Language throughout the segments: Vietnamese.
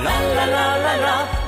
la la la la la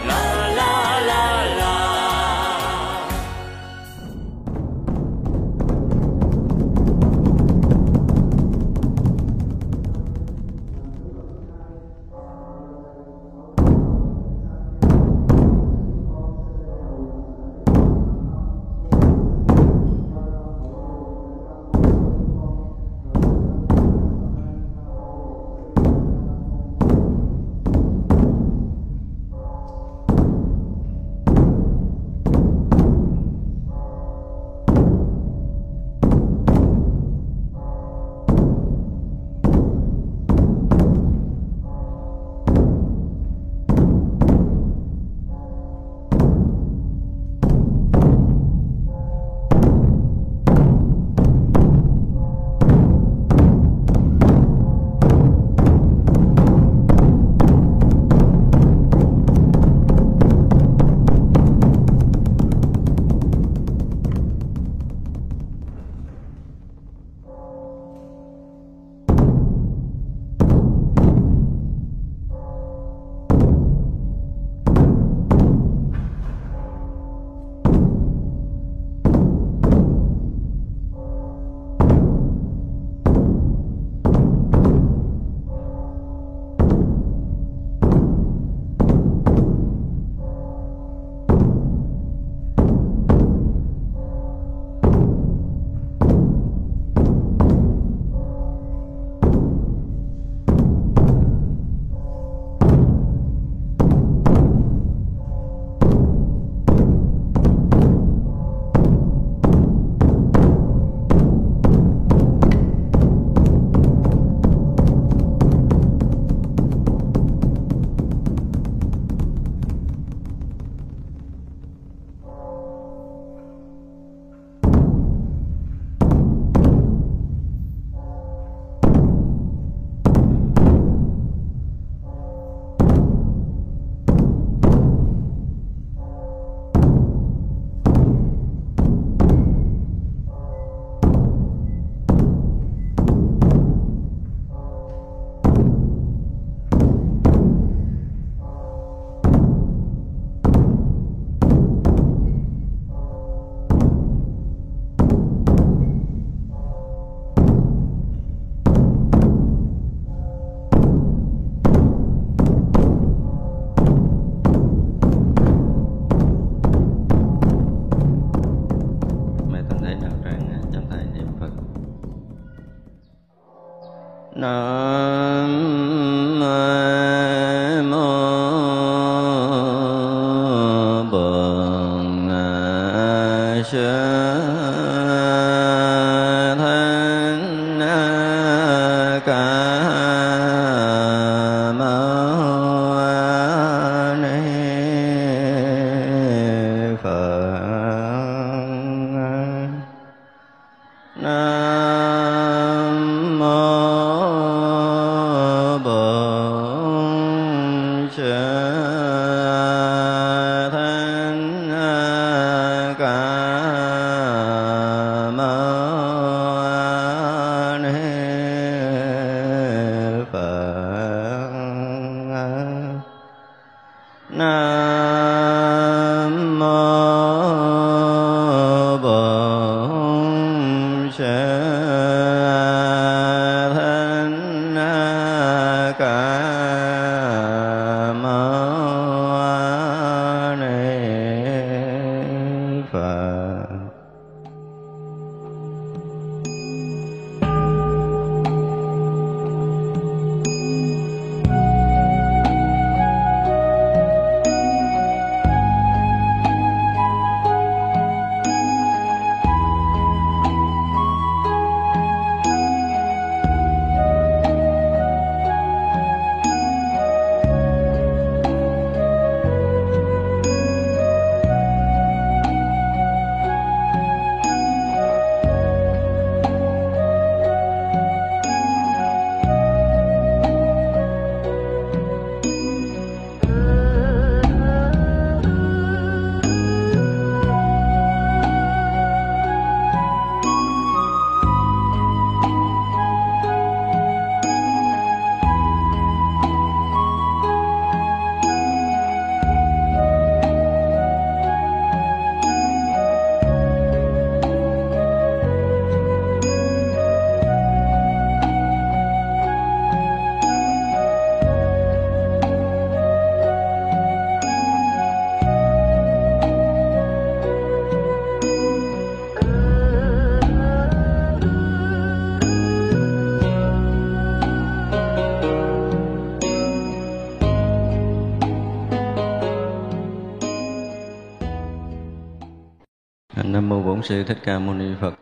sư Thích Ca Mâu Ni Phật.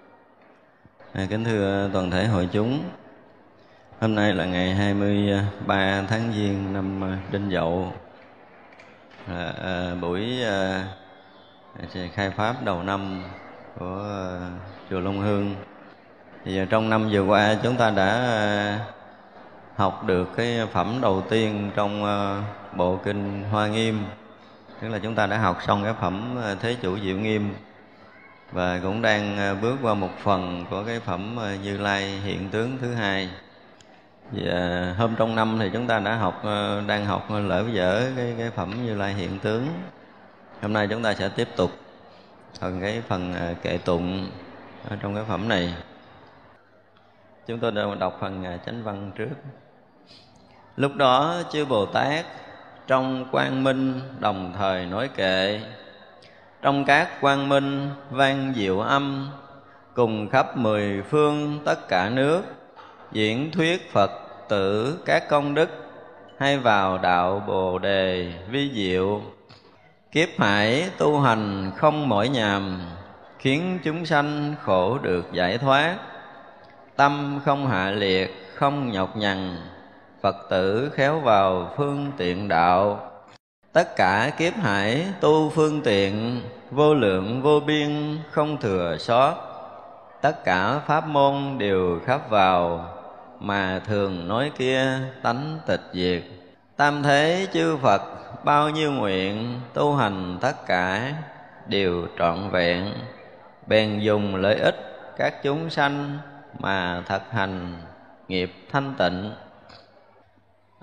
À, kính thưa toàn thể hội chúng. Hôm nay là ngày 23 tháng Giêng năm à, Đinh Dậu. À, à, buổi à, à, khai pháp đầu năm của à, chùa Long Hương. Thì à, trong năm vừa qua chúng ta đã à, học được cái phẩm đầu tiên trong à, bộ kinh Hoa Nghiêm. Tức là chúng ta đã học xong cái phẩm à, Thế chủ Diệu Nghiêm và cũng đang à, bước qua một phần của cái phẩm à, Như Lai hiện tướng thứ hai. Và hôm trong năm thì chúng ta đã học à, đang học lỡ dở cái cái phẩm Như Lai hiện tướng. Hôm nay chúng ta sẽ tiếp tục phần cái phần kệ tụng ở trong cái phẩm này. Chúng tôi đã đọc phần chánh văn trước. Lúc đó chư Bồ Tát trong quang minh đồng thời nói kệ trong các quang minh, vang diệu âm, cùng khắp mười phương tất cả nước, diễn thuyết phật tử các công đức, hay vào đạo bồ đề vi diệu. Kiếp hải tu hành không mỏi nhàm, khiến chúng sanh khổ được giải thoát. Tâm không hạ liệt, không nhọc nhằn, phật tử khéo vào phương tiện đạo tất cả kiếp hải tu phương tiện, vô lượng vô biên, không thừa sót. Tất cả pháp môn đều khắp vào, mà thường nói kia tánh tịch diệt. Tam thế chư phật, bao nhiêu nguyện tu hành tất cả đều trọn vẹn. Bèn dùng lợi ích các chúng sanh mà thật hành nghiệp thanh tịnh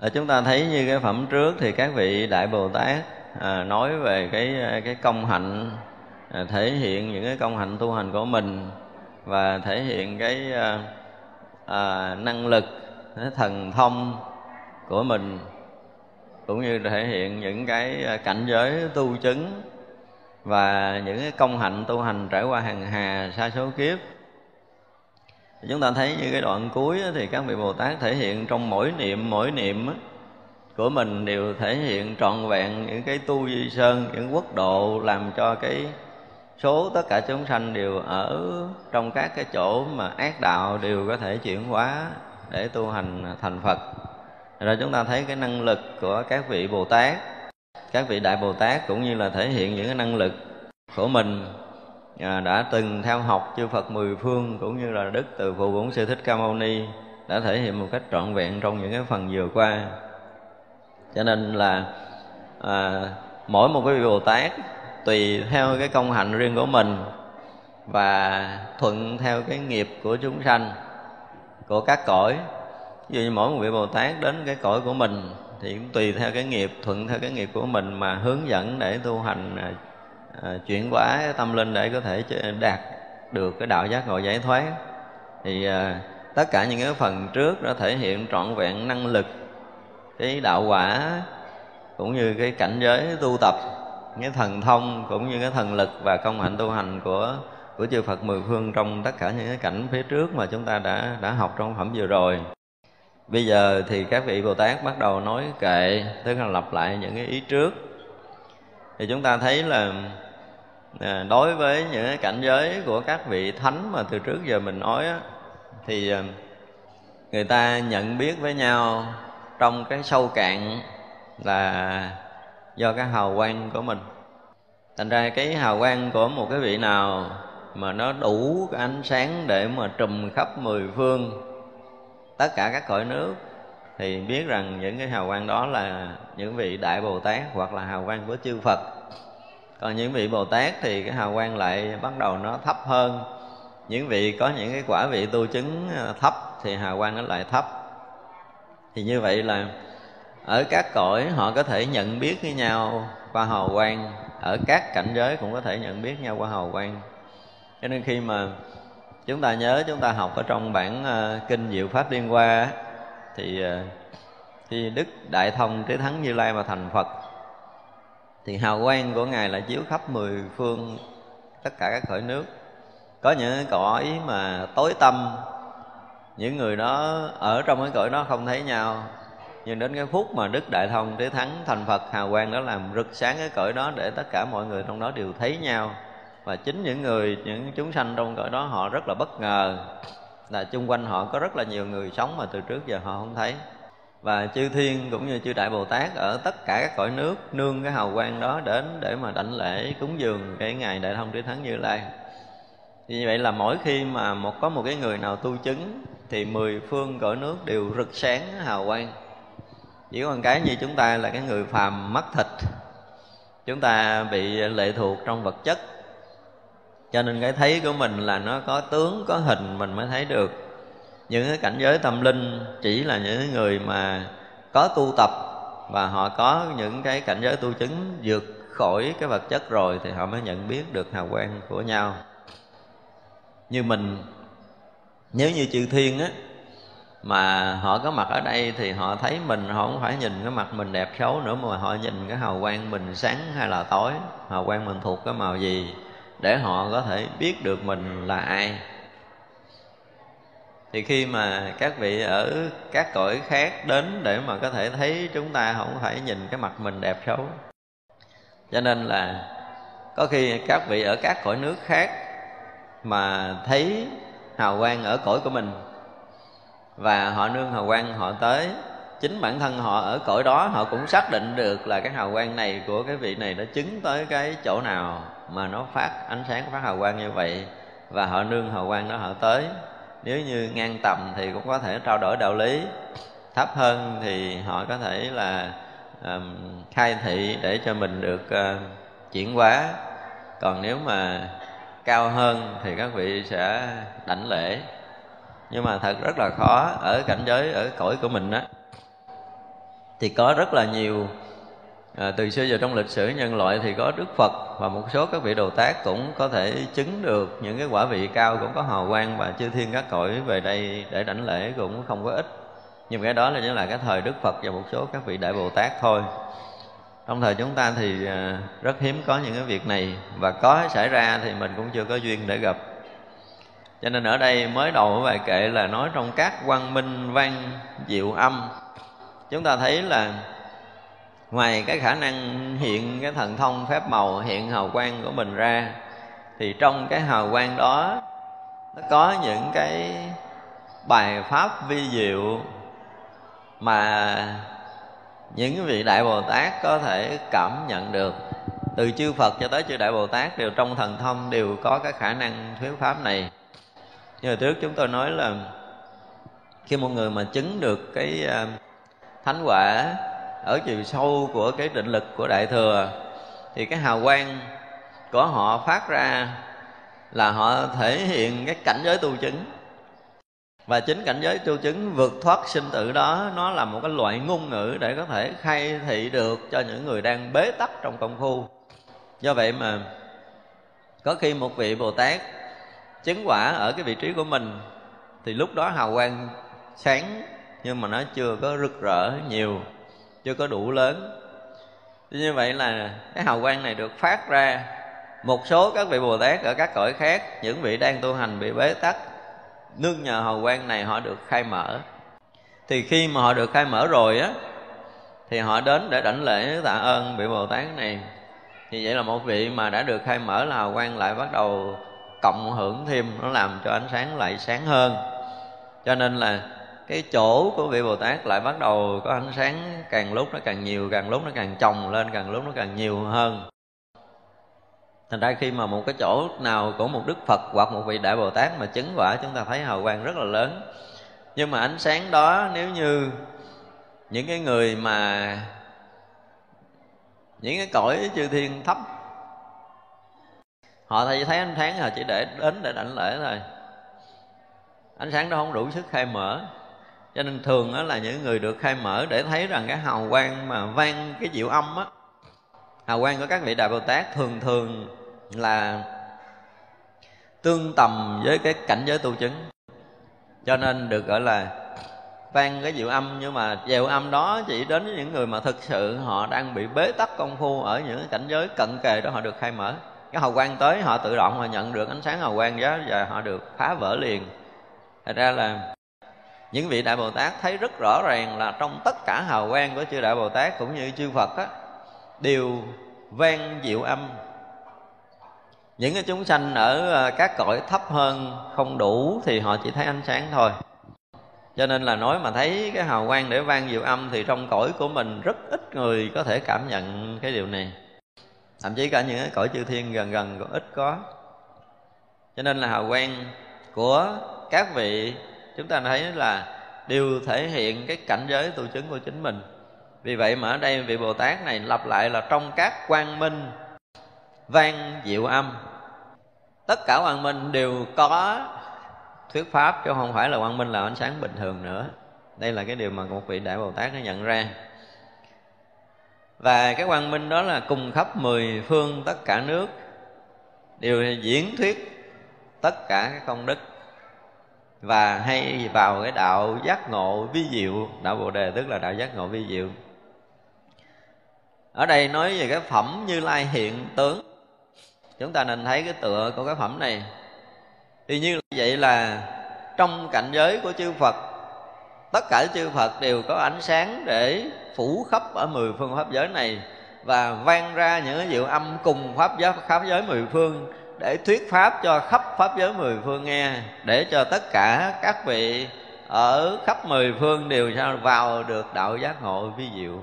à, chúng ta thấy như cái phẩm trước thì các vị đại bồ tát à, nói về cái à, cái công hạnh à, thể hiện những cái công hạnh tu hành của mình và thể hiện cái à, à, năng lực cái thần thông của mình cũng như thể hiện những cái à, cảnh giới tu chứng và những cái công hạnh tu hành trải qua hàng hà sa số kiếp chúng ta thấy như cái đoạn cuối thì các vị bồ tát thể hiện trong mỗi niệm mỗi niệm của mình đều thể hiện trọn vẹn những cái tu di sơn, những quốc độ, làm cho cái số tất cả chúng sanh đều ở trong các cái chỗ mà ác đạo đều có thể chuyển hóa để tu hành thành phật. Rồi chúng ta thấy cái năng lực của các vị bồ tát, các vị đại bồ tát cũng như là thể hiện những cái năng lực của mình. À, đã từng theo học chư Phật mười phương cũng như là đức từ phụ bổn sư thích ca mâu ni đã thể hiện một cách trọn vẹn trong những cái phần vừa qua. Cho nên là à, mỗi một cái vị bồ tát tùy theo cái công hạnh riêng của mình và thuận theo cái nghiệp của chúng sanh của các cõi. Ví dụ như mỗi một vị bồ tát đến cái cõi của mình thì cũng tùy theo cái nghiệp thuận theo cái nghiệp của mình mà hướng dẫn để tu hành à, à, chuyển hóa tâm linh để có thể đạt được cái đạo giác ngộ giải thoát thì à, tất cả những cái phần trước đã thể hiện trọn vẹn năng lực cái đạo quả cũng như cái cảnh giới tu tập cái thần thông cũng như cái thần lực và công hạnh tu hành của của chư Phật mười phương trong tất cả những cái cảnh phía trước mà chúng ta đã đã học trong phẩm vừa rồi. Bây giờ thì các vị Bồ Tát bắt đầu nói kệ, tức là lặp lại những cái ý trước. Thì chúng ta thấy là à, đối với những cái cảnh giới của các vị thánh mà từ trước giờ mình nói á, thì à, người ta nhận biết với nhau trong cái sâu cạn là do cái hào quang của mình. Thành ra cái hào quang của một cái vị nào mà nó đủ cái ánh sáng để mà trùm khắp mười phương tất cả các cõi nước thì biết rằng những cái hào quang đó là những vị đại bồ tát hoặc là hào quang của chư phật còn những vị bồ tát thì cái hào quang lại bắt đầu nó thấp hơn. Những vị có những cái quả vị tu chứng à, thấp thì hào quang nó lại thấp. Thì như vậy là ở các cõi họ có thể nhận biết với nhau qua hào quang. Ở các cảnh giới cũng có thể nhận biết nhau qua hào quang. Cho nên khi mà chúng ta nhớ chúng ta học ở trong bản uh, kinh diệu pháp liên hoa thì uh, khi đức đại thông trí thắng như lai mà thành phật thì hào quang của ngài là chiếu khắp mười phương tất cả các cõi nước. Có những cõi mà tối tâm những người đó ở trong cái cõi đó không thấy nhau. Nhưng đến cái phút mà đức đại thông trí thắng thành phật, hào quang đó làm rực sáng cái cõi đó để tất cả mọi người trong đó đều thấy nhau. Và chính những người, những chúng sanh trong cõi đó họ rất là bất ngờ. Là chung quanh họ có rất là nhiều người sống mà từ trước giờ họ không thấy và chư thiên cũng như chư đại bồ tát ở tất cả các cõi nước nương cái hào quang đó đến để mà đảnh lễ, cúng dường cái ngày đại thông trí thắng như lai. Thì như vậy là mỗi khi mà một, có một cái người nào tu chứng thì mười phương cõi nước đều rực sáng hào quang. Chỉ còn cái như chúng ta là cái người phàm mắt thịt. Chúng ta bị lệ thuộc trong vật chất. Cho nên cái thấy của mình là nó có tướng, có hình mình mới thấy được những cái cảnh giới tâm linh chỉ là những người mà có tu tập và họ có những cái cảnh giới tu chứng vượt khỏi cái vật chất rồi thì họ mới nhận biết được hào quang của nhau. Như mình, nếu như chư thiên á, mà họ có mặt ở đây thì họ thấy mình, họ không phải nhìn cái mặt mình đẹp xấu nữa mà họ nhìn cái hào quang mình sáng hay là tối. Hào quang mình thuộc cái màu gì để họ có thể biết được mình là ai thì khi mà các vị ở các cõi khác đến để mà có thể thấy chúng ta, không phải nhìn cái mặt mình đẹp xấu. Cho nên là có khi các vị ở các cõi nước khác mà thấy hào quang ở cõi của mình và họ nương hào quang họ tới, chính bản thân họ ở cõi đó, họ cũng xác định được là cái hào quang này của cái vị này đã chứng tới cái chỗ nào mà nó phát ánh sáng, phát hào quang như vậy và họ nương hào quang đó họ tới nếu như ngang tầm thì cũng có thể trao đổi đạo lý. Thấp hơn thì họ có thể là um, khai thị để cho mình được uh, chuyển hóa. Còn nếu mà cao hơn thì các vị sẽ đảnh lễ. Nhưng mà thật rất là khó ở cảnh giới ở cõi của mình á. Thì có rất là nhiều à, từ xưa giờ trong lịch sử nhân loại thì có đức phật và một số các vị đồ tác cũng có thể chứng được những cái quả vị cao cũng có hào quang và chư thiên các cõi về đây để đảnh lễ cũng không có ít. Nhưng cái đó là chỉ là cái thời đức phật và một số các vị đại bồ tát thôi. Trong thời chúng ta thì à, rất hiếm có những cái việc này và có xảy ra thì mình cũng chưa có duyên để gặp. Cho nên ở đây mới đầu của bài kệ là nói trong các quang minh văn diệu âm. Chúng ta thấy là ngoài cái khả năng hiện cái thần thông phép màu hiện hào quang của mình ra, thì trong cái hào quang đó, nó có những cái bài pháp vi diệu mà những vị đại bồ tát có thể cảm nhận được. Từ chư phật cho tới chư đại bồ tát đều trong thần thông đều có cái khả năng thuyết pháp này. Như trước chúng tôi nói là khi một người mà chứng được cái à, thánh quả ở chiều sâu của cái định lực của đại thừa, thì cái hào quang của họ phát ra là họ thể hiện cái cảnh giới tu chứng. Và chính cảnh giới tu chứng vượt thoát sinh tử đó, nó là một cái loại ngôn ngữ để có thể khai thị được cho những người đang bế tắc trong công phu. Do vậy mà có khi một vị bồ tát chứng quả ở cái vị trí của mình, thì lúc đó hào quang sáng, nhưng mà nó chưa có rực rỡ nhiều chưa có đủ lớn. Như vậy là cái hào quang này được phát ra. Một số các vị bồ tát ở các cõi khác, những vị đang tu hành bị bế tắc, nương nhờ hào quang này họ được khai mở. Thì khi mà họ được khai mở rồi á, thì họ đến để đảnh lễ tạ ơn vị bồ tát này. Thì vậy là một vị mà đã được khai mở là hào quang lại bắt đầu cộng hưởng thêm, nó làm cho ánh sáng lại sáng hơn. Cho nên là cái chỗ của vị bồ tát lại bắt đầu có ánh sáng, càng lúc nó càng nhiều, càng lúc nó càng chồng lên, càng lúc nó càng nhiều hơn. Thành ra khi mà một cái chỗ nào của một đức phật hoặc một vị đại bồ tát mà chứng quả, chúng ta thấy hào quang rất là lớn. Nhưng mà ánh sáng đó nếu như những cái người mà, những cái cõi chư thiên thấp, họ thấy thấy ánh sáng họ chỉ để đến để đảnh lễ thôi. Ánh sáng đó không đủ sức khai mở cho nên thường đó là những người được khai mở để thấy rằng cái hào quang mà vang cái diệu âm á, hào quang của các vị đại bồ tát thường thường là tương tầm với cái cảnh giới tu chứng. Cho nên được gọi là vang cái diệu âm, nhưng mà diệu âm đó chỉ đến với những người mà thực sự họ đang bị bế tắc công phu ở những cảnh giới cận kề đó họ được khai mở. Cái hào quang tới họ tự động họ nhận được ánh sáng hào quang đó và họ được phá vỡ liền. Thật ra là những vị đại bồ tát thấy rất rõ ràng là trong tất cả hào quang của chư đại bồ tát cũng như chư phật á, đều vang diệu âm. Những cái chúng sanh ở ờ, các cõi thấp hơn không đủ thì họ chỉ thấy ánh sáng thôi. Cho nên là nói mà thấy cái hào quang để vang diệu âm thì trong cõi của mình rất ít người có thể cảm nhận cái điều này. Thậm chí cả những cái cõi chư thiên gần gần cũng ít có. Cho nên là hào quang của các vị chúng ta thấy là đều thể hiện cái cảnh giới tu chứng của chính mình. Vì vậy mà ở đây vị bồ tát này lặp lại là trong các quang minh, vang diệu âm. Tất cả quang minh đều có thuyết pháp chứ không phải là quang minh là ánh sáng bình thường nữa. Đây là cái điều mà một vị đại bồ tát nó nhận ra. Và cái quang minh đó là cùng khắp mười phương tất cả nước, đều diễn thuyết tất cả các công đức và hay vào cái đạo giác ngộ vi diệu. Đạo bồ đề tức là đạo giác ngộ vi diệu. Ở đây nói về cái phẩm như lai hiện tướng. Chúng ta nên thấy cái tựa của cái phẩm này. Thì như vậy là trong cảnh giới của chư Phật, tất cả chư Phật đều có ánh sáng để phủ khắp ở mười phương pháp giới này và vang ra những diệu âm cùng pháp giới pháp giới mười phương để thuyết pháp cho khắp pháp giới mười phương nghe, để cho tất cả các vị ở khắp mười phương đều sao vào được đạo giác ngộ vi diệu.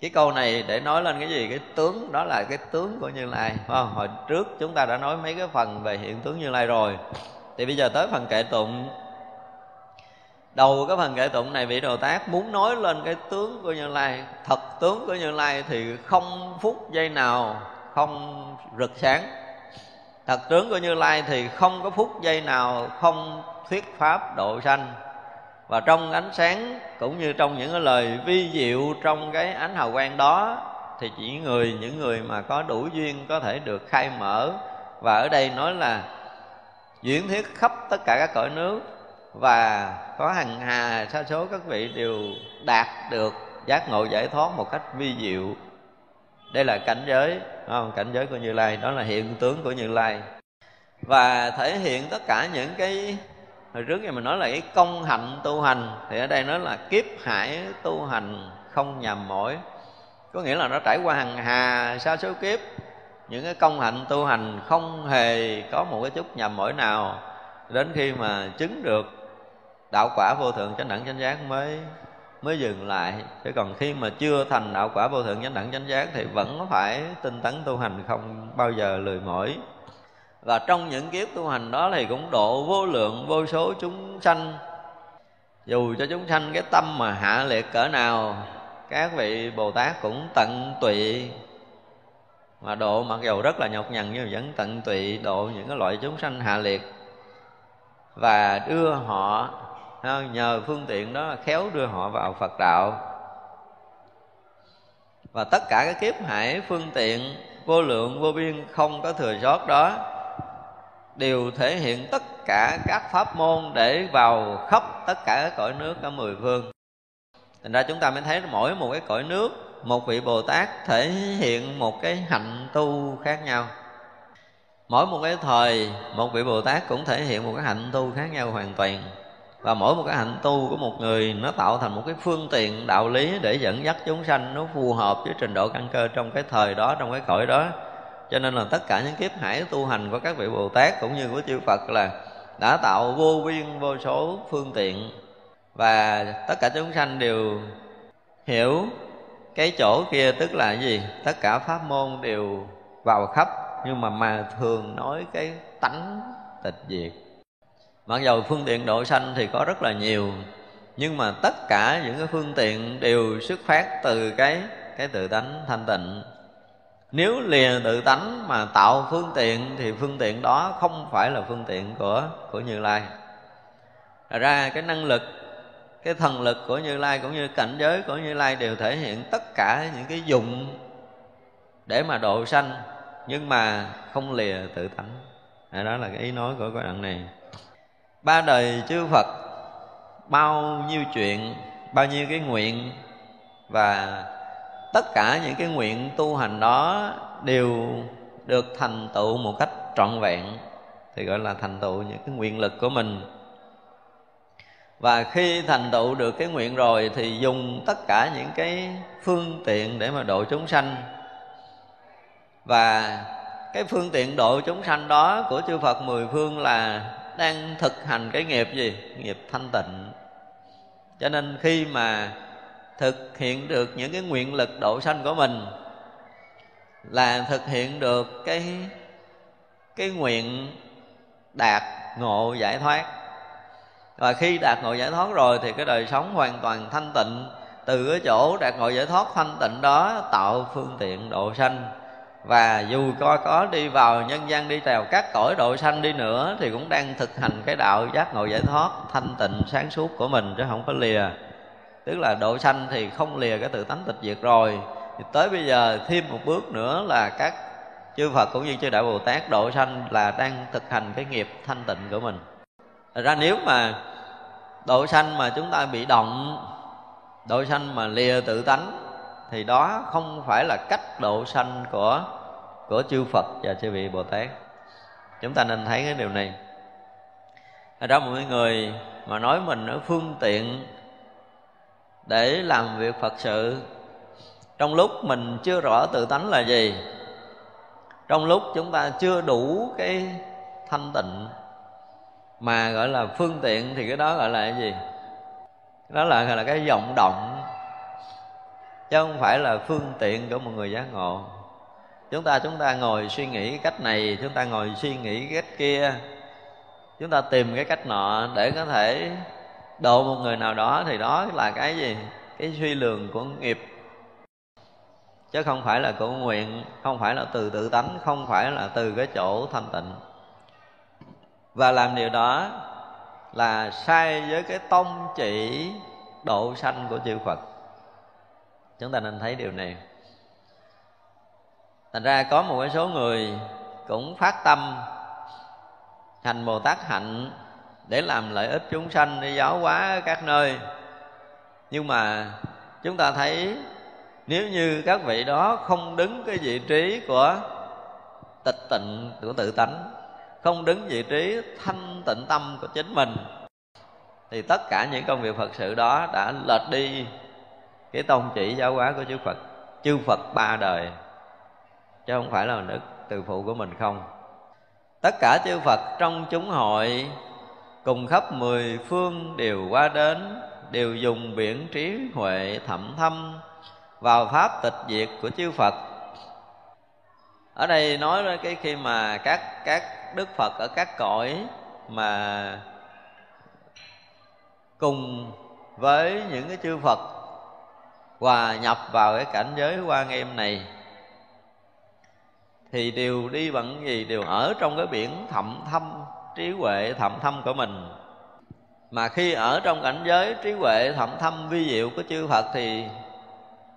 Cái câu này để nói lên cái gì? Cái tướng, đó là cái tướng của như lai. Không? hồi trước chúng ta đã nói mấy cái phần về hiện tướng như lai rồi. Thì bây giờ tới phần kệ tụng. Đầu cái phần kệ tụng này vị đồ tác muốn nói lên cái tướng của như lai. Thật tướng của như lai thì không phút giây nào không rực sáng. Thật tướng của như lai thì không có phút giây nào không thuyết pháp độ sanh. Và trong ánh sáng cũng như trong những cái lời vi diệu trong cái ánh hào quang đó, thì chỉ người, những người mà có đủ duyên có thể được khai mở. Và ở đây nói là diễn thuyết khắp tất cả các cõi nước và có hàng hà sa số các vị đều đạt được giác ngộ giải thoát một cách vi diệu. Đây là cảnh giới không? cảnh giới của như lai, đó là hiện tướng của như lai. Và thể hiện tất cả những cái, hồi trước giờ mình nói là cái công hạnh tu hành, thì ở đây nói là kiếp hải tu hành không nhầm mỏi. Có nghĩa là nó trải qua hằng hà, sa số kiếp. Những cái công hạnh tu hành không hề có một cái chút nhầm mỏi nào. Đến khi mà chứng được đạo quả vô thượng chánh đẳng chánh giác mới mới dừng lại. Chứ còn khi mà chưa thành đạo quả vô thượng chánh đẳng chánh giác thì vẫn phải tinh tấn tu hành, không bao giờ lười mỏi. Và trong những kiếp tu hành đó thì cũng độ vô lượng, vô số chúng sanh. Dù cho chúng sanh cái tâm mà hạ liệt cỡ nào, các vị bồ tát cũng tận tụy. Mà độ mặc dù rất là nhọc nhằn nhưng vẫn tận tụy độ những cái loại chúng sanh hạ liệt. Và đưa họ nhờ phương tiện đó khéo đưa họ vào phật đạo. Và tất cả các kiếp hải phương tiện, vô lượng, vô biên không có thừa sót đó, đều thể hiện tất cả các pháp môn để vào khắp tất cả các cõi nước ở mười phương. Thành ra chúng ta mới thấy mỗi một cái cõi nước, một vị bồ tát thể hiện một cái hạnh tu khác nhau. Mỗi một cái thời, một vị bồ tát cũng thể hiện một cái hạnh tu khác nhau hoàn toàn và mỗi một cái hạnh tu của một người, nó tạo thành một cái phương tiện đạo lý để dẫn dắt chúng sanh. Nó phù hợp với trình độ căn cơ trong cái thời đó, trong cái cõi đó. Cho nên là tất cả những kiếp hải tu hành của các vị bồ tát cũng như của chư phật là đã tạo vô biên, vô số phương tiện. Và tất cả chúng sanh đều hiểu cái chỗ kia tức là gì. Tất cả pháp môn đều vào khắp, nhưng mà mà thường nói cái tánh tịch diệt mặc dầu phương tiện độ sanh thì có rất là nhiều, nhưng mà tất cả những cái phương tiện đều xuất phát từ cái cái tự tánh thanh tịnh. Nếu lìa tự tánh mà tạo phương tiện thì phương tiện đó không phải là phương tiện của của như lai. Thật ra cái năng lực, cái thần lực của như lai cũng như cảnh giới của như lai đều thể hiện tất cả những cái dụng để mà độ sanh, nhưng mà không lìa tự tánh. Đó là cái ý nói của cái đoạn này ba đời chư phật, bao nhiêu chuyện, bao nhiêu cái nguyện, và tất cả những cái nguyện tu hành đó đều được thành tựu một cách trọn vẹn, thì gọi là thành tựu những cái nguyện lực của mình. Và khi thành tựu được cái nguyện rồi thì dùng tất cả những cái phương tiện để mà độ chúng sanh. Và cái phương tiện độ chúng sanh đó của chư Phật mười phương là đang thực hành cái nghiệp gì? Nghiệp thanh tịnh. Cho nên khi mà thực hiện được những cái nguyện lực độ sanh của mình, là thực hiện được cái cái nguyện đạt ngộ giải thoát. Và khi đạt ngộ giải thoát rồi thì cái đời sống hoàn toàn thanh tịnh. Từ cái chỗ đạt ngộ giải thoát thanh tịnh đó, tạo phương tiện độ sanh và dù có có đi vào nhân gian đi trèo các cõi độ sanh đi nữa, thì cũng đang thực hành cái đạo giác ngộ giải thoát thanh tịnh sáng suốt của mình chứ không có lìa. Tức là độ sanh thì không lìa cái tự tánh tịch diệt rồi. Thì tới bây giờ thêm một bước nữa là các chư Phật cũng như chư Đại Bồ Tát độ sanh là đang thực hành cái nghiệp thanh tịnh của mình. Thật ra nếu mà độ sanh mà chúng ta bị động, độ sanh mà lìa tự tánh thì đó không phải là cách độ sanh của của chư Phật và chư vị Bồ Tát. Chúng ta nên thấy cái điều này. Ở đó mọi người mà nói mình ở phương tiện để làm việc Phật sự, trong lúc mình chưa rõ tự tánh là gì, trong lúc chúng ta chưa đủ cái thanh tịnh, mà gọi là phương tiện thì cái đó gọi là cái gì? Đó là, gọi là cái vọng động chứ không phải là phương tiện của một người giác ngộ. Chúng ta chúng ta ngồi suy nghĩ cách này, chúng ta ngồi suy nghĩ cách kia. Chúng ta tìm cái cách nọ để có thể độ một người nào đó thì đó là cái gì? Cái suy lường của nghiệp. Chứ không phải là của nguyện, không phải là từ tự tánh, không phải là từ cái chỗ thanh tịnh. Và làm điều đó là sai với cái tông chỉ độ sanh của chư Phật chúng ta nên thấy điều này. Thành ra có một cái số người cũng phát tâm thành bồ tát hạnh để làm lợi ích chúng sanh đi giáo hóa các nơi. Nhưng mà chúng ta thấy nếu như các vị đó không đứng cái vị trí của tịch tịnh của tự tánh, không đứng vị trí thanh tịnh tâm của chính mình, thì tất cả những công việc phật sự đó đã lệch đi cái tông chỉ giáo hóa của chư phật chư phật ba đời, chứ không phải là đức từ phụ của mình không. Tất cả chư phật trong chúng hội, cùng khắp mười phương đều qua đến, đều dùng biển trí huệ thẩm thâm vào pháp tịch diệt của chư phật. Ở đây nói đến cái khi mà các các đức phật ở các cõi mà cùng với những cái chư phật hòa nhập vào cái cảnh giới quan em này, thì đều đi bằng gì đều ở trong cái biển thậm thâm, trí huệ thậm thâm của mình mà khi ở trong cảnh giới trí huệ thậm thâm vi diệu của chư Phật thì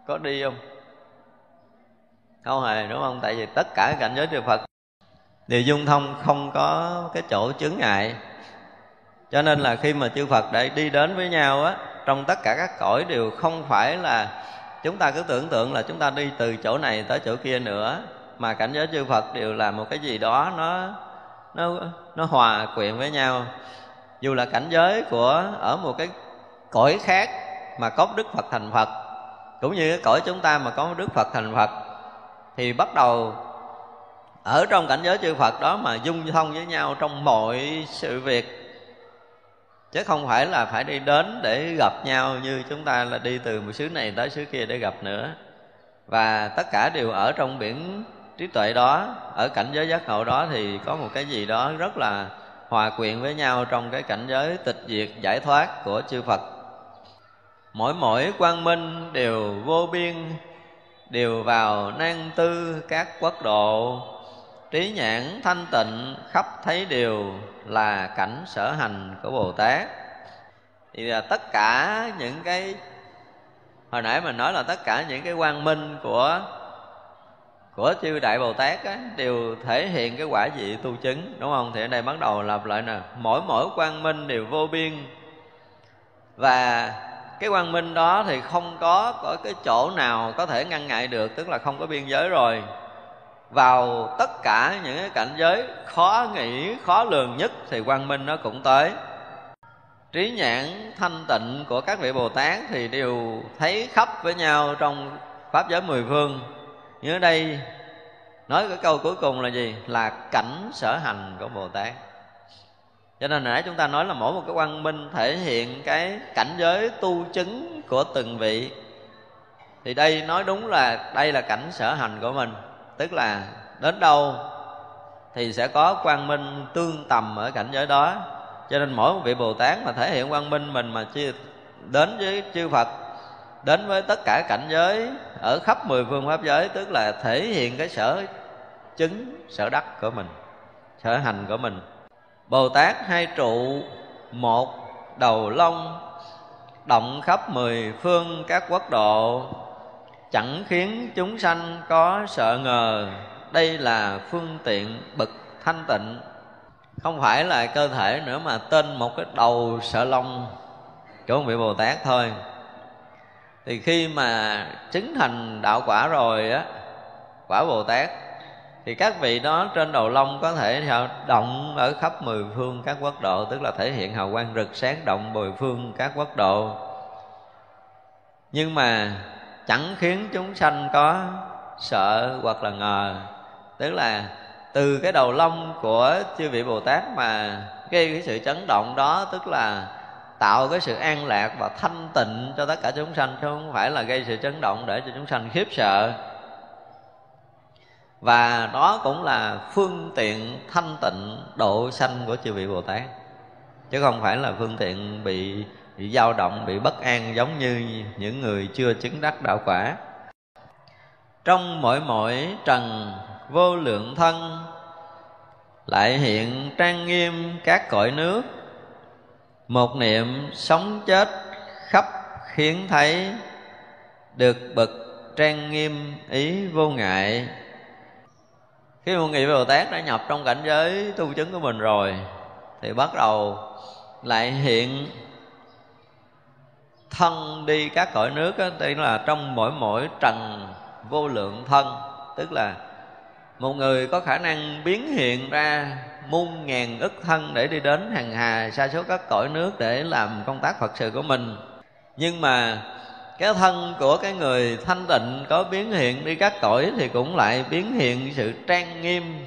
có đi không? Không hề, đúng không? Tại vì tất cả cảnh giới chư Phật đều dung thông, không có cái chỗ chướng ngại cho nên là khi mà chư Phật đã đi đến với nhau á trong tất cả các cõi đều không phải là chúng ta cứ tưởng tượng là chúng ta đi từ chỗ này tới chỗ kia nữa, mà cảnh giới chư Phật đều là một cái gì đó nó nó nó hòa quyện với nhau. Dù là cảnh giới của, ở một cái cõi khác mà có Đức Phật thành Phật, cũng như cái cõi chúng ta mà có Đức Phật thành Phật, thì bắt đầu ở trong cảnh giới chư Phật đó mà dung thông với nhau trong mọi sự việc chứ không phải là phải đi đến để gặp nhau như chúng ta là đi từ một xứ này tới xứ kia để gặp nữa. Và tất cả đều ở trong biển trí tuệ đó, ở cảnh giới giác ngộ đó thì có một cái gì đó rất là hòa quyện với nhau trong cái cảnh giới tịch diệt, giải thoát của chư Phật. Mỗi mỗi quang minh đều vô biên, đều vào nan tư các quốc độ trí nhãn thanh tịnh khắp thấy đều là cảnh sở hành của bồ tát. Thì là tất cả những cái hồi nãy mình nói là tất cả những cái quang minh của của chư đại bồ tát á, đều thể hiện cái quả vị tu chứng đúng không? Thì ở đây bắt đầu lặp lại nè mỗi mỗi quang minh đều vô biên. Và cái quang minh đó thì không có có cái chỗ nào có thể ngăn ngại được tức là không có biên giới rồi vào tất cả những cái cảnh giới khó nghĩ, khó lường nhất thì quang minh nó cũng tới. Trí nhãn thanh tịnh của các vị bồ tát thì đều thấy khắp với nhau trong pháp giới mười phương. Như ở đây, nói cái câu cuối cùng là gì? Là cảnh sở hành của bồ tát. Cho nên nãy chúng ta nói là mỗi một cái quang minh thể hiện cái cảnh giới tu chứng của từng vị. Thì đây nói đúng là đây là cảnh sở hành của mình tức là đến đâu thì sẽ có quang minh tương tầm ở cảnh giới đó. Cho nên mỗi một vị bồ tát mà thể hiện quang minh mình mà chia đến với chư phật, đến với tất cả cảnh giới ở khắp mười phương pháp giới, tức là thể hiện cái sở chứng, sở đắc của mình, sở hành của mình. Bồ tát hai trụ, một đầu long động khắp mười phương các quốc độ chẳng khiến chúng sanh có sợ ngờ. Đây là phương tiện bậc thanh tịnh. Không phải là cơ thể nữa mà tên một cái đầu sợ long của vị bồ tát thôi. Thì khi mà chứng thành đạo quả rồi á, quả bồ tát, thì các vị đó trên đầu lông có thể động ở khắp mười phương các quốc độ, tức là thể hiện hào quang rực sáng động mười phương các quốc độ. Nhưng mà chẳng khiến chúng sanh có sợ hoặc là ngờ. Tức là từ cái đầu lông của chư vị bồ tát mà gây cái sự chấn động đó, tức là tạo cái sự an lạc và thanh tịnh cho tất cả chúng sanh, chứ không phải là gây sự chấn động để cho chúng sanh khiếp sợ. Và đó cũng là phương tiện thanh tịnh độ sanh của chư vị bồ tát. Chứ không phải là phương tiện bị bị dao động bị bất an giống như những người chưa chứng đắc đạo quả. Trong mỗi mỗi trần vô lượng thân, lại hiện trang nghiêm các cõi nước. Một niệm sống chết khắp khiến thấy, được bậc trang nghiêm ý vô ngại. Khi một vị bồ tát đã nhập trong cảnh giới tu chứng của mình rồi, thì bắt đầu lại hiện thân đi các cõi nước đó, tức là trong mỗi mỗi trần vô lượng thân tức là một người có khả năng biến hiện ra muôn ngàn ức thân để đi đến hàng hà sa số các cõi nước để làm công tác phật sự của mình. Nhưng mà cái thân của cái người thanh tịnh có biến hiện đi các cõi thì cũng lại biến hiện sự trang nghiêm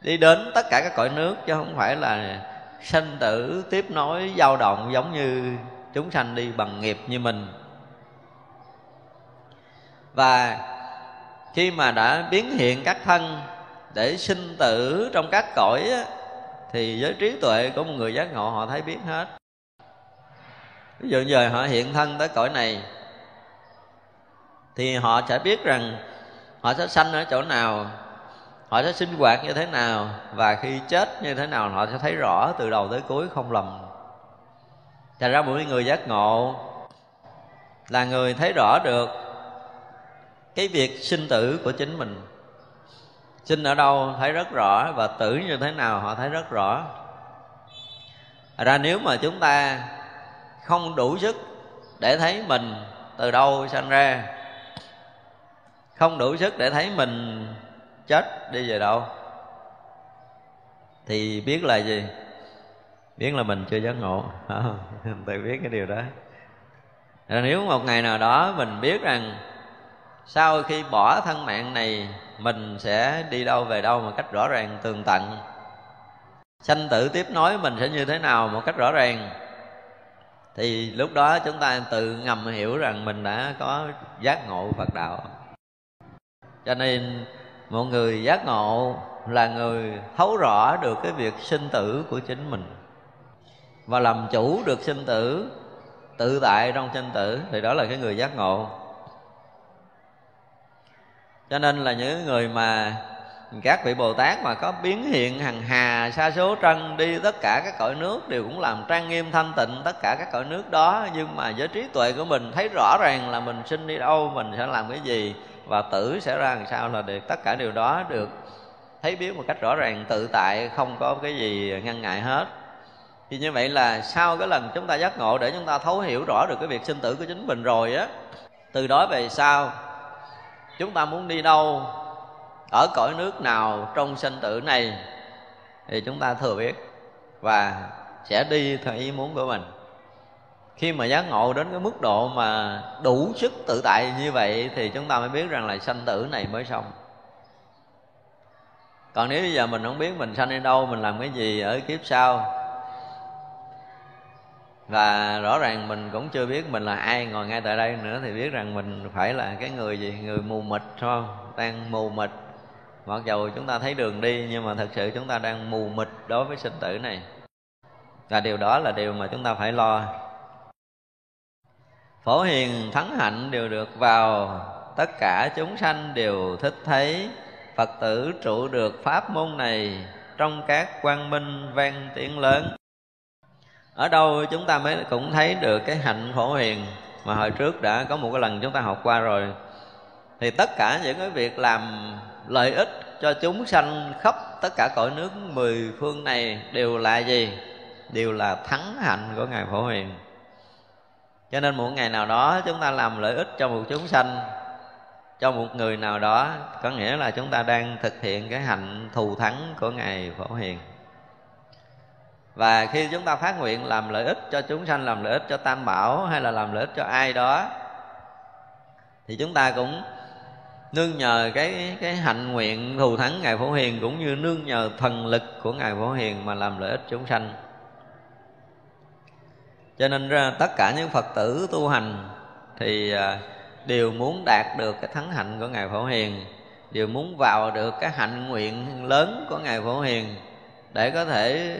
đi đến tất cả các cõi nước chứ không phải là sanh tử tiếp nối dao động giống như chúng sanh đi bằng nghiệp như mình. Và khi mà đã biến hiện các thân để sinh tử trong các cõi á, thì với trí tuệ của một người giác ngộ họ thấy biết hết. Ví dụ giờ họ hiện thân tới cõi này thì họ sẽ biết rằng họ sẽ sanh ở chỗ nào họ sẽ sinh hoạt như thế nào và khi chết như thế nào họ sẽ thấy rõ từ đầu tới cuối không lầm thành ra mỗi người giác ngộ là người thấy rõ được cái việc sinh tử của chính mình. Sinh ở đâu thấy rất rõ và tử như thế nào họ thấy rất rõ. Ra nếu mà chúng ta không đủ sức để thấy mình từ đâu sanh ra, không đủ sức để thấy mình chết đi về đâu, thì biết là gì? Biết là mình chưa giác ngộ. Tự biết cái điều đó. Rồi nếu một ngày nào đó mình biết rằng sau khi bỏ thân mạng này, mình sẽ đi đâu về đâu một cách rõ ràng, tường tận. Sanh tử tiếp nối mình sẽ như thế nào một cách rõ ràng? Thì lúc đó chúng ta tự ngầm hiểu rằng mình đã có giác ngộ phật đạo. Cho nên một người giác ngộ là người thấu rõ được cái việc sinh tử của chính mình và làm chủ được sinh tử, tự tại trong sinh tử, thì đó là cái người giác ngộ. Cho nên là những người mà các vị bồ tát mà có biến hiện hằng hà, sa số trân đi, tất cả các cõi nước đều cũng làm trang nghiêm, thanh tịnh tất cả các cõi nước đó. Nhưng mà với trí tuệ của mình, thấy rõ ràng là mình sinh đi đâu, mình sẽ làm cái gì, và tử sẽ ra làm sao là được. Tất cả điều đó được thấy biết một cách rõ ràng, tự tại, không có cái gì ngăn ngại hết thì như vậy là sau cái lần chúng ta giác ngộ để chúng ta thấu hiểu rõ được cái việc sinh tử của chính mình rồi á, từ đó về sau, chúng ta muốn đi đâu, ở cõi nước nào trong sinh tử này, thì chúng ta thừa biết và sẽ đi theo ý muốn của mình. Khi mà giác ngộ đến cái mức độ mà đủ sức tự tại như vậy, thì chúng ta mới biết rằng là sanh tử này mới xong. Còn nếu bây giờ mình không biết mình sanh đi đâu, mình làm cái gì ở kiếp sau và rõ ràng mình cũng chưa biết mình là ai, ngồi ngay tại đây nữa thì biết rằng mình phải là cái người gì, người mù mịt không? Đang mù mịt. Mặc dù chúng ta thấy đường đi, nhưng mà thật sự chúng ta đang mù mịt đối với sinh tử này. Và điều đó là điều mà chúng ta phải lo. Phổ hiền thắng hạnh đều được vào. Tất cả chúng sanh đều thích thấy phật tử trụ được pháp môn này trong các quang minh vang tiếng lớn ở đâu chúng ta mới cũng thấy được cái hạnh phổ hiền mà hồi trước đã có một cái lần chúng ta học qua rồi. Thì tất cả những cái việc làm lợi ích cho chúng sanh khắp tất cả cõi nước mười phương này đều là gì? Đều là thắng hạnh của ngài phổ hiền. Cho nên một ngày nào đó chúng ta làm lợi ích cho một chúng sanh, cho một người nào đó, có nghĩa là chúng ta đang thực hiện cái hạnh thù thắng của ngài phổ hiền và khi chúng ta phát nguyện làm lợi ích cho chúng sanh, làm lợi ích cho tam bảo hay là làm lợi ích cho ai đó, thì chúng ta cũng nương nhờ cái cái hạnh nguyện thù thắng ngài phổ hiền cũng như nương nhờ thần lực của ngài phổ hiền mà làm lợi ích chúng sanh. Cho nên ra tất cả những phật tử tu hành thì à, đều muốn đạt được cái thắng hạnh của ngài phổ hiền, đều muốn vào được cái hạnh nguyện lớn của ngài phổ hiền để có thể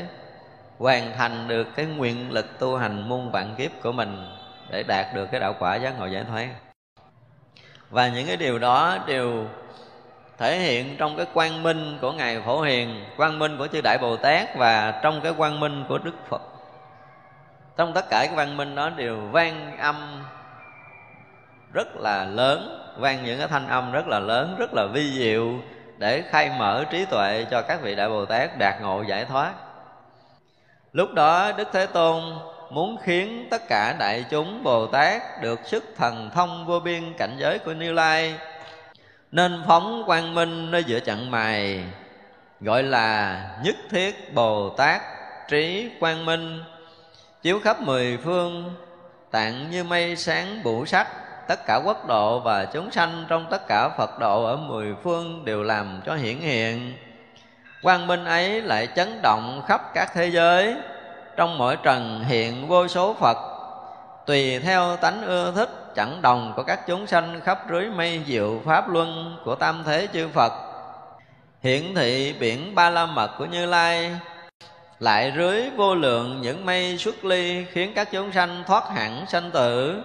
hoàn thành được cái nguyện lực tu hành muôn vạn kiếp của mình để đạt được cái đạo quả giác ngộ giải thoát. Và những cái điều đó đều thể hiện trong cái quang minh của ngài phổ hiền, quang minh của chư đại bồ tát và trong cái quang minh của đức phật. Trong tất cả cái văn minh đó đều vang âm rất là lớn, vang những cái thanh âm rất là lớn, rất là vi diệu để khai mở trí tuệ cho các vị đại bồ tát đạt ngộ giải thoát lúc đó đức thế tôn muốn khiến tất cả đại chúng bồ tát được sức thần thông vô biên cảnh giới của như lai, nên phóng quang minh nơi giữa chặng mày gọi là nhất thiết bồ tát trí quang minh, chiếu khắp mười phương, tạng như mây sáng bụ sắc tất cả quốc độ và chúng sanh trong tất cả phật độ ở mười phương đều làm cho hiển hiện quang minh ấy lại chấn động khắp các thế giới. Trong mỗi trần hiện vô số phật, tùy theo tánh ưa thích chẳng đồng của các chúng sanh khắp rưới mây diệu pháp luân của tam thế chư phật. Hiển thị biển ba la mật của như lai, lại rưới vô lượng những mây xuất ly khiến các chúng sanh thoát hẳn sanh tử.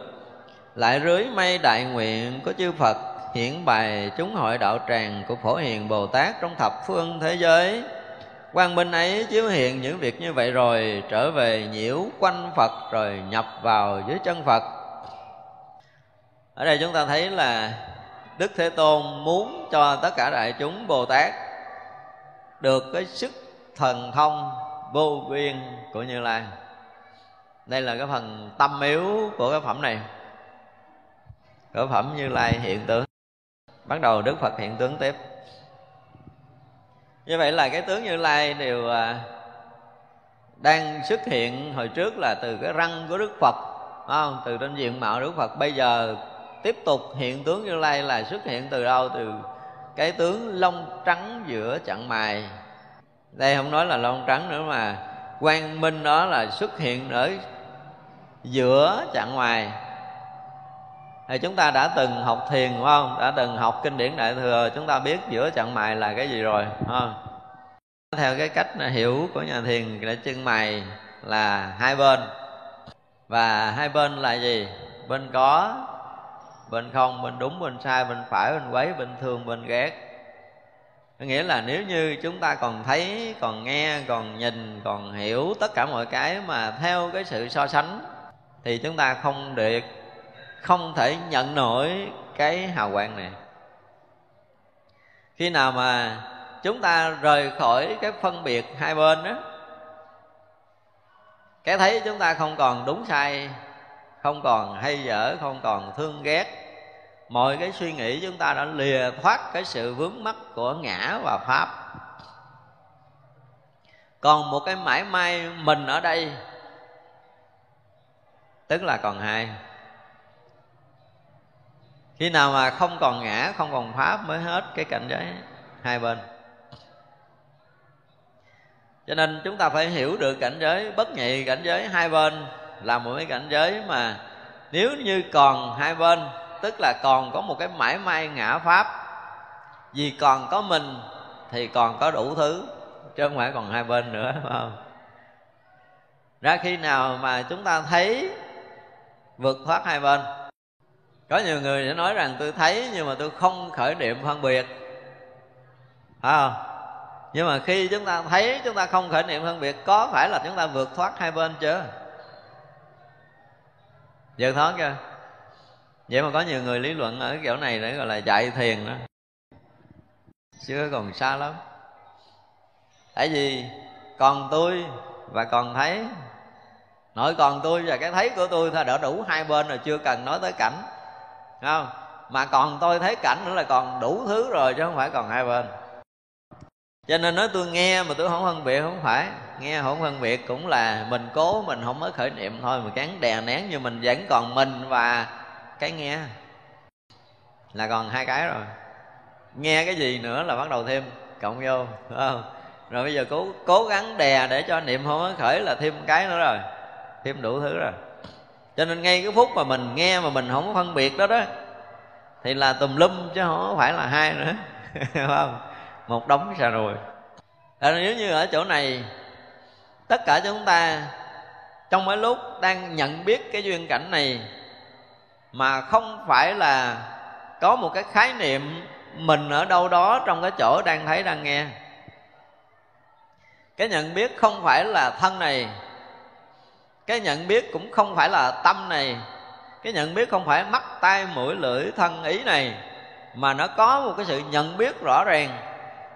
Lại rưới mây đại nguyện của chư phật hiển bài chúng hội đạo tràng của phổ hiền bồ tát trong thập phương thế giới. Quang minh ấy chiếu hiện những việc như vậy rồi, trở về nhiễu quanh phật rồi nhập vào dưới chân phật. Ở đây chúng ta thấy là đức thế tôn muốn cho tất cả đại chúng bồ tát được cái sức thần thông vô biên của như lai. Đây là cái phần tâm yếu của cái phẩm này. Cỡ phẩm như lai hiện tướng bắt đầu đức phật hiện tướng tiếp. Như vậy là cái tướng như lai đều à, đang xuất hiện hồi trước là từ cái răng của đức phật không? từ trên diện mạo đức phật. Bây giờ tiếp tục hiện tướng như lai là xuất hiện từ đâu? Từ cái tướng lông trắng giữa chặng mày đây không nói là lông trắng nữa mà quang minh đó là xuất hiện ở giữa chặng ngoài thì chúng ta đã từng học thiền đúng không? Đã từng học kinh điển đại thừa, chúng ta biết giữa chặng mày là cái gì rồi không? Theo cái cách hiểu của nhà thiền là chân mày là hai bên. Và hai bên là gì? Bên có, bên không, bên đúng, bên sai, bên phải, bên quấy, bên thương, bên ghét. Nghĩa là nếu như chúng ta còn thấy, còn nghe, còn nhìn, còn hiểu tất cả mọi cái mà theo cái sự so sánh, thì chúng ta không được không thể nhận nổi cái hào quang này. Khi nào mà chúng ta rời khỏi cái phân biệt hai bên đó, cái thấy chúng ta không còn đúng sai, không còn hay dở, không còn thương ghét, mọi cái suy nghĩ chúng ta đã lìa thoát cái sự vướng mắc của ngã và pháp. Còn một cái mãi may mình ở đây, tức là còn hai khi nào mà không còn ngã, không còn pháp mới hết cái cảnh giới hai bên. Cho nên chúng ta phải hiểu được cảnh giới, bất nhị cảnh giới hai bên là một cái cảnh giới mà nếu như còn hai bên, tức là còn có một cái mãi may ngã pháp, vì còn có mình thì còn có đủ thứ, chứ không phải còn hai bên nữa, phải không? Ra khi nào mà chúng ta thấy vượt thoát hai bên có nhiều người sẽ nói rằng tôi thấy nhưng mà tôi không khởi niệm phân biệt. Phải không? Nhưng mà khi chúng ta thấy chúng ta không khởi niệm phân biệt, có phải là chúng ta vượt thoát hai bên chưa? Vượt thoát chưa? Vậy mà có nhiều người lý luận ở kiểu này để gọi là dạy thiền đó. Chưa còn xa lắm. Tại vì còn tôi và còn thấy. Nội còn tôi và cái thấy của tôi thôi, đã đủ hai bên rồi, chưa cần nói tới cảnh không? Mà còn tôi thấy cảnh nữa là còn đủ thứ rồi chứ không phải còn hai bên. Cho nên nói tôi nghe mà tôi không phân biệt, không phải. Nghe không phân biệt cũng là mình cố, mình không mới khởi niệm thôi mà cắn đè nén nhưng mình vẫn còn mình và cái nghe. Là còn hai cái rồi. Nghe cái gì nữa là bắt đầu thêm cộng vô không? Rồi bây giờ cố cố gắng đè để cho niệm không mới khởi là thêm cái nữa rồi. Thêm đủ thứ rồi cho nên ngay cái phút mà mình nghe mà mình không có phân biệt đó đó thì là tùm lum chứ không phải là hai nữa. Không? Một đống xà rồi à, nếu như ở chỗ này tất cả chúng ta trong mấy lúc đang nhận biết cái duyên cảnh này mà không phải là có một cái khái niệm mình ở đâu đó trong cái chỗ đang thấy đang nghe. Cái nhận biết không phải là thân này cái nhận biết cũng không phải là tâm này. Cái nhận biết không phải mắt, tai, mũi, lưỡi, thân, ý này, mà nó có một cái sự nhận biết rõ ràng.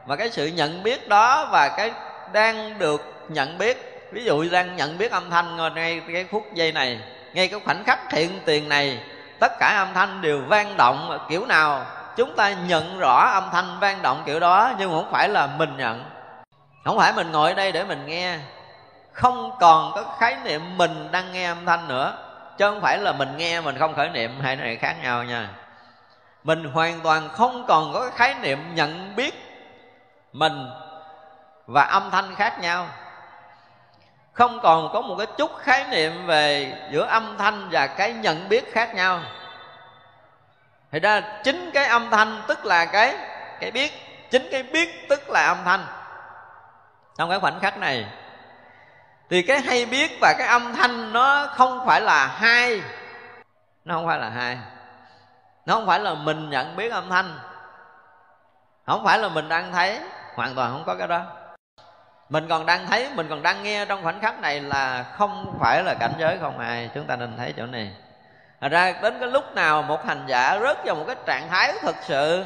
Và cái sự nhận biết đó và cái đang được nhận biết, ví dụ đang nhận biết âm thanh ngay cái phút giây này, ngay cái khoảnh khắc hiện tiền này, tất cả âm thanh đều vang động kiểu nào, chúng ta nhận rõ âm thanh vang động kiểu đó, nhưng không phải là mình nhận. Không phải mình ngồi ở đây để mình nghe không còn có khái niệm mình đang nghe âm thanh nữa. Chứ không phải là mình nghe mình không khởi niệm, hai này khác nhau nha. Mình hoàn toàn không còn có khái niệm nhận biết mình và âm thanh khác nhau. Không còn có một cái chút khái niệm về giữa âm thanh và cái nhận biết khác nhau. Thì ra chính cái âm thanh tức là cái cái biết. Chính cái biết tức là âm thanh. Trong cái khoảnh khắc này thì cái hay biết và cái âm thanh nó không phải là hai. Nó không phải là hai. Nó không phải là mình nhận biết âm thanh. Không phải là mình đang thấy. Hoàn toàn không có cái đó. Mình còn đang thấy, mình còn đang nghe trong khoảnh khắc này là không phải là cảnh giới không ai. Chúng ta nên thấy chỗ này. Thật ra đến cái lúc nào một hành giả rớt vào một cái trạng thái thực sự,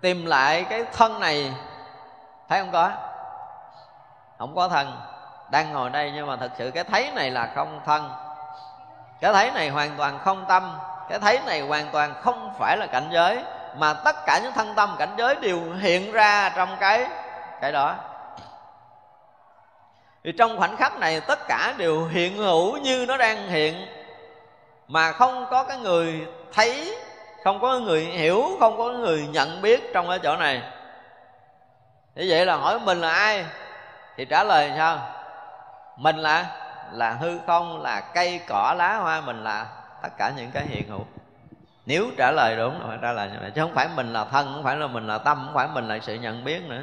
tìm lại cái thân này, thấy không có? Không có thân đang ngồi đây nhưng mà thực sự cái thấy này là không thân. Cái thấy này hoàn toàn không tâm. Cái thấy này hoàn toàn không phải là cảnh giới. Mà tất cả những thân tâm, cảnh giới đều hiện ra trong cái cái đó. Thì trong khoảnh khắc này tất cả đều hiện hữu như nó đang hiện. Mà không có cái người thấy, không có người hiểu, không có người nhận biết trong cái chỗ này. Như vậy là hỏi mình là ai? Thì trả lời sao? Mình là là hư không, là cây, cỏ, lá, hoa, mình là tất cả những cái hiện hữu. Nếu trả lời đúng là phải trả lời như vậy, chứ không phải mình là thân, không phải là mình là tâm, không phải mình là sự nhận biết nữa.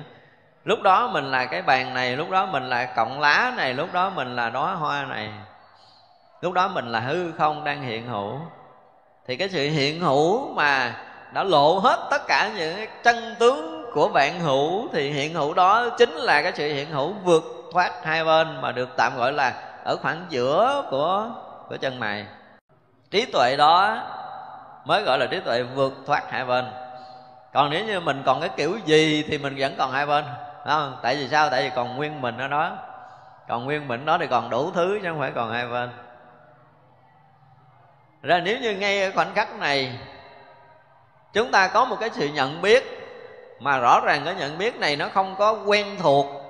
Lúc đó mình là cái bàn này, lúc đó mình là cọng lá này, lúc đó mình là đóa hoa này. Lúc đó mình là hư không đang hiện hữu. Thì cái sự hiện hữu mà đã lộ hết tất cả những chân tướng của vạn hữu, thì hiện hữu đó chính là cái sự hiện hữu vượt thoát hai bên mà được tạm gọi là ở khoảng giữa của của chân mày. Trí tuệ đó mới gọi là trí tuệ vượt thoát hai bên. Còn nếu như mình còn cái kiểu gì thì mình vẫn còn hai bên không? Tại vì sao? Tại vì còn nguyên mình ở đó. Còn nguyên mình đó thì còn đủ thứ chứ không phải còn hai bên. Ra nếu như ngay ở khoảnh khắc này, chúng ta có một cái sự nhận biết mà rõ ràng cái nhận biết này nó không có quen thuộc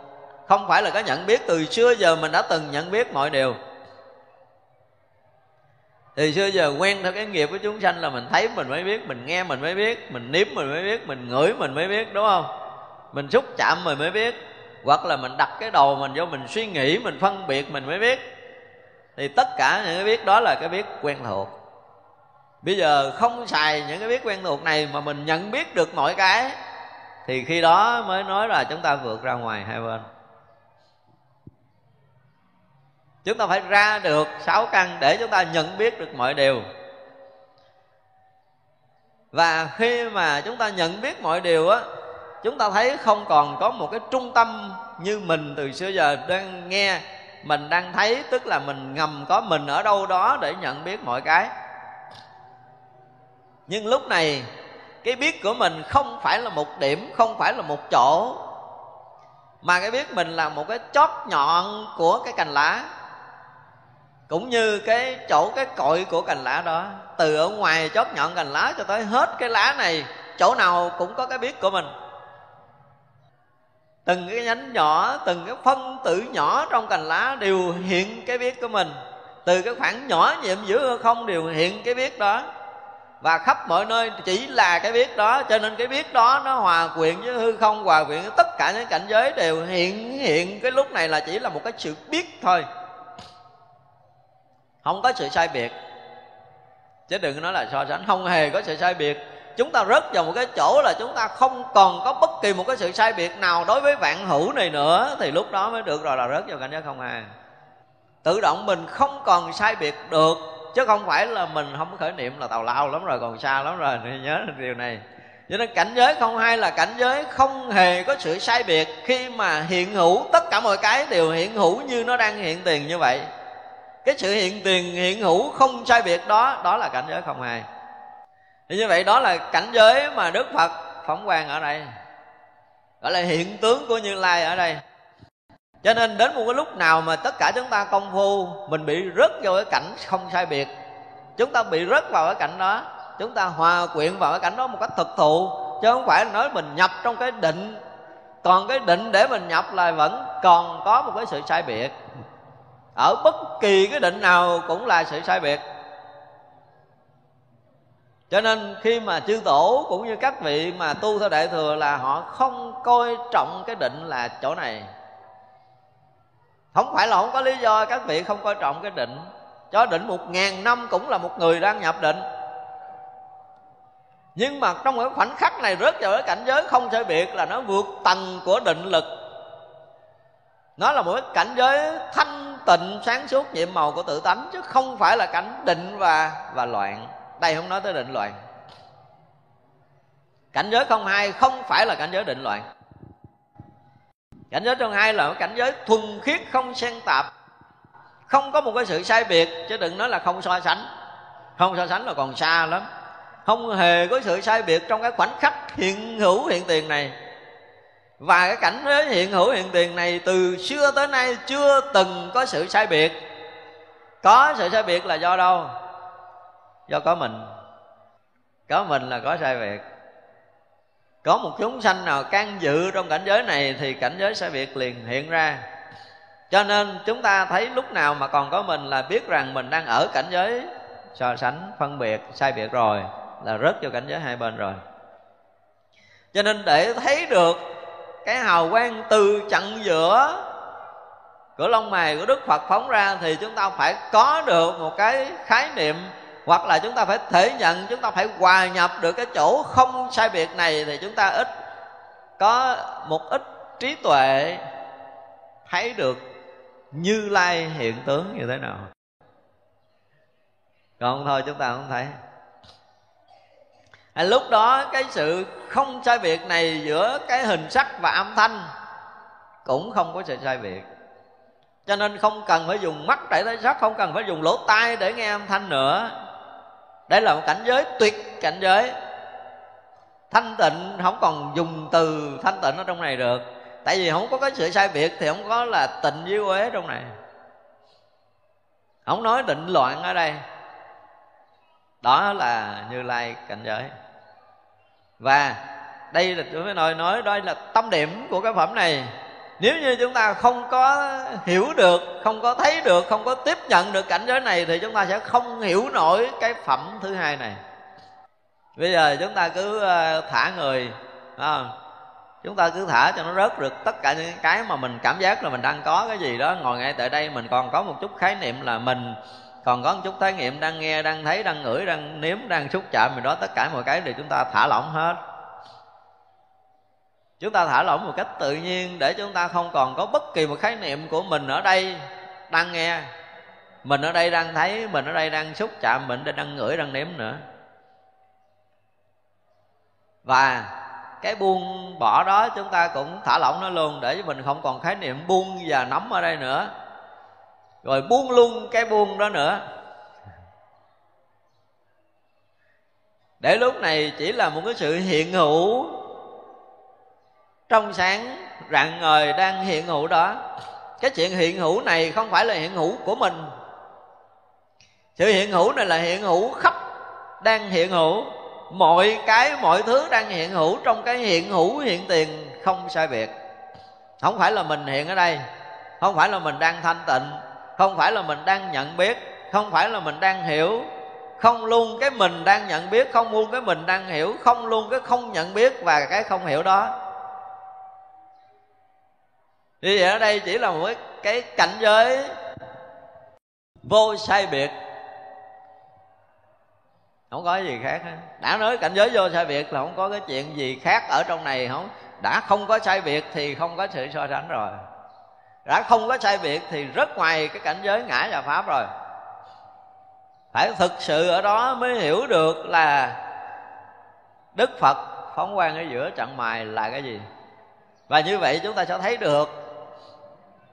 không phải là cái nhận biết từ xưa giờ mình đã từng nhận biết mọi điều. Thì xưa giờ quen theo cái nghiệp của chúng sanh là mình thấy mình mới biết, mình nghe mình mới biết, mình nếm mình mới biết, mình ngửi mình mới biết, đúng không? Mình xúc chạm mình mới biết. Hoặc là mình đặt cái đầu mình vô mình suy nghĩ, mình phân biệt mình mới biết. Thì tất cả những cái biết đó là cái biết quen thuộc. Bây giờ không xài những cái biết quen thuộc này mà mình nhận biết được mọi cái, thì khi đó mới nói là chúng ta vượt ra ngoài hai bên. Chúng ta phải ra được sáu căn để chúng ta nhận biết được mọi điều. Và khi mà chúng ta nhận biết mọi điều á, chúng ta thấy không còn có một cái trung tâm như mình từ xưa giờ đang nghe, mình đang thấy, tức là mình ngầm có mình ở đâu đó để nhận biết mọi cái. Nhưng lúc này, cái biết của mình không phải là một điểm, không phải là một chỗ, mà cái biết mình là một cái chót nhọn của cái cành lá cũng như cái chỗ cái cội của cành lá đó, từ ở ngoài chóp nhọn cành lá cho tới hết cái lá này, chỗ nào cũng có cái biết của mình. Từng cái nhánh nhỏ, từng cái phân tử nhỏ trong cành lá đều hiện cái biết của mình. Từ cái khoảng nhỏ nhiệm giữa không đều hiện cái biết đó. Và khắp mọi nơi chỉ là cái biết đó, cho nên cái biết đó nó hòa quyện với hư không, hòa quyện với tất cả những cảnh giới đều hiện hiện. Cái lúc này là chỉ là một cái sự biết thôi không có sự sai biệt. Chứ đừng nói là so sánh. Không hề có sự sai biệt. Chúng ta rớt vào một cái chỗ là chúng ta không còn có bất kỳ một cái sự sai biệt nào đối với vạn hữu này nữa, thì lúc đó mới được rồi là rớt vào cảnh giới không à. Tự động mình không còn sai biệt được, chứ không phải là mình không có khởi niệm là tào lao lắm rồi, còn xa lắm rồi thì nhớ điều này. Cho nên cảnh giới không hai là cảnh giới không hề có sự sai biệt khi mà hiện hữu tất cả mọi cái đều hiện hữu như nó đang hiện tiền như vậy cái sự hiện tiền, hiện hữu không sai biệt đó đó là cảnh giới không hai. Thì như vậy đó là cảnh giới mà đức phật phóng quang ở đây, gọi là hiện tướng của như lai ở đây. Cho nên đến một cái lúc nào mà tất cả chúng ta công phu, mình bị rớt vào cái cảnh không sai biệt, chúng ta bị rớt vào cái cảnh đó, chúng ta hòa quyện vào cái cảnh đó một cách thực thụ, chứ không phải nói mình nhập trong cái định. Còn cái định để mình nhập là vẫn còn có một cái sự sai biệt ở bất kỳ cái định nào cũng là sự sai biệt. Cho nên khi mà chư tổ cũng như các vị mà tu theo đại thừa là họ không coi trọng cái định là chỗ này. Không phải là không có lý do các vị không coi trọng cái định. Cho định một ngàn năm cũng là một người đang nhập định. Nhưng mà trong cái khoảnh khắc này rớt vào cái cảnh giới không sai biệt là nó vượt tầng của định lực nó là một cái cảnh giới thanh tịnh, sáng suốt, nhiệm màu của tự tánh, chứ không phải là cảnh định và và loạn. Đây không nói tới định loạn. Cảnh giới không hai không phải là cảnh giới định loạn. Cảnh giới trong hai là cảnh giới thuần khiết, không xen tạp. Không có một cái sự sai biệt, chứ đừng nói là không so sánh. Không so sánh là còn xa lắm. Không hề có sự sai biệt trong cái khoảnh khắc hiện hữu hiện tiền này và cái cảnh giới hiện hữu hiện tiền này từ xưa tới nay chưa từng có sự sai biệt. Có sự sai biệt là do đâu? Do có mình. Có mình là có sai biệt. Có một chúng sanh nào can dự trong cảnh giới này thì cảnh giới sai biệt liền hiện ra. Cho nên chúng ta thấy lúc nào mà còn có mình là biết rằng mình đang ở cảnh giới so sánh, phân biệt, sai biệt rồi, là rớt vô cảnh giới hai bên rồi. Cho nên để thấy được cái hào quang từ chặn giữa của lông mày của đức phật phóng ra thì chúng ta phải có được một cái khái niệm, hoặc là chúng ta phải thể nhận, chúng ta phải hòa nhập được cái chỗ không sai biệt này thì chúng ta ít có một ít trí tuệ thấy được như lai hiện tướng như thế nào. Còn thôi, chúng ta không thấy à, lúc đó cái sự không sai biệt này giữa cái hình sắc và âm thanh cũng không có sự sai biệt cho nên không cần phải dùng mắt để thấy sắc không cần phải dùng lỗ tai để nghe âm thanh nữa. Đây là một cảnh giới tuyệt cảnh giới. Thanh tịnh không còn dùng từ thanh tịnh ở trong này được. Tại vì không có cái sự sai biệt thì không có là tịnh với uế trong này. Không nói định loạn ở đây. Đó là như lai cảnh giới và đây là chúng tôi nói nói đây là tâm điểm của cái phẩm này. Nếu như chúng ta không có hiểu được không có thấy được không có tiếp nhận được cảnh giới này thì chúng ta sẽ không hiểu nổi cái phẩm thứ hai này. Bây giờ chúng ta cứ ờ, thả người à, chúng ta cứ thả cho nó rớt được tất cả những cái mà mình cảm giác là mình đang có cái gì đó ngồi ngay tại đây mình còn có một chút khái niệm là mình còn có một chút thái nghiệm đang nghe, đang thấy, đang ngửi, đang nếm, đang xúc chạm gì đó, tất cả mọi cái đều chúng ta thả lỏng hết. Chúng ta thả lỏng một cách tự nhiên để chúng ta không còn có bất kỳ một khái niệm của mình ở đây đang nghe. Mình ở đây đang thấy, mình ở đây đang xúc chạm, mình đang ngửi, đang nếm nữa. Và cái buông bỏ đó chúng ta cũng thả lỏng nó luôn để cho mình không còn khái niệm buông và nắm ở đây nữa rồi buông luôn cái buông đó nữa. Để lúc này chỉ là một cái sự hiện hữu trong sáng, rạng ngời đang hiện hữu đó. Cái chuyện hiện hữu này không phải là hiện hữu của mình. Sự hiện hữu này là hiện hữu khắp đang hiện hữu. Mọi cái, mọi thứ đang hiện hữu trong cái hiện hữu hiện tiền không sai biệt. Không phải là mình hiện ở đây, không phải là mình đang thanh tịnh không phải là mình đang nhận biết không phải là mình đang hiểu. Không luôn cái mình đang nhận biết không luôn cái mình đang hiểu không luôn cái không nhận biết và cái không hiểu đó. Như vậy ở đây chỉ là một cái, cảnh giới vô sai biệt. Không có gì khác hết. đã nói cảnh giới vô sai biệt là không có cái chuyện gì khác ở trong này không? Đã không có sai biệt thì không có sự so sánh rồi đã không có sai biệt thì rất ngoài cái cảnh giới ngã và pháp rồi. Phải thực sự ở đó mới hiểu được là đức phật phóng quang ở giữa trận mài là cái gì. Và như vậy chúng ta sẽ thấy được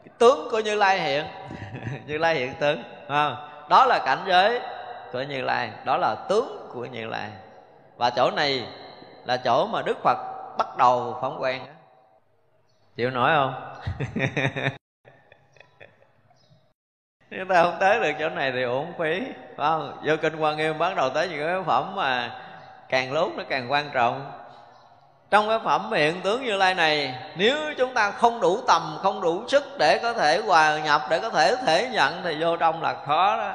cái tướng của như lai hiện. Như lai hiện tướng không? đó là cảnh giới của như lai, đó là tướng của như lai. Và chỗ này là chỗ mà đức phật bắt đầu phóng quang chịu nổi không? chúng ta không tới được chỗ này thì uổng phí, phải không? Vô kinh quan nghiêm bắt đầu tới những cái phẩm mà càng lúc nó càng quan trọng. Trong cái phẩm hiện tướng như lai này, nếu chúng ta không đủ tầm, không đủ sức để có thể hòa nhập, để có thể thể nhận thì vô trong là khó đó.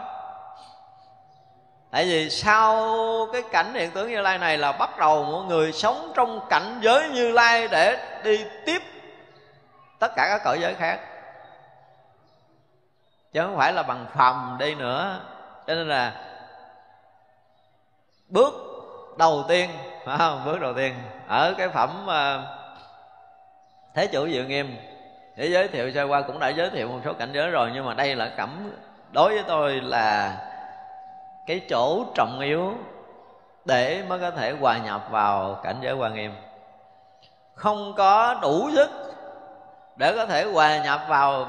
Tại vì sau cái cảnh hiện tướng như lai này là bắt đầu mọi người sống trong cảnh giới như lai để đi tiếp tất cả các cõi giới khác chứ không phải là bằng phầm đi nữa. Cho nên là bước đầu tiên, phải không? Bước đầu tiên. Ở cái phẩm ờ, thế chủ dự nghiêm, để giới thiệu sơ qua cũng đã giới thiệu một số cảnh giới rồi, nhưng mà đây là cẩm đối với tôi là cái chỗ trọng yếu để mới có thể hòa nhập vào cảnh giới quan nghiêm. Không có đủ sức để có thể hòa nhập vào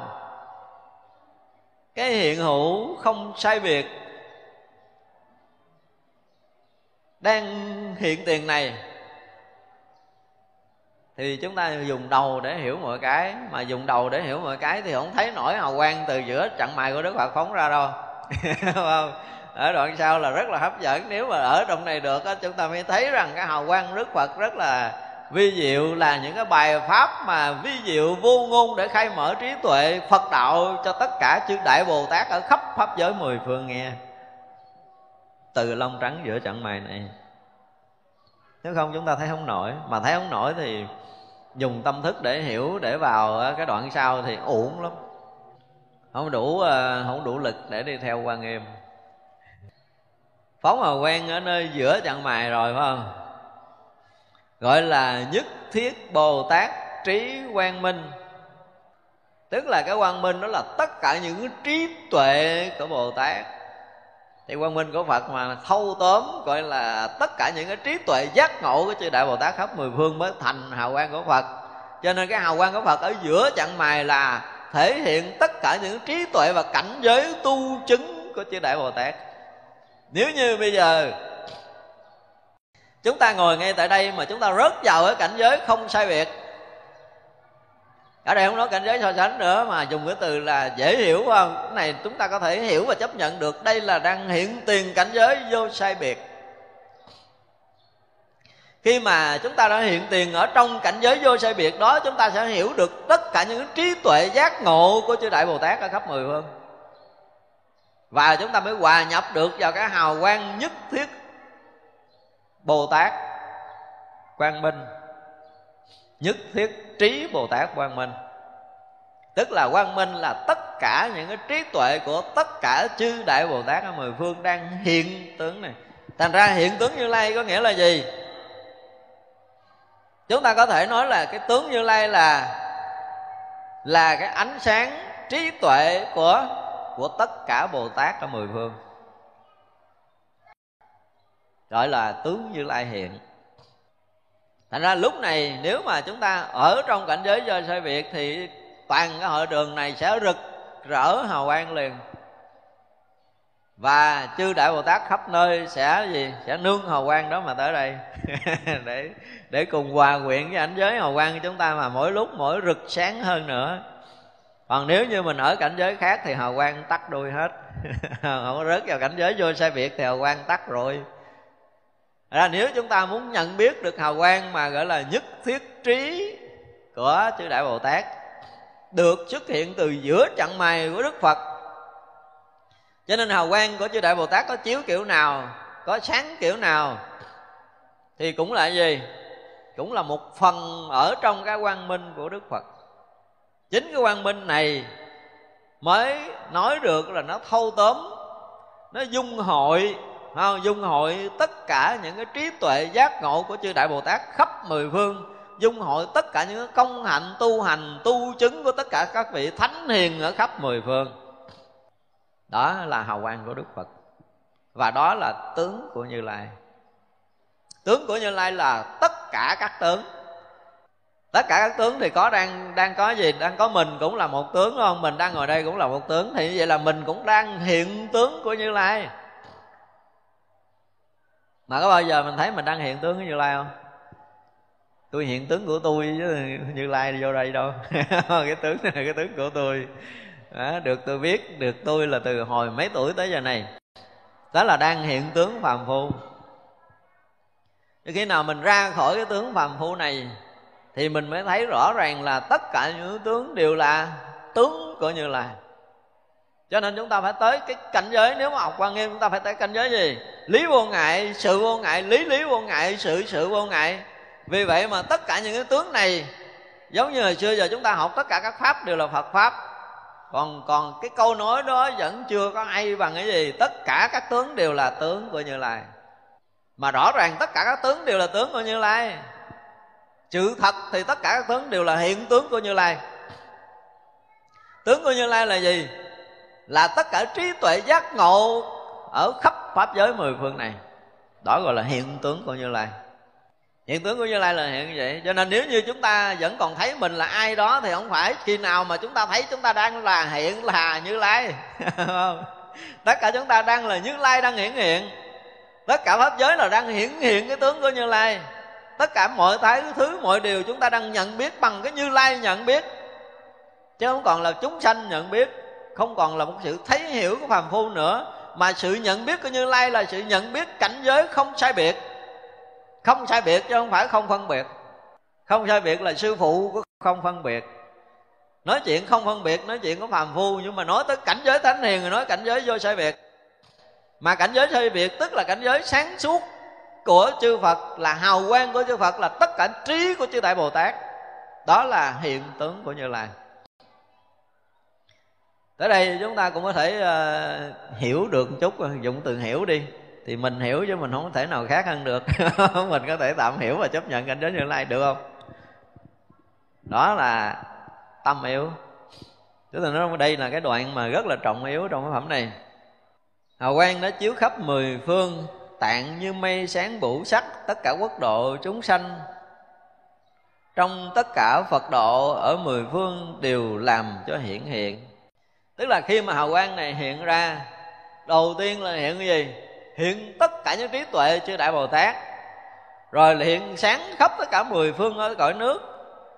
cái hiện hữu không sai biệt. Đang hiện tiền này, thì chúng ta dùng đầu để hiểu mọi cái. Mà dùng đầu để hiểu mọi cái thì không thấy nổi hào quang từ giữa trận mày của đức phật phóng ra đâu. Không ở đoạn sau là rất là hấp dẫn. Nếu mà ở trong này được á, chúng ta mới thấy rằng cái hào quang đức phật rất là vi diệu là những cái bài pháp mà vi diệu vô ngôn để khai mở trí tuệ, phật đạo cho tất cả chư đại bồ tát ở khắp pháp giới mười phương nghe. Từ lông trắng giữa trận mày này. Nếu không chúng ta thấy không nổi. Mà thấy không nổi thì dùng tâm thức để hiểu, để vào ờ, cái đoạn sau thì uổng lắm. Không đủ ờ, không đủ lực để đi theo quan nghiêm phóng mà quen ở nơi giữa chặng mài rồi, phải không? Gọi là nhất thiết bồ tát trí quang minh. Tức là cái quang minh đó là tất cả những trí tuệ của bồ tát. Thì quang minh của phật mà thâu tóm gọi là tất cả những cái trí tuệ giác ngộ của chư đại bồ tát khắp mười phương mới thành hào quang của phật. Cho nên cái hào quang của phật ở giữa chặng mài là thể hiện tất cả những trí tuệ và cảnh giới tu chứng của chư đại bồ tát. Nếu như bây giờ chúng ta ngồi ngay tại đây mà chúng ta rớt vào cái cảnh giới không sai biệt. Ở đây không nói cảnh giới so sánh nữa, mà dùng cái từ là dễ hiểu không? Cái này chúng ta có thể hiểu và chấp nhận được. Đây là đang hiện tiền cảnh giới vô sai biệt. Khi mà chúng ta đã hiện tiền ở trong cảnh giới vô sai biệt đó, chúng ta sẽ hiểu được tất cả những trí tuệ giác ngộ của chư đại bồ tát ở khắp mười phương. Và chúng ta mới hòa nhập được vào cái hào quang nhất thiết bồ tát quang minh. Nhất thiết trí bồ tát quang minh. Tức là quang minh là tất cả những cái trí tuệ của tất cả chư đại bồ tát ở mười phương đang hiện tướng này. Thành ra hiện tướng như lai có nghĩa là gì? Chúng ta có thể nói là cái tướng như lai là là cái ánh sáng trí tuệ của của tất cả bồ tát ở mười phương gọi là tướng như lai hiện thành ra lúc này nếu mà chúng ta ở trong cảnh giới do sai việt thì toàn cái hội trường này sẽ rực rỡ hào quang liền. Và chư đại bồ tát khắp nơi sẽ gì? Sẽ nương hào quang đó mà tới đây. Để để cùng hòa quyện với ảnh giới hào quang của chúng ta mà mỗi lúc mỗi rực sáng hơn nữa. Còn nếu như mình ở cảnh giới khác thì hào quang tắt đuôi hết. Không có rớt vào cảnh giới vô sai việt thì hào quang tắt rồi ra nếu chúng ta muốn nhận biết được hào quang mà gọi là nhất thiết trí của chư đại bồ tát, được xuất hiện từ giữa trận mày của đức phật. Cho nên hào quang của chư đại bồ tát có chiếu kiểu nào, có sáng kiểu nào, thì cũng là gì? Cũng là một phần ở trong cái quang minh của đức phật. Chính cái quang minh này mới nói được là nó thâu tóm, nó dung hội không? dung hội tất cả những cái trí tuệ giác ngộ của chư đại bồ tát khắp mười phương. Dung hội tất cả những công hạnh, tu hành, tu chứng của tất cả các vị thánh hiền ở khắp mười phương. Đó là hào quang của đức phật. Và đó là tướng của như lai. Tướng của như lai là tất cả các tướng. Tất cả các tướng thì có đang đang có gì? Đang có mình cũng là một tướng, đúng không? Mình đang ngồi đây cũng là một tướng. Thì như vậy là mình cũng đang hiện tướng của như lai mà có bao giờ mình thấy mình đang hiện tướng của như lai không? Tôi hiện tướng của tôi chứ như lai vô đây đâu. Cái tướng này là cái tướng của tôi. Đó, được tôi biết được tôi là từ hồi mấy tuổi tới giờ này. Đó là đang hiện tướng phàm phu. Khi nào mình ra khỏi cái tướng phàm phu này thì mình mới thấy rõ ràng là tất cả những tướng đều là tướng của như lai cho nên chúng ta phải tới cái cảnh giới, nếu mà học quan nghiêm, chúng ta phải tới cảnh giới gì? Lý vô ngại, sự vô ngại, lý lý vô ngại, sự sự vô ngại. Vì vậy mà tất cả những cái tướng này, giống như hồi xưa giờ chúng ta học tất cả các pháp đều là phật pháp. Còn còn cái câu nói đó vẫn chưa có ai bằng cái gì. Tất cả các tướng đều là tướng của như lai. Mà rõ ràng tất cả các tướng đều là tướng của như lai. Chữ thật thì tất cả các tướng đều là hiện tướng của như lai. Tướng của như lai là gì? Là tất cả trí tuệ giác ngộ ở khắp pháp giới mười phương này. Đó gọi là hiện tướng của như lai. Hiện tướng của như lai là hiện như vậy. Cho nên nếu như chúng ta vẫn còn thấy mình là ai đó thì không phải khi nào mà chúng ta thấy chúng ta đang là hiện là như lai. Tất cả chúng ta đang là như lai đang hiển hiện. Tất cả pháp giới là đang hiển hiện cái tướng của như lai. Tất cả mọi thái thứ, mọi điều chúng ta đang nhận biết bằng cái như lai nhận biết. Chứ không còn là chúng sanh nhận biết không còn là một sự thấy hiểu của phàm phu nữa, mà sự nhận biết của như lai là sự nhận biết cảnh giới không sai biệt. Không sai biệt chứ không phải không phân biệt. Không sai biệt là sư phụ của không phân biệt. Nói chuyện không phân biệt, nói chuyện của phàm phu, nhưng mà nói tới cảnh giới thánh hiền rồi nói cảnh giới vô sai biệt. Mà cảnh giới sai biệt tức là cảnh giới sáng suốt của chư Phật, là hào quang của chư Phật, là tất cả trí của chư Đại Bồ Tát. Đó là hiện tướng của Như Lai tới đây chúng ta cũng có thể uh, hiểu được một chút dụng từ hiểu đi. Thì mình hiểu chứ mình không thể nào khác hơn được. Mình có thể tạm hiểu và chấp nhận cảnh giới như lai được không? Đó là tâm yếu. Chúng ta nói đây là cái đoạn mà rất là trọng yếu trong cái phẩm này. Hào quang nó chiếu khắp mười phương Tạng như mây sáng bủ sắc Tất cả quốc độ chúng sanh. Trong tất cả Phật độ Ở mười phương đều làm cho hiện hiện. Tức là khi mà hào quang này hiện ra, Đầu tiên là hiện cái gì? hiện tất cả những trí tuệ chư đại bồ tát. Rồi hiện sáng khắp tất cả mười phương ở cõi nước.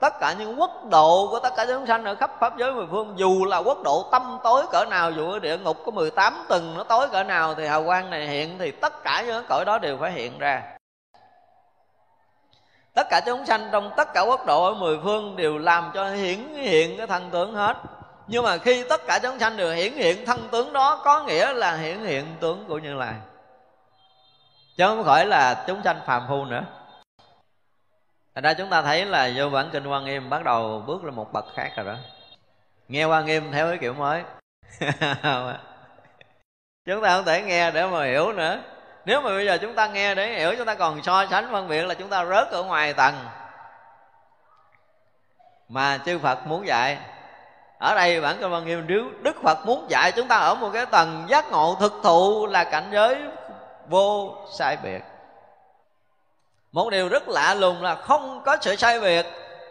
Tất cả những quốc độ của tất cả chúng sanh ở khắp pháp giới mười phương, dù là quốc độ tâm tối cỡ nào, dù ở địa ngục có 18 tầng nó tối cỡ nào, thì hào quang này hiện thì tất cả những cõi đó đều phải hiện ra. Tất cả chúng sanh trong tất cả quốc độ ở mười phương đều làm cho hiển hiện cái thân tướng hết nhưng mà khi tất cả chúng sanh đều hiển hiện thân tướng đó, có nghĩa là hiển hiện tướng của như lai. Chứ không phải là chúng sanh phàm phu nữa. Thành ra chúng ta thấy là vô bản kinh Quan Nghiêm bắt đầu bước lên một bậc khác rồi đó. Nghe Quan Nghiêm theo cái kiểu mới. Chúng ta không thể nghe để mà hiểu nữa. Nếu mà bây giờ chúng ta nghe để hiểu, Chúng ta còn so sánh phân biệt là chúng ta rớt ở ngoài tầng. Mà chư Phật muốn dạy ở đây bản kinh văn nghiêm nếu đức phật muốn dạy chúng ta ở một cái tầng giác ngộ thực thụ là cảnh giới vô sai biệt. Một điều rất lạ lùng là không có sự sai biệt,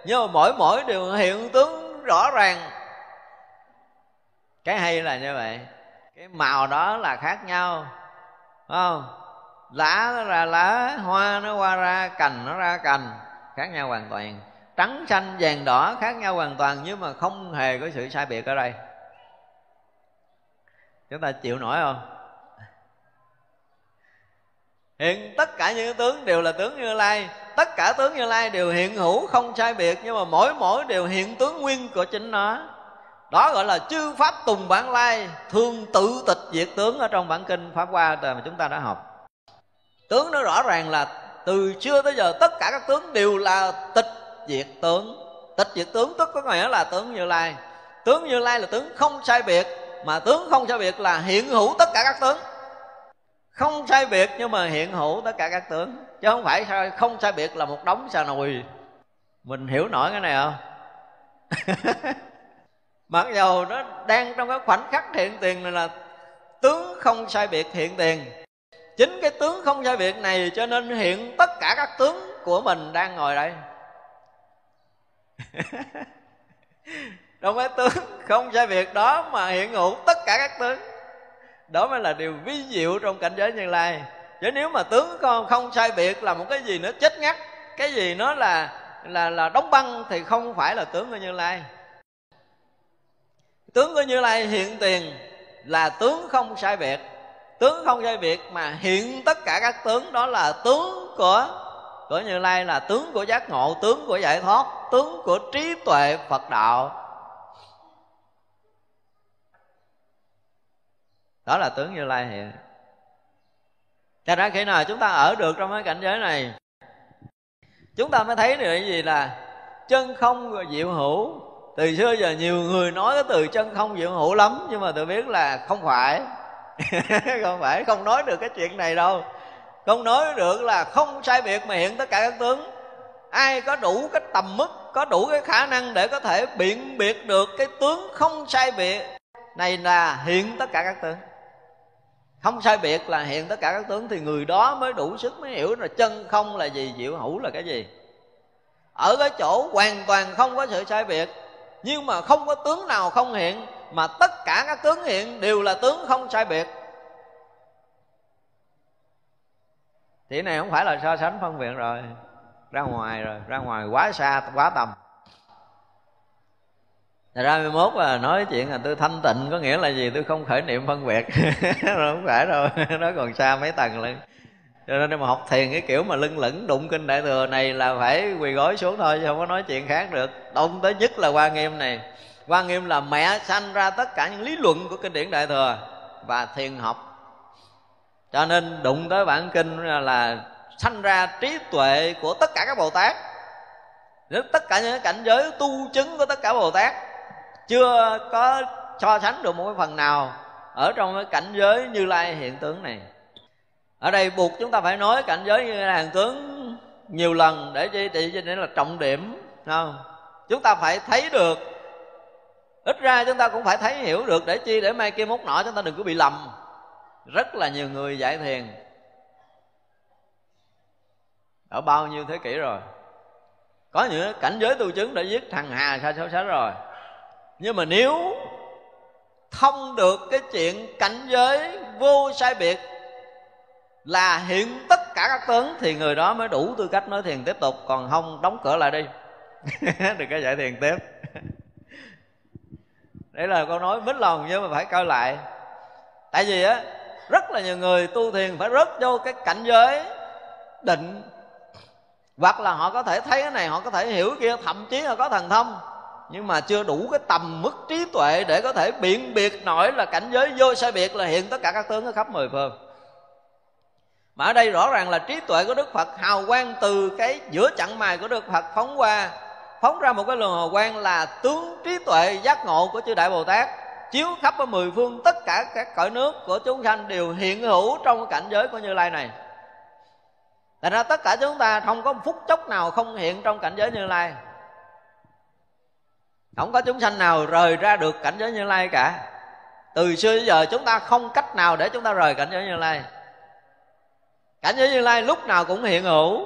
nhưng mà mỗi mỗi điều hiện tướng rõ ràng. Cái hay là như vậy? Cái màu đó là khác nhau Đúng không? Lá nó ra lá, hoa nó qua ra, cành nó ra cành, khác nhau hoàn toàn trắng, xanh, vàng, đỏ khác nhau hoàn toàn nhưng mà không hề có sự sai biệt ở đây. Chúng ta chịu nổi không? Hiện tất cả những tướng đều là tướng như lai. Tất cả tướng như lai đều hiện hữu không sai biệt, nhưng mà mỗi mỗi đều hiện tướng nguyên của chính nó. Đó gọi là chư pháp tùng bản lai thương tự tịch diệt tướng ở trong bản kinh pháp hoa mà chúng ta đã học. Tướng nó rõ ràng là từ xưa tới giờ tất cả các tướng đều là tịch diệt tướng. Tịch diệt tướng tức có nghĩa là tướng như lai. Tướng như lai là tướng không sai biệt, mà tướng không sai biệt là hiện hữu tất cả các tướng. Không sai biệt nhưng mà hiện hữu tất cả các tướng, chứ không phải sao, không sai biệt là một đống xà nùi mình hiểu nổi cái này không? Mặc dầu nó đang trong cái khoảnh khắc hiện tiền này là tướng không sai biệt hiện tiền. Chính cái tướng không sai biệt này cho nên hiện tất cả các tướng của mình đang ngồi đây. trong cái tướng, không sai việc đó mà hiện hữu tất cả các tướng. Đó mới là điều vi diệu trong cảnh giới như lai. Chứ nếu mà tướng con không sai biệt là một cái gì nó chết ngắt, cái gì nó là là là đóng băng thì không phải là tướng của như lai. Tướng của như lai hiện tiền là tướng không sai biệt. Tướng không sai biệt mà hiện tất cả các tướng đó là tướng của của như lai, là tướng của giác ngộ, tướng của giải thoát tướng của trí tuệ phật đạo. Đó là tướng như lai hiện cho ra khi nào chúng ta ở được trong cái cảnh giới này, chúng ta mới thấy được cái gì là chân không diệu hữu. Từ xưa giờ nhiều người nói cái từ chân không diệu hữu lắm, nhưng mà tôi biết là không phải. Không phải, không nói được cái chuyện này đâu. Không nói được là không sai biệt mà hiện tất cả các tướng ai có đủ cái tầm mức, có đủ cái khả năng để có thể biện biệt được cái tướng không sai biệt? Này là hiện tất cả các tướng. Không sai biệt là hiện tất cả các tướng, thì người đó mới đủ sức mới hiểu là chân không là gì, diệu hữu là cái gì. Ở cái chỗ hoàn toàn không có sự sai biệt, nhưng mà không có tướng nào không hiện, mà tất cả các tướng hiện đều là tướng không sai biệt. Thì này không phải là so sánh phân biệt rồi ra ngoài rồi, ra ngoài quá xa, quá tầm. Thật ra 21 là nói chuyện là tôi thanh tịnh, có nghĩa là gì? Tôi không khởi niệm phân biệt. Không phải đâu, nó còn xa mấy tầng lận. Cho nên mà học thiền cái kiểu mà lưng lửng đụng kinh đại thừa này là phải quỳ gối xuống thôi, chứ không có nói chuyện khác được. Đông tới nhất là quan nghiêm này. Quan nghiêm là mẹ sanh ra tất cả những lý luận của kinh điển đại thừa và thiền học. Cho nên đụng tới bản kinh là sanh ra trí tuệ của tất cả các bồ tát. Tất cả những cảnh giới tu chứng của tất cả bồ tát chưa có so sánh được một cái phần nào ở trong cái cảnh giới như lai hiện tướng này. Ở đây buộc chúng ta phải nói cảnh giới như lai hiện tướng nhiều lần để chi để, để là trọng điểm không? Chúng ta phải thấy được. Ít ra chúng ta cũng phải thấy hiểu được để chi để mai kia mốt nọ chúng ta đừng có bị lầm. Rất là nhiều người giải thiền ở bao nhiêu thế kỷ rồi? Có những cảnh giới tu chứng đã giết thằng hà sa số sách rồi. Nhưng mà nếu thông được cái chuyện cảnh giới vô sai biệt là hiện tất cả các tướng, thì người đó mới đủ tư cách nói thiền tiếp tục. Còn không, đóng cửa lại đi. Đừng có giải thiền tiếp. Đấy là câu nói mít lòng nhưng mà phải coi lại. Tại vì á, rất là nhiều người tu thiền phải rớt vô cái cảnh giới định hoặc là họ có thể thấy cái này, họ có thể hiểu kia, thậm chí là có thần thông. Nhưng mà chưa đủ cái tầm mức trí tuệ để có thể biện biệt nổi là cảnh giới vô sai biệt là hiện tất cả các tướng ở khắp mười phương. Mà ở đây rõ ràng là trí tuệ của đức phật hào quang từ cái giữa chặng mài của đức phật phóng qua, phóng ra một cái luồng hào quang là tướng trí tuệ giác ngộ của chư đại bồ tát, chiếu khắp ở mười phương tất cả các cõi nước của chúng sanh đều hiện hữu trong cảnh giới của như lai này. Thành ra tất cả chúng ta không có một phút chốc nào không hiện trong cảnh giới Như Lai. Không có chúng sanh nào rời ra được cảnh giới Như Lai cả. Từ xưa đến giờ chúng ta không cách nào để chúng ta rời cảnh giới Như Lai. Cảnh giới Như Lai lúc nào cũng hiện hữu.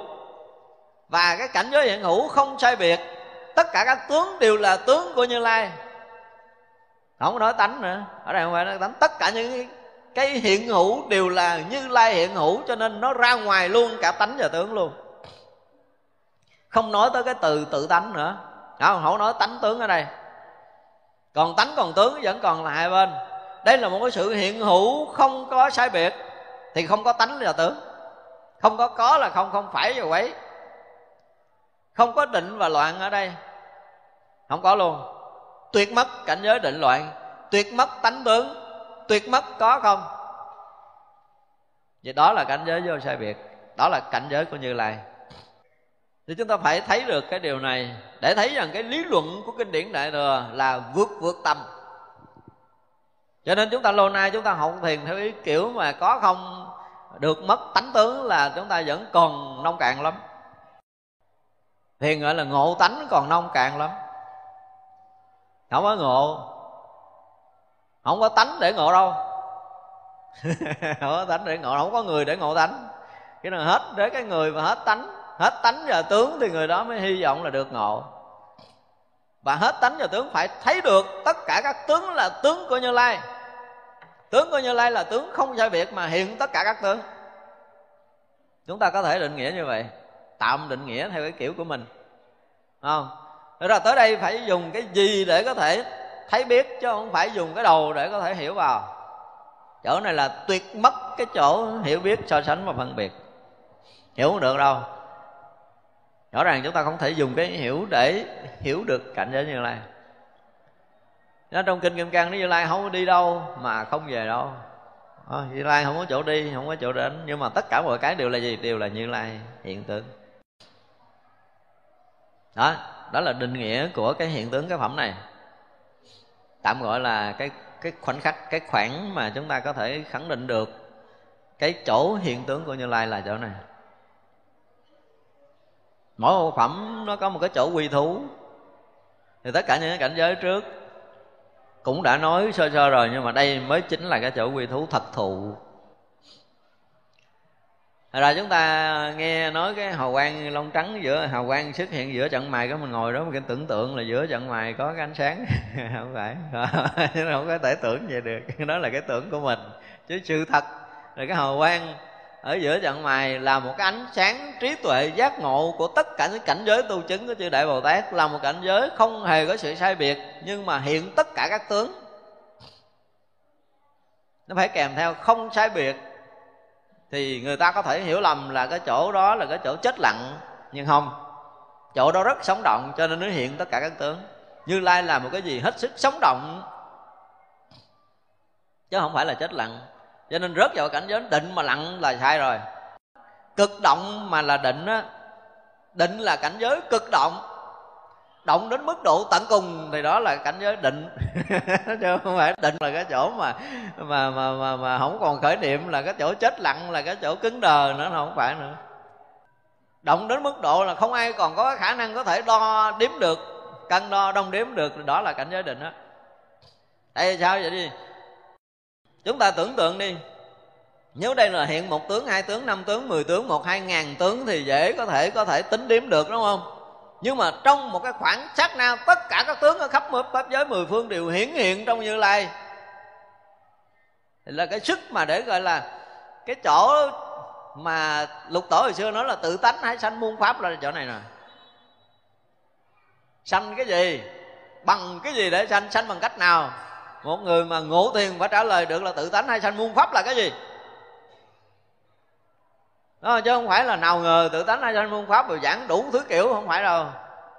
Và cái cảnh giới hiện hữu không sai biệt. Tất cả các tướng đều là tướng của Như Lai. Không có nói tánh nữa. Ở đây không phải nói tánh. Tất cả những cái hiện hữu đều là như lai hiện hữu cho nên nó ra ngoài luôn cả tánh và tướng luôn. Không nói tới cái từ tự tánh nữa. Không không nói tánh tướng ở đây. Còn tánh còn tướng vẫn còn là hai bên. Đây là một cái sự hiện hữu không có sai biệt thì không có tánh và tướng. Không có có là không không phải và quấy. Không có định và loạn ở đây. Không có luôn. Tuyệt mất cảnh giới định loạn. Tuyệt mất tánh tướng tuyệt mất có không? Vậy đó là cảnh giới vô sai biệt. Đó là cảnh giới của như lai. Thì chúng ta phải thấy được cái điều này. Để thấy rằng cái lý luận của kinh điển đại thừa là vượt vượt tâm cho nên chúng ta lâu nay chúng ta học thiền theo ý kiểu mà có không được mất tánh tướng là chúng ta vẫn còn nông cạn lắm. Thiền gọi là ngộ tánh còn nông cạn lắm. Không có ngộ không có tánh để ngộ đâu. Không có tánh để ngộ, không có người để ngộ tánh. Cái nào hết, để cái người mà hết tánh hết tánh và tướng thì người đó mới hy vọng là được ngộ. Và hết tánh và tướng phải thấy được tất cả các tướng là tướng của như lai. Tướng của như lai là tướng không sai biệt mà hiện tất cả các tướng. Chúng ta có thể định nghĩa như vậy. Tạm định nghĩa theo cái kiểu của mình. Không? Rồi tới đây phải dùng cái gì để có thể thấy biết chứ không phải dùng cái đầu để có thể hiểu vào. Chỗ này là tuyệt mất cái chỗ hiểu biết so sánh và phân biệt. Hiểu không được đâu. Rõ ràng chúng ta không thể dùng cái hiểu để hiểu được cảnh giới như lai. Nó trong kinh kim cang nó như lai không có đi đâu mà không về đâu. À, như lai không có chỗ đi không có chỗ đến. Nhưng mà tất cả mọi cái đều là gì? Đều là như lai hiện tượng. Đó đó là định nghĩa của cái hiện tướng cái phẩm này tạm gọi là cái cái khoảnh khắc, cái khoảng mà chúng ta có thể khẳng định được cái chỗ hiện tướng của như lai là chỗ này. Mỗi một phẩm nó có một cái chỗ quy thú. Thì tất cả những cái cảnh giới trước cũng đã nói sơ sơ rồi, nhưng mà đây mới chính là cái chỗ quy thú thật thụ. Thật ra chúng ta nghe nói cái hào quang lông trắng giữa, hào quang xuất hiện giữa trận mày cái mình ngồi đó mình tưởng tượng là giữa trận mày có cái ánh sáng. Không phải. Không có thể tưởng vậy được. Đó là cái tưởng của mình. Chứ sự thật là cái hào quang ở giữa trận mày là một cái ánh sáng trí tuệ giác ngộ của tất cả những cảnh giới tu chứng của chư đại bồ tát, là một cảnh giới không hề có sự sai biệt, nhưng mà hiện tất cả các tướng. Nó phải kèm theo không sai biệt thì người ta có thể hiểu lầm là cái chỗ đó là cái chỗ chết lặng, nhưng không. Chỗ đó rất sống động, cho nên nó hiện tất cả các tướng. Như lai là một cái gì hết sức sống động, chứ không phải là chết lặng. Cho nên rớt vào cảnh giới định mà lặng là sai rồi. Cực động mà là định á, định là cảnh giới cực động động đến mức độ tận cùng thì đó là cảnh giới định. Chứ không phải định là cái chỗ mà mà mà mà, mà không còn khởi niệm là cái chỗ chết lặng là cái chỗ cứng đờ nữa không phải nữa. Động đến mức độ là không ai còn có khả năng có thể đo đếm được cân đo đong đếm được đó là cảnh giới định đó tại sao vậy đi? Chúng ta tưởng tượng đi. Nếu đây là hiện một tướng hai tướng năm tướng mười tướng một hai ngàn tướng thì dễ có thể có thể tính đếm được đúng không? Nhưng mà trong một cái khoảng sát na, tất cả các tướng ở khắp pháp giới, mười phương đều hiển hiện trong như lai. Thì là cái sức mà để gọi là cái chỗ mà lục tổ hồi xưa nói là tự tánh hay sanh muôn pháp là chỗ này nè sanh cái gì? Bằng cái gì để sanh? Sanh bằng cách nào? Một người mà ngộ tiền phải trả lời được là tự tánh hay sanh muôn pháp là cái gì? Đó, chứ không phải là nào ngờ tự tánh hay sanh môn pháp rồi giảng đủ thứ kiểu không phải đâu.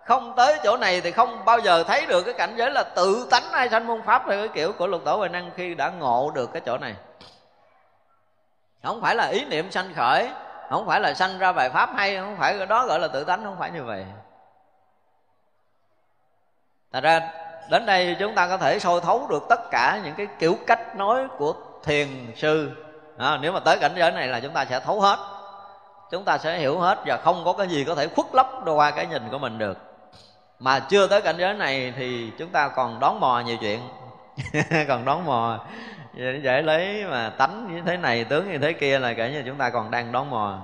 Không tới chỗ này thì không bao giờ thấy được cái cảnh giới là tự tánh hay sanh môn pháp theo cái kiểu của lục tổ huệ năng khi đã ngộ được cái chỗ này. Không phải là ý niệm sanh khởi không phải là sanh ra bài pháp hay không phải cái đó gọi là tự tánh không phải như vậy. Thật ra đến đây chúng ta có thể soi thấu được tất cả những cái kiểu cách nói của thiền sư. À, nếu mà tới cảnh giới này là chúng ta sẽ thấu hết chúng ta sẽ hiểu hết và không có cái gì có thể khuất lấp qua cái nhìn của mình được. Mà chưa tới cảnh giới này thì chúng ta còn đón mò nhiều chuyện. Còn đón mò. Dễ lấy mà tánh như thế này, tướng như thế kia là kể như chúng ta còn đang đón mò.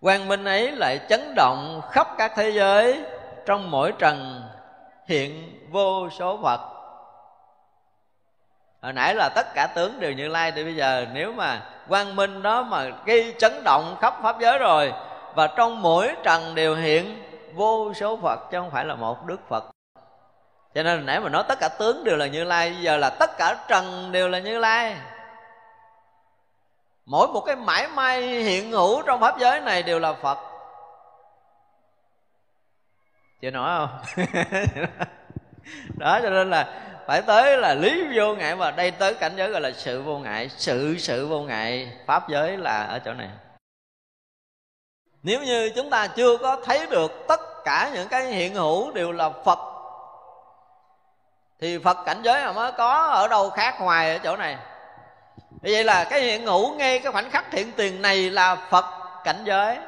Quang minh ấy lại chấn động khắp các thế giới. Trong mỗi trần hiện vô số phật hồi nãy là tất cả tướng đều như lai, thì bây giờ nếu mà quang minh đó mà gây chấn động khắp pháp giới rồi, và trong mỗi trần đều hiện, vô số phật, chứ không phải là một đức phật. Cho nên nãy mà nói tất cả tướng đều là như lai giờ là tất cả trần đều là như lai. Mỗi một cái mãi may hiện hữu trong pháp giới này đều là phật. Chưa nói không? Đó, cho nên là phải tới là lý vô ngại và đây tới cảnh giới gọi là sự vô ngại. Sự sự vô ngại, pháp giới là ở chỗ này. Nếu như chúng ta chưa có thấy được tất cả những cái hiện hữu đều là phật, thì phật cảnh giới mà mới có ở đâu khác ngoài ở chỗ này. Vì vậy là cái hiện hữu ngay cái khoảnh khắc hiện tiền này là phật cảnh giới.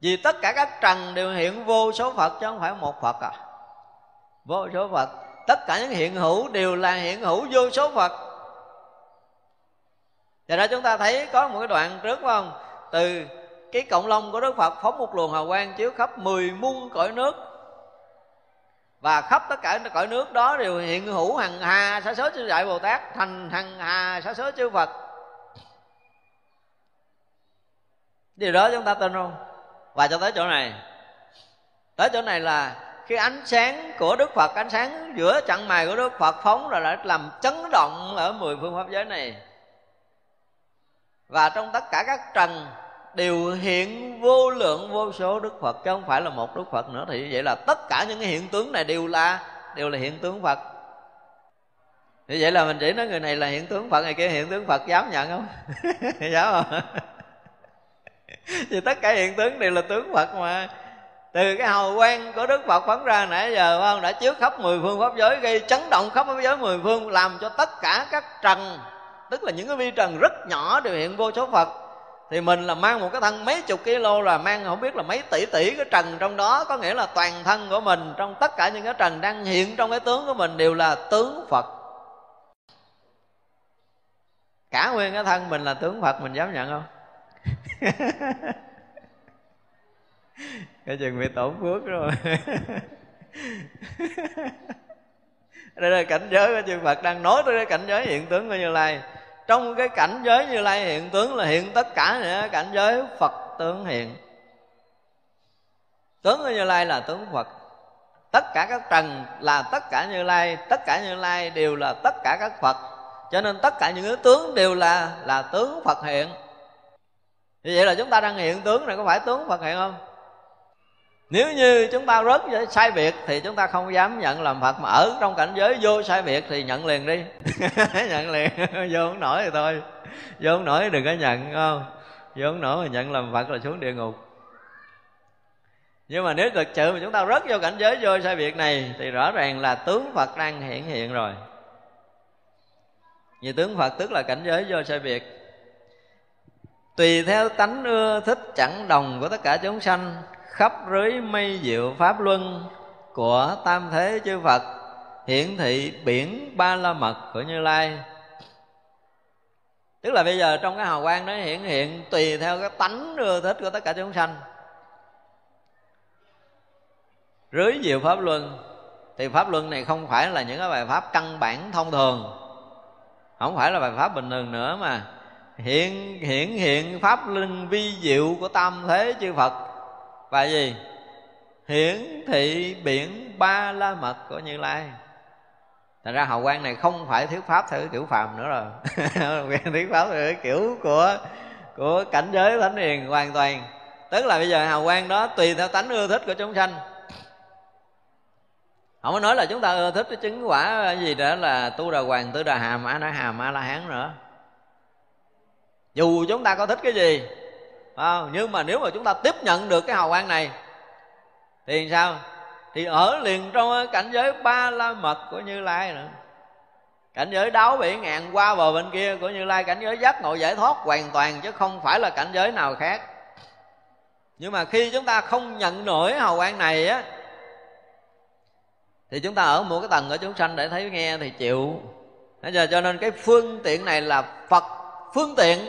Vì tất cả các trần đều hiện vô số phật, chứ không phải một phật à. Vô số phật tất cả những hiện hữu đều là hiện hữu vô số phật. Và đó chúng ta thấy có một cái đoạn trước, phải không? Từ cái cộng long của Đức Phật phóng một luồng hào quang chiếu khắp mười muôn cõi nước. Và khắp tất cả cõi nước đó đều hiện hữu hằng hà sa số chư đại bồ tát, thành hằng hà sa số chư phật. Điều đó chúng ta tin không? Và cho tới chỗ này. Tới chỗ này là khi ánh sáng của đức phật, ánh sáng giữa chặng mày của đức phật phóng là đã làm chấn động ở mười phương pháp giới này. Và trong tất cả các trần đều hiện vô lượng, vô số đức phật, chứ không phải là một đức phật nữa. Thì vậy là tất cả những cái hiện tướng này đều là đều là hiện tướng phật. Thì vậy là mình chỉ nói người này là hiện tướng phật, người kia hiện tướng phật, dám nhận không? Dám không? Thì tất cả hiện tướng đều là tướng phật mà từ cái hào quang của đức phật phóng ra nãy giờ không? Đã chiếu khắp mười phương pháp giới, gây chấn động khắp pháp giới mười phương, làm cho tất cả các trần, tức là những cái vi trần rất nhỏ đều hiện vô số phật. Thì mình là mang một cái thân mấy chục kg là mang không biết là mấy tỷ tỷ cái trần trong đó, có nghĩa là toàn thân của mình, trong tất cả những cái trần đang hiện trong cái tướng của mình đều là tướng phật. Cả nguyên cái thân mình là tướng phật, mình dám nhận không? cái chừng bị tổn phước rồi. Đây là cảnh giới của chư Phật đang nói tới cái cảnh giới hiện tướng của Như Lai. Trong cái cảnh giới như lai hiện tướng là hiện tất cả những cảnh giới phật tướng hiện. Tướng của như lai là tướng phật. Tất cả các trần là tất cả như lai, tất cả như lai đều là tất cả các phật. Cho nên tất cả những cái tướng đều là là tướng phật hiện. Như vậy là chúng ta đang hiện tướng này có phải tướng phật hiện không? Nếu như chúng ta rớt sai biệt thì chúng ta không dám nhận làm phật, mà ở trong cảnh giới vô sai biệt thì nhận liền đi. Nhận liền. Vô không nổi thì thôi. Vô không nổi thì đừng có nhận không? Vô không nổi mà nhận làm phật là xuống địa ngục. Nhưng mà nếu thực sự mà chúng ta rớt vô cảnh giới vô sai biệt này thì rõ ràng là tướng phật đang hiện hiện rồi. Vì tướng phật tức là cảnh giới vô sai biệt tùy theo tánh ưa thích chẳng đồng của tất cả chúng sanh khắp rưới mây diệu pháp luân của tam thế chư Phật, hiển thị biển ba la mật của Như Lai. Tức là bây giờ trong cái hào quang đó hiển hiện tùy theo cái tánh ưa thích của tất cả chúng sanh. Rưới diệu pháp luân, Thì pháp luân này không phải là những cái bài pháp căn bản thông thường. Không phải là bài pháp bình thường nữa mà Hiện hiện hiện pháp luân vi diệu của tam thế chư Phật và gì? Hiển thị biển ba la mật của như lai. Thành ra hào quang này không phải thuyết pháp theo kiểu phàm nữa rồi. Thuyết pháp theo kiểu của của cảnh giới thánh hiền hoàn toàn. Tức là bây giờ hào quang đó tùy theo tánh ưa thích của chúng sanh. Không có nói là chúng ta ưa thích cái chứng quả gì đó là tu đà hoàng tư đà hàm, a na hàm, a la hán nữa. Dù chúng ta có thích cái gì à, nhưng mà nếu mà chúng ta tiếp nhận được cái hào quang này thì sao? Thì ở liền trong cảnh giới ba la mật của như lai nữa. Cảnh giới đáo bị ngàn qua bờ bên kia của như lai cảnh giới giác ngộ giải thoát hoàn toàn chứ không phải là cảnh giới nào khác. Nhưng mà khi chúng ta không nhận nổi hào quang này á thì chúng ta ở một cái tầng ở chúng sanh để thấy nghe thì chịu. Bây giờ cho nên cái phương tiện này là Phật phương tiện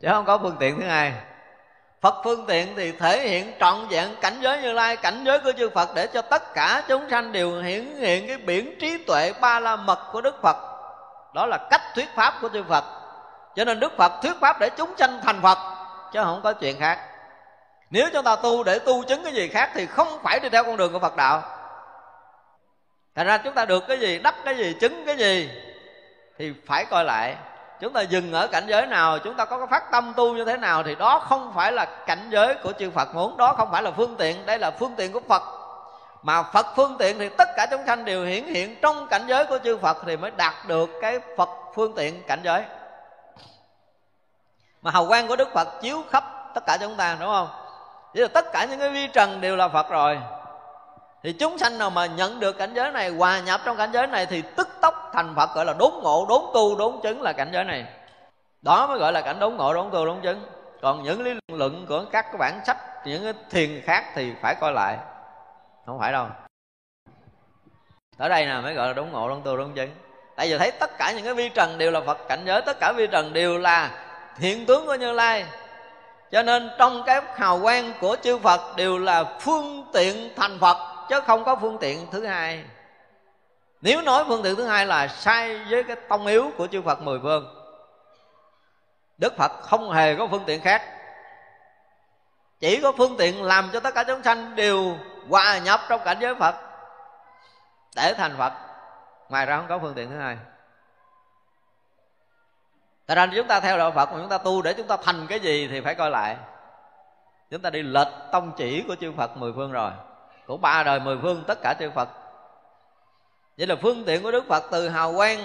chứ không có phương tiện thứ hai. Phật phương tiện thì thể hiện trọn vẹn cảnh giới như lai Cảnh giới của chư Phật để cho tất cả chúng sanh đều hiển hiện cái biển trí tuệ ba la mật của Đức Phật. Đó là cách thuyết pháp của chư Phật. Cho nên Đức Phật thuyết pháp để chúng sanh thành Phật Chứ không có chuyện khác. Nếu chúng ta tu để tu chứng cái gì khác Thì không phải đi theo con đường của Phật đạo. Thành ra chúng ta được cái gì, đắc cái gì, chứng cái gì Thì phải coi lại chúng ta dừng ở cảnh giới nào, chúng ta có cái phát tâm tu như thế nào thì đó không phải là cảnh giới của chư Phật muốn, đó không phải là phương tiện, đây là phương tiện của Phật. Mà Phật phương tiện thì tất cả chúng sanh đều hiển hiện trong cảnh giới của chư Phật thì mới đạt được cái Phật phương tiện cảnh giới. Mà hào quang của Đức Phật chiếu khắp tất cả chúng ta, đúng không? Vậy là tất cả những cái vi trần đều là Phật rồi thì chúng sanh nào mà nhận được cảnh giới này, hòa nhập trong cảnh giới này thì tức tốc thành phật, gọi là đốn ngộ, đốn tu, đốn chứng là cảnh giới này. Đó mới gọi là cảnh đốn ngộ, đốn tu, đốn chứng. Còn những lý luận của các cái bản sách, những cái thiền khác thì phải coi lại. Không phải đâu. Ở đây nè mới gọi là đốn ngộ, đốn tu, đốn chứng. Tại vì thấy tất cả những cái vi trần đều là phật cảnh giới, tất cả vi trần đều là hiện tướng của như lai. Cho nên trong cái hào quang của chư phật đều là phương tiện thành phật chứ không có phương tiện thứ hai. Nếu nói phương tiện thứ hai là sai với cái tông yếu của chư Phật mười phương, Đức Phật không hề có phương tiện khác. Chỉ có phương tiện làm cho tất cả chúng sanh đều hòa nhập trong cảnh giới Phật, Để thành Phật. Ngoài ra không có phương tiện thứ hai. Tại ra chúng ta theo đạo Phật, mà chúng ta tu để chúng ta thành cái gì thì phải coi lại. Chúng ta đi lệch tông chỉ của chư Phật mười phương rồi của ba đời mười phương tất cả chư Phật. Vậy là phương tiện của Đức Phật từ hào quang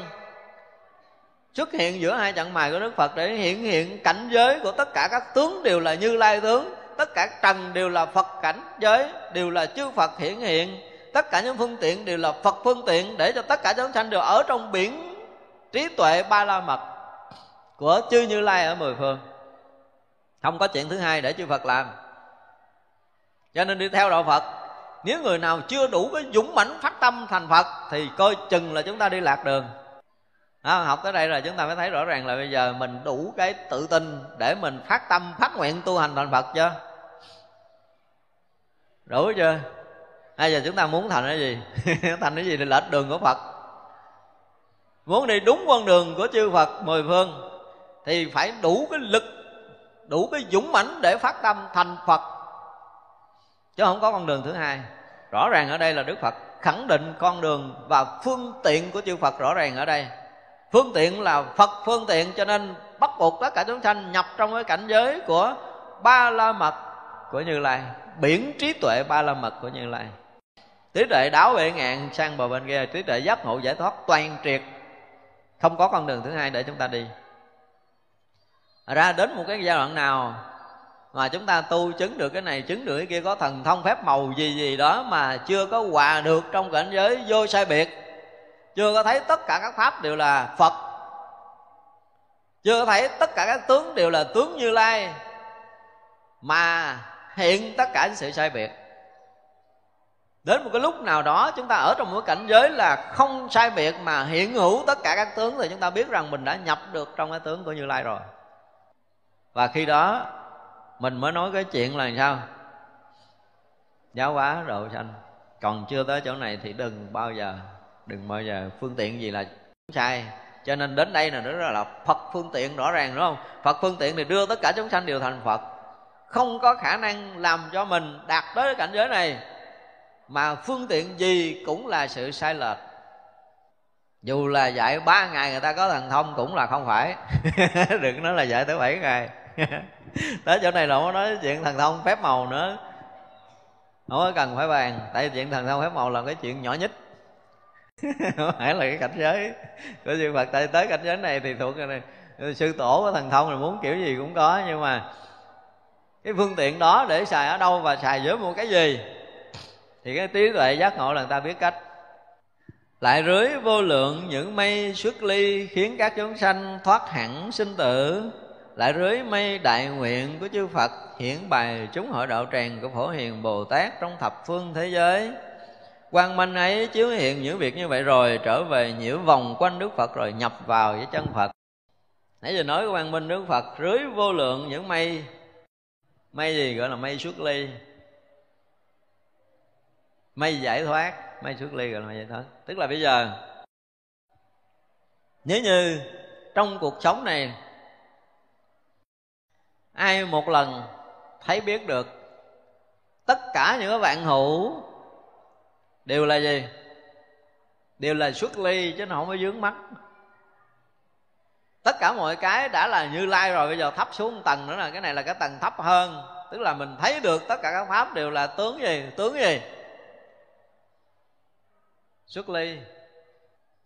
xuất hiện giữa hai trận mài của Đức Phật để hiện hiện cảnh giới của tất cả các tướng đều là Như Lai tướng, tất cả trần đều là Phật cảnh giới, đều là chư Phật hiện hiện. Tất cả những phương tiện đều là Phật phương tiện để cho tất cả chúng sanh đều ở trong biển trí tuệ ba la mật của chư Như Lai ở mười phương. Không có chuyện thứ hai để chư Phật làm. Cho nên đi theo đạo Phật nếu người nào chưa đủ cái dũng mãnh phát tâm thành phật thì coi chừng là chúng ta đi lạc đường. À, học tới đây là chúng ta mới thấy rõ ràng là bây giờ mình đủ cái tự tin để mình phát tâm phát nguyện tu hành thành phật chưa? Đủ chưa? Bây giờ chúng ta muốn thành cái gì? Thành cái gì thì lệch đường của phật. Muốn đi đúng con đường của chư phật mười phương thì phải đủ cái lực đủ cái dũng mãnh để phát tâm thành phật chứ không có con đường thứ hai. Rõ ràng ở đây là đức phật khẳng định con đường và phương tiện của chư phật rõ ràng ở đây. Phương tiện là phật phương tiện cho nên bắt buộc tất cả chúng sanh nhập trong cái cảnh giới của ba la mật của như lai, biển trí tuệ ba la mật của như lai. Trí tuệ đáo bệ ngạn sang bờ bên kia trí tuệ giác ngộ giải thoát toàn triệt. Không có con đường thứ hai để chúng ta đi. Ra đến một cái giai đoạn nào mà chúng ta tu chứng được cái này, chứng được cái kia, có thần thông phép màu gì gì đó mà chưa có hòa được trong cảnh giới vô sai biệt. Chưa có thấy tất cả các pháp đều là phật. Chưa có thấy tất cả các tướng đều là tướng như lai. Mà hiện tất cả những sự sai biệt. Đến một cái lúc nào đó, chúng ta ở trong một cảnh giới là không sai biệt mà hiện hữu tất cả các tướng, thì chúng ta biết rằng mình đã nhập được trong cái tướng của như lai rồi. Và khi đó mình mới nói cái chuyện là sao? Giáo hóa độ sanh. Còn chưa tới chỗ này thì đừng bao giờ, đừng bao giờ. Phương tiện gì là sai. Cho nên đến đây là nó là phật phương tiện rõ ràng, đúng không? Phật phương tiện thì đưa tất cả chúng sanh đều thành phật. Không có khả năng làm cho mình đạt tới cảnh giới này. Mà phương tiện gì cũng là sự sai lệch. Dù là dạy ba ngày người ta có thần thông cũng là không phải. Đừng nói là dạy tới bảy ngày. tới chỗ này là không có nói chuyện thần thông phép màu nữa. Không có cần phải bàn, tại chuyện thần thông phép màu là cái chuyện nhỏ nhất. Không phải là cái cảnh giới của chư Phật, tại tới cảnh giới này thì thuộc này sư tổ của thần thông là muốn kiểu gì cũng có, nhưng mà cái phương tiện đó để xài ở đâu và xài với một cái gì thì cái trí tuệ giác ngộ là người ta biết cách. Lại rưới vô lượng những mây xuất ly khiến các chúng sanh thoát hẳn sinh tử lại rưới mây đại nguyện của chư Phật hiển bày chúng hội đạo tràng của phổ hiền Bồ Tát trong thập phương thế giới. Quang minh ấy chiếu hiện những việc như vậy rồi, trở về nhiễu vòng quanh Đức Phật rồi nhập vào với chân Phật. Nãy giờ nói quang minh Đức Phật, rưới vô lượng những mây. Mây gì gọi là mây xuất ly? Mây giải thoát. Mây xuất ly gọi là mây giải thoát. Tức là bây giờ, nếu như trong cuộc sống này ai một lần thấy biết được, tất cả những cái vạn hữu đều là gì? Đều là xuất ly chứ nó không có dướng mắt. Tất cả mọi cái đã là như lai rồi, bây giờ thấp xuống một tầng nữa là cái này là cái tầng thấp hơn, tức là mình thấy được tất cả các pháp đều là tướng gì? Tướng gì? Xuất ly.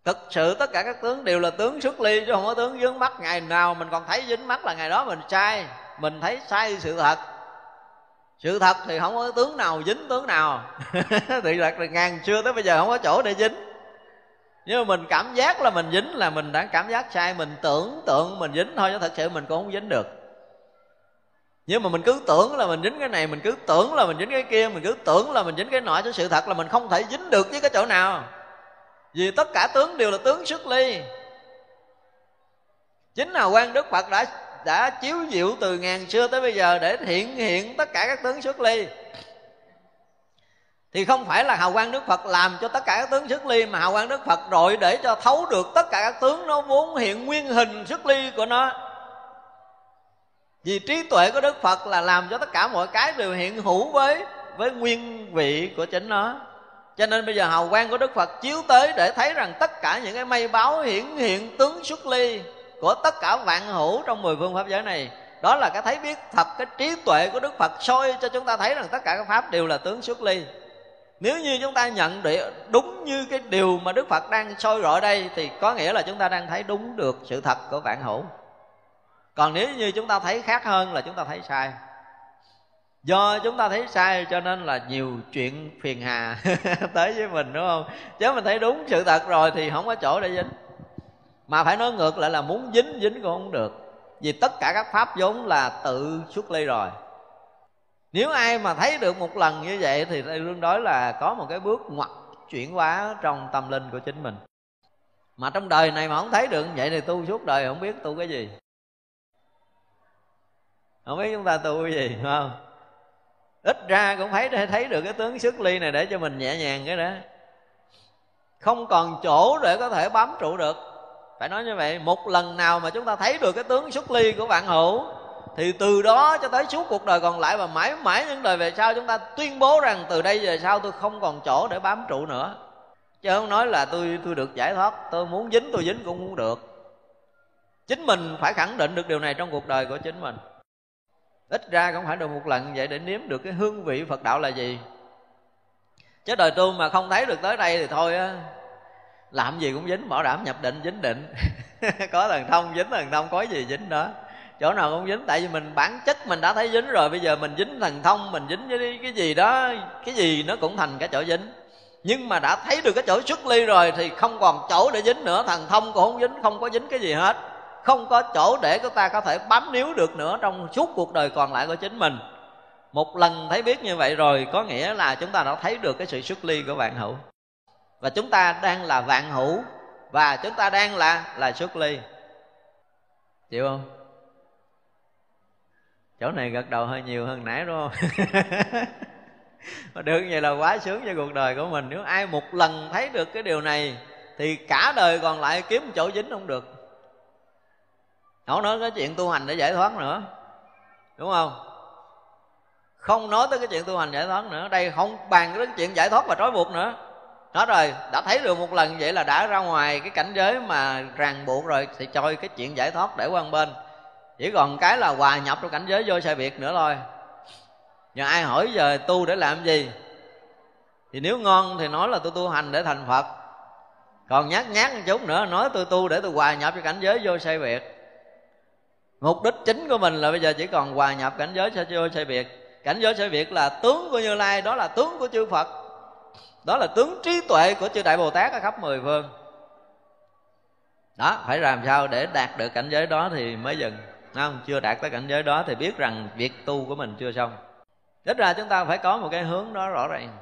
Thực sự tất cả các tướng đều là tướng xuất ly chứ không có tướng dướng mắt. Ngày nào mình còn thấy dính mắt là ngày đó mình sai mình thấy sai sự thật. Sự thật thì không có tướng nào dính tướng nào. Thì thật là ngàn xưa tới bây giờ không có chỗ để dính. Nhưng mà mình cảm giác là mình dính là mình đã cảm giác sai. Mình tưởng tượng mình dính thôi, chứ thật sự mình cũng không dính được. Nhưng mà mình cứ tưởng là mình dính cái này, mình cứ tưởng là mình dính cái kia, mình cứ tưởng là mình dính cái nọ, chứ sự thật là mình không thể dính được với cái chỗ nào. Vì tất cả tướng đều là tướng xuất ly. Chính là quan đức phật đã đã chiếu diệu từ ngàn xưa tới bây giờ để hiện hiện tất cả các tướng xuất ly. Thì không phải là hào quang đức phật làm cho tất cả các tướng xuất ly, mà hào quang đức phật rồi để cho thấu được tất cả các tướng nó vốn hiện nguyên hình xuất ly của nó. Vì trí tuệ của đức phật là làm cho tất cả mọi cái đều hiện hữu với với nguyên vị của chính nó. Cho nên bây giờ hào quang của đức phật chiếu tới để thấy rằng tất cả những cái mây báo hiển hiện tướng xuất ly của tất cả vạn hữu trong mười phương pháp giới này. Đó là cái thấy biết thật, cái trí tuệ của đức phật soi cho chúng ta thấy rằng tất cả các pháp đều là tướng xuất ly. Nếu như chúng ta nhận được đúng như cái điều mà đức phật đang soi rọi đây, thì có nghĩa là chúng ta đang thấy đúng được sự thật của vạn hữu. Còn nếu như chúng ta thấy khác hơn là chúng ta thấy sai. Do chúng ta thấy sai cho nên là nhiều chuyện phiền hà tới với mình, đúng không? Chứ mình thấy đúng sự thật rồi thì không có chỗ để dính mà phải nói ngược lại là muốn dính dính cũng không được. Vì tất cả các pháp vốn là tự xuất ly rồi. Nếu ai mà thấy được một lần như vậy thì đương đối là có một cái bước ngoặt chuyển hóa trong tâm linh của chính mình. Mà trong đời này mà không thấy được vậy thì tu suốt đời không biết tu cái gì. Không biết chúng ta tu cái gì không? Ít ra cũng thấy thấy được cái tướng xuất ly này để cho mình nhẹ nhàng cái đó. Không còn chỗ để có thể bám trụ được phải nói như vậy, một lần nào mà chúng ta thấy được cái tướng xuất ly của vạn hữu, thì từ đó cho tới suốt cuộc đời còn lại và mãi mãi những đời về sau, chúng ta tuyên bố rằng từ đây về sau tôi không còn chỗ để bám trụ nữa. Chứ không nói là tôi tôi được giải thoát, tôi muốn dính, tôi dính cũng muốn được. Chính mình phải khẳng định được điều này trong cuộc đời của chính mình. Ít ra cũng phải được một lần vậy để nếm được cái hương vị phật đạo là gì. Chứ đời tu mà không thấy được tới đây thì thôi á làm gì cũng dính, bảo đảm nhập định, dính định. Có thần thông, dính thần thông, có gì dính đó chỗ nào cũng dính, tại vì mình, bản chất mình đã thấy dính rồi, bây giờ mình dính thần thông, mình dính với cái gì đó, cái gì nó cũng thành cái chỗ dính. Nhưng mà đã thấy được cái chỗ xuất ly rồi thì không còn chỗ để dính nữa, thần thông cũng không dính, không có dính cái gì hết. Không có chỗ để chúng ta có thể bám níu được nữa trong suốt cuộc đời còn lại của chính mình. Một lần thấy biết như vậy rồi, có nghĩa là chúng ta đã thấy được cái sự xuất ly của vạn hữu và chúng ta đang là vạn hữu. Và chúng ta đang là là xuất ly. Chịu không? Chỗ này gật đầu hơi nhiều hơn nãy đúng không? Được vậy là quá sướng cho cuộc đời của mình. Nếu ai một lần thấy được cái điều này, thì cả đời còn lại kiếm một chỗ dính không được. Không nói cái chuyện tu hành để giải thoát nữa. Đúng không? Không nói tới cái chuyện tu hành giải thoát nữa. Đây không bàn cái chuyện giải thoát và trói buộc nữa nói rồi, đã thấy được một lần vậy là đã ra ngoài cái cảnh giới mà ràng buộc rồi thì chơi cái chuyện giải thoát để qua bên. Chỉ còn cái là hòa nhập trong cảnh giới vô sai biệt nữa thôi. Giờ ai hỏi giờ tu để làm gì? Thì nếu ngon thì nói là tôi tu hành để thành phật. Còn nhát nhát một chút nữa, nói tôi tu để tôi hòa nhập cho cảnh giới vô sai biệt. Mục đích chính của mình là bây giờ chỉ còn hòa nhập cảnh giới vô sai biệt. Cảnh giới sai biệt là tướng của như lai, đó là tướng của chư phật đó là tướng trí tuệ của chư đại bồ tát ở khắp mười phương. Đó, phải làm sao để đạt được cảnh giới đó thì mới dừng. Không? Chưa đạt tới cảnh giới đó thì biết rằng việc tu của mình chưa xong. Ít ra chúng ta phải có một cái hướng đó rõ ràng.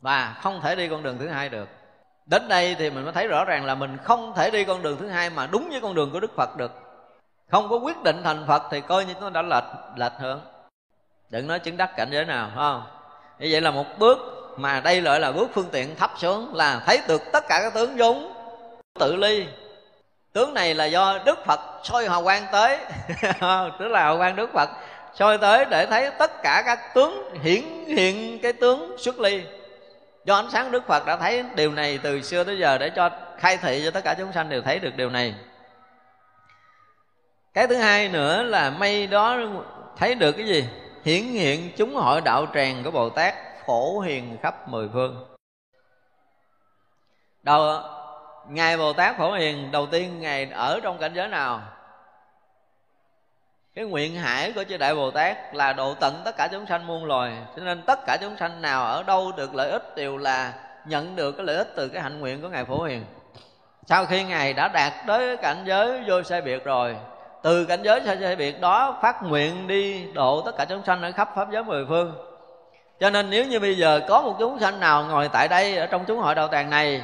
Và không thể đi con đường thứ hai được. Đến đây thì mình mới thấy rõ ràng là mình không thể đi con đường thứ hai Mà đúng với con đường của Đức Phật được. Không có quyết định thành Phật thì coi như nó đã lệch lệch hướng. Đừng nói chứng đắc cảnh giới nào, phải không? Như vậy là một bước mà đây gọi là bước phương tiện thấp xuống Là thấy được tất cả các tướng vốn tự ly. Tướng này là do đức phật soi hào quang tới. Tức là hào quang đức phật soi tới để thấy tất cả các tướng hiển hiện cái tướng xuất ly. Do ánh sáng đức phật đã thấy điều này từ xưa tới giờ để cho khai thị cho tất cả chúng sanh đều thấy được điều này. Cái thứ hai nữa là mây đó thấy được cái gì? Hiển hiện chúng hội đạo tràng của bồ tát phổ hiền khắp mười phương. Đầu, ngài bồ tát phổ hiền, đầu tiên ngài ở trong cảnh giới nào? Cái nguyện hải của chư đại bồ tát là độ tận tất cả chúng sanh muôn loài, cho nên tất cả chúng sanh nào ở đâu được lợi ích đều là nhận được cái lợi ích từ cái hạnh nguyện của ngài phổ hiền. Sau khi ngài đã đạt tới cảnh giới vô sai biệt rồi, từ cảnh giới sai sai biệt đó phát nguyện đi độ tất cả chúng sanh ở khắp pháp giới mười phương cho nên nếu như bây giờ có một chúng sanh nào ngồi tại đây ở trong chúng hội đạo tràng này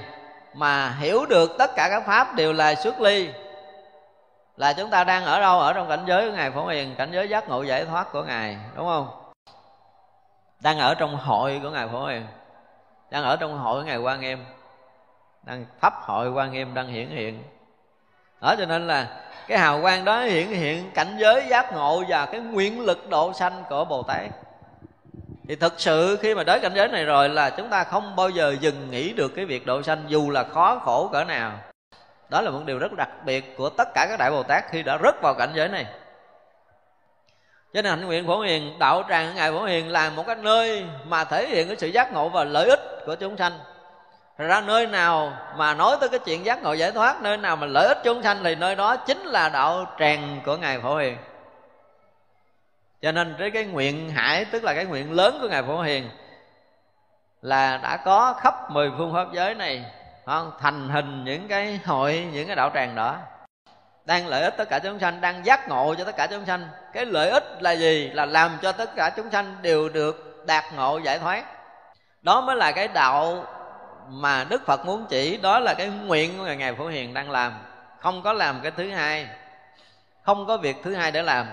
mà hiểu được tất cả các pháp đều là xuất ly, là chúng ta đang ở đâu? Ở trong cảnh giới của ngài phổ hiền, cảnh giới giác ngộ giải thoát của ngài, đúng không? Đang ở trong hội của ngài phổ hiền, đang ở trong hội của ngài quan nghiêm, đang pháp hội quan nghiêm đang hiển hiện. Đó cho nên là cái hào quang đó hiển hiện cảnh giới giác ngộ và cái nguyện lực độ sanh của bồ tát thì thực sự khi mà tới cảnh giới này rồi là chúng ta không bao giờ dừng nghĩ được cái việc độ sanh, dù là khó khổ cỡ nào. Đó là một điều rất đặc biệt của tất cả các đại bồ tát khi đã rớt vào cảnh giới này. Cho nên hạnh nguyện phổ hiền, đạo tràng ngài phổ hiền là một cái nơi mà thể hiện cái sự giác ngộ và lợi ích của chúng sanh. Thật ra nơi nào mà nói tới cái chuyện giác ngộ giải thoát, Nơi nào mà lợi ích chúng sanh Thì nơi đó chính là đạo tràng của Ngài Phổ Hiền. Cho nên với cái nguyện hải, Tức là cái nguyện lớn của Ngài Phổ Hiền, Là đã có khắp mười phương pháp giới này không? thành hình những cái hội, những cái đạo tràng đó. Đang lợi ích tất cả chúng sanh, đang giác ngộ cho tất cả chúng sanh. Cái lợi ích là gì? Là làm cho tất cả chúng sanh đều được đạt ngộ, giải thoát. Đó mới là cái đạo mà đức phật muốn chỉ, đó là cái nguyện của ngài ngài phổ hiền đang làm. Không có làm cái thứ hai. Không có việc thứ hai để làm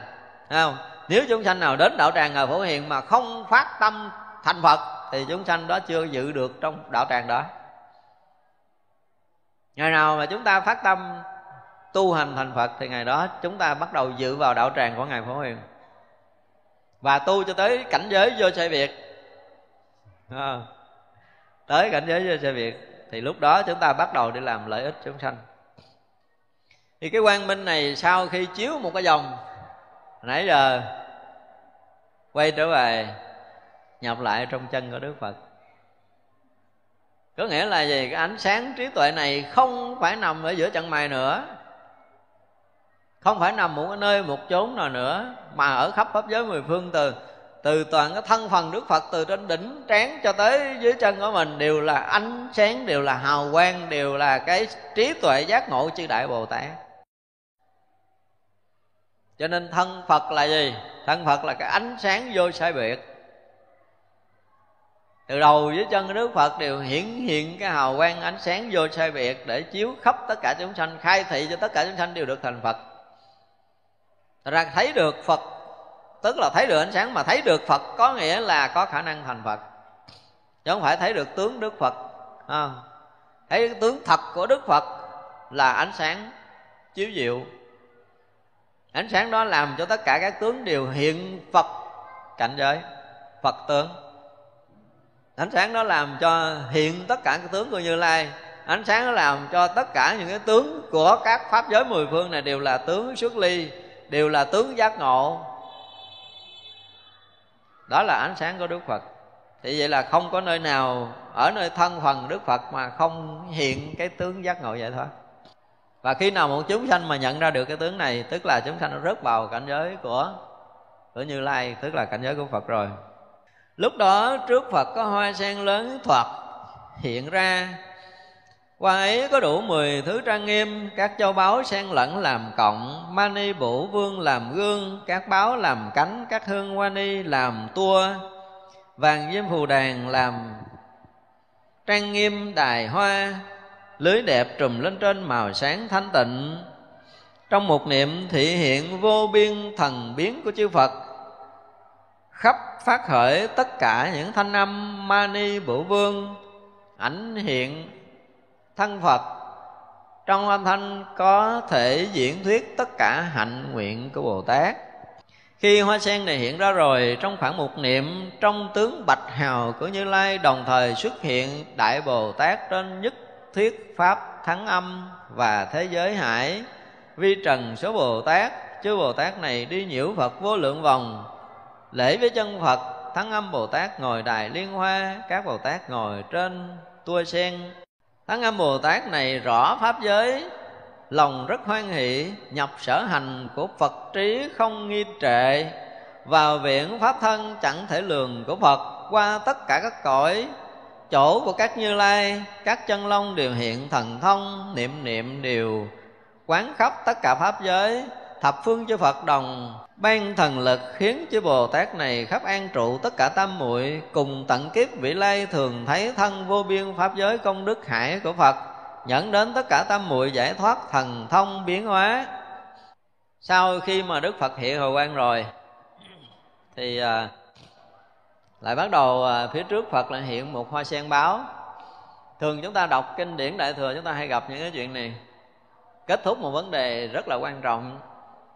không? Nếu chúng sanh nào đến đạo tràng ngài phổ hiền mà không phát tâm thành phật thì chúng sanh đó chưa dự được trong đạo tràng đó. Ngày nào mà chúng ta phát tâm tu hành thành phật thì ngày đó chúng ta bắt đầu dự vào đạo tràng của ngài phổ Hiền. Và tu cho tới cảnh giới vô sai biệt. À, tới cảnh giới vô sai biệt thì lúc đó chúng ta bắt đầu đi làm lợi ích chúng sanh. Thì cái quang minh này sau khi chiếu một cái dòng nãy giờ quay trở về, nhập lại trong chân của đức phật. Có nghĩa là gì? Cái ánh sáng trí tuệ này không phải nằm ở giữa chân mày nữa. Không phải nằm một cái nơi, một chốn nào nữa, mà ở khắp pháp giới mười phương từ từ toàn cái thân phần đức phật, từ trên đỉnh trán cho tới dưới chân của mình đều là ánh sáng, đều là hào quang, đều là cái trí tuệ giác ngộ chư đại bồ tát cho nên thân phật là gì thân phật là cái ánh sáng vô sai biệt từ đầu dưới chân của Đức Phật đều hiển hiện cái hào quang ánh sáng vô sai biệt để chiếu khắp tất cả chúng sanh khai thị cho tất cả chúng sanh đều được thành Phật. Thật ra thấy được Phật tức là thấy được ánh sáng mà thấy được Phật có nghĩa là có khả năng thành Phật. Chứ không phải thấy được tướng Đức Phật. À, thấy tướng thật của Đức Phật là ánh sáng chiếu diệu. Ánh sáng đó làm cho tất cả các tướng đều hiện Phật cảnh giới, Phật tướng. Ánh sáng đó làm cho hiện tất cả các tướng của như lai. Ánh sáng đó làm cho tất cả những cái tướng của các pháp giới mười phương này đều là tướng xuất ly đều là tướng giác ngộ. Đó là ánh sáng của đức phật. Thì vậy là không có nơi nào ở nơi thân phần đức phật mà không hiện cái tướng giác ngộ giải thoát và khi nào một chúng sanh mà nhận ra được cái tướng này, tức là chúng sanh nó rớt vào cảnh giới của của như lai, tức là cảnh giới của phật rồi. Lúc đó trước phật có hoa sen lớn thoạt hiện ra. Hoa ấy có đủ mười thứ trang nghiêm, Các châu báu xen lẫn làm cộng, Mani bổ vương làm gương, Các báo làm cánh, Các hương hoa ni làm tua, Vàng diêm phù đàn làm Trang nghiêm đài hoa. Lưới đẹp trùm lên trên màu sáng thanh tịnh. Trong một niệm thị hiện vô biên thần biến của chư Phật, Khắp phát khởi tất cả những thanh âm Mani Bửu Vương Ảnh hiện thân phật. Trong âm thanh có thể diễn thuyết tất cả hạnh nguyện của bồ tát. Khi hoa sen này hiện ra rồi, trong khoảng một niệm, trong tướng bạch hào của như lai đồng thời xuất hiện đại bồ tát trên nhất thuyết pháp thắng âm và thế giới hải. Vi trần số bồ tát, chư bồ tát này đi nhiễu phật vô lượng vòng. Lễ với chân phật, thắng âm bồ tát ngồi đài liên hoa, các bồ tát ngồi trên tua sen. Thắng âm Bồ Tát này rõ Pháp giới, Lòng rất hoan hỷ, Nhập sở hành của Phật trí không nghi trệ. Vào viện Pháp thân chẳng thể lường của Phật Qua tất cả các cõi Chỗ của các như lai, Các chân long đều hiện thần thông, Niệm niệm đều quán khắp tất cả Pháp giới. Thập phương chư Phật đồng ban thần lực khiến chư Bồ Tát này khắp an trụ tất cả tam muội cùng tận kiếp vị lai thường thấy thân vô biên pháp giới công đức hải của Phật nhận đến tất cả tam muội giải thoát thần thông biến hóa. Sau khi mà Đức Phật hiện hồi quan rồi, thì à, lại bắt đầu à, phía trước Phật lại hiện một hoa sen báo. Thường chúng ta đọc kinh điển đại thừa, chúng ta hay gặp những cái chuyện này. Kết thúc một vấn đề rất là quan trọng,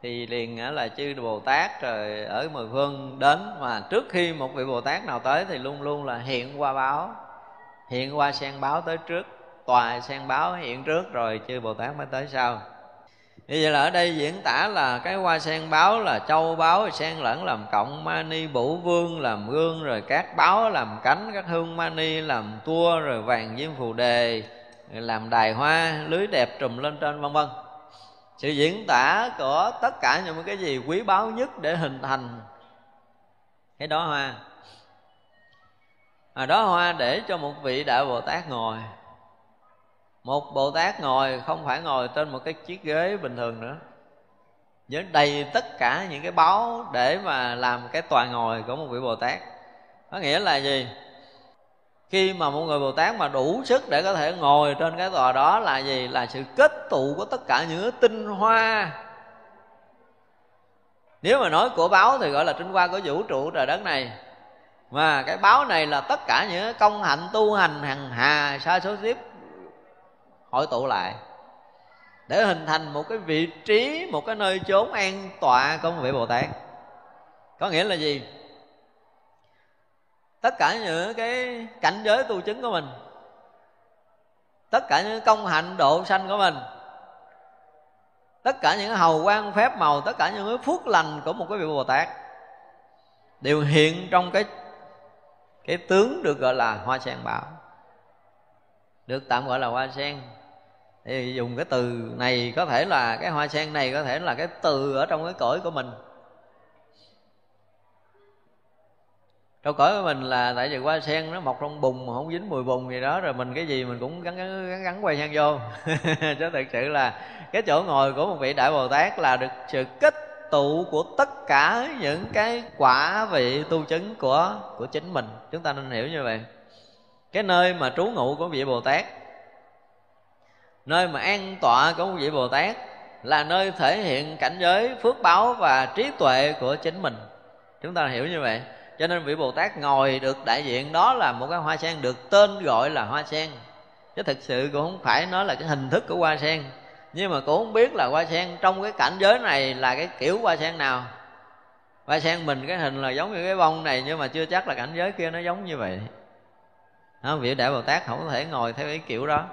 thì liền à, là chư bồ tát rồi ở mười phương đến, mà trước khi một vị bồ tát nào tới thì luôn luôn là hiện qua báo. Hiện qua sen báo tới trước, tòa sen báo hiện trước, rồi chư bồ tát mới tới sau như vậy là ở đây diễn tả là cái hoa sen báo là châu báo sen lẫn làm cộng mani bủ vương làm gương rồi các báo làm cánh các hương mani làm tua rồi vàng diêm phù đề làm đài hoa lưới đẹp trùm lên trên vân vân. Sự diễn tả của tất cả những cái gì quý báu nhất để hình thành cái đó hoa. À, đó hoa để cho một vị đại bồ tát ngồi một bồ tát ngồi không phải ngồi trên một cái chiếc ghế bình thường nữa. Nhớ đầy tất cả những cái báo để mà làm cái tòa ngồi của một vị bồ tát. Có nghĩa là gì? Khi mà một người bồ tát mà đủ sức để có thể ngồi trên cái tòa đó là gì? Là sự kết tụ của tất cả những tinh hoa. Nếu mà nói của báo thì gọi là tinh hoa của vũ trụ trời đất này. Mà cái báo này là tất cả những công hạnh tu hành hằng hà sa số tiếp hội tụ lại. Để hình thành một cái vị trí, một cái nơi chốn an tọa của một vị bồ tát. Có nghĩa là gì? Tất cả những cái cảnh giới tu chứng của mình, tất cả những công hạnh độ sanh của mình, tất cả những hầu quang phép màu, tất cả những cái phước lành của một cái vị bồ tát đều hiện trong cái cái tướng được gọi là hoa sen bảo. Được tạm gọi là hoa sen thì dùng cái từ này có thể là cái hoa sen này có thể là cái từ ở trong cái cõi của mình. Trong cõi của mình là tại vì hoa sen nó mọc trong bùn mà không dính mùi bùn gì đó rồi mình cái gì mình cũng gắn gắn gắn, gắn hoa sen vô. Chứ thực sự là cái chỗ ngồi của một vị đại bồ tát là được sự kết tụ của tất cả những cái quả vị tu chứng của của chính mình. Chúng ta nên hiểu như vậy. Cái nơi mà trú ngụ của vị bồ tát nơi mà an tọa của một vị bồ tát là nơi thể hiện cảnh giới phước báo và trí tuệ của chính mình. Chúng ta hiểu như vậy. Cho nên vị bồ tát ngồi được đại diện đó là một cái hoa sen được tên gọi là hoa sen. Chứ thực sự cũng không phải nói là cái hình thức của hoa sen. Nhưng mà cũng không biết là hoa sen trong cái cảnh giới này là cái kiểu hoa sen nào. Hoa sen mình cái hình là giống như cái bông này nhưng mà chưa chắc là cảnh giới kia nó giống như vậy. Không, vị đại bồ tát không có thể ngồi theo cái kiểu đó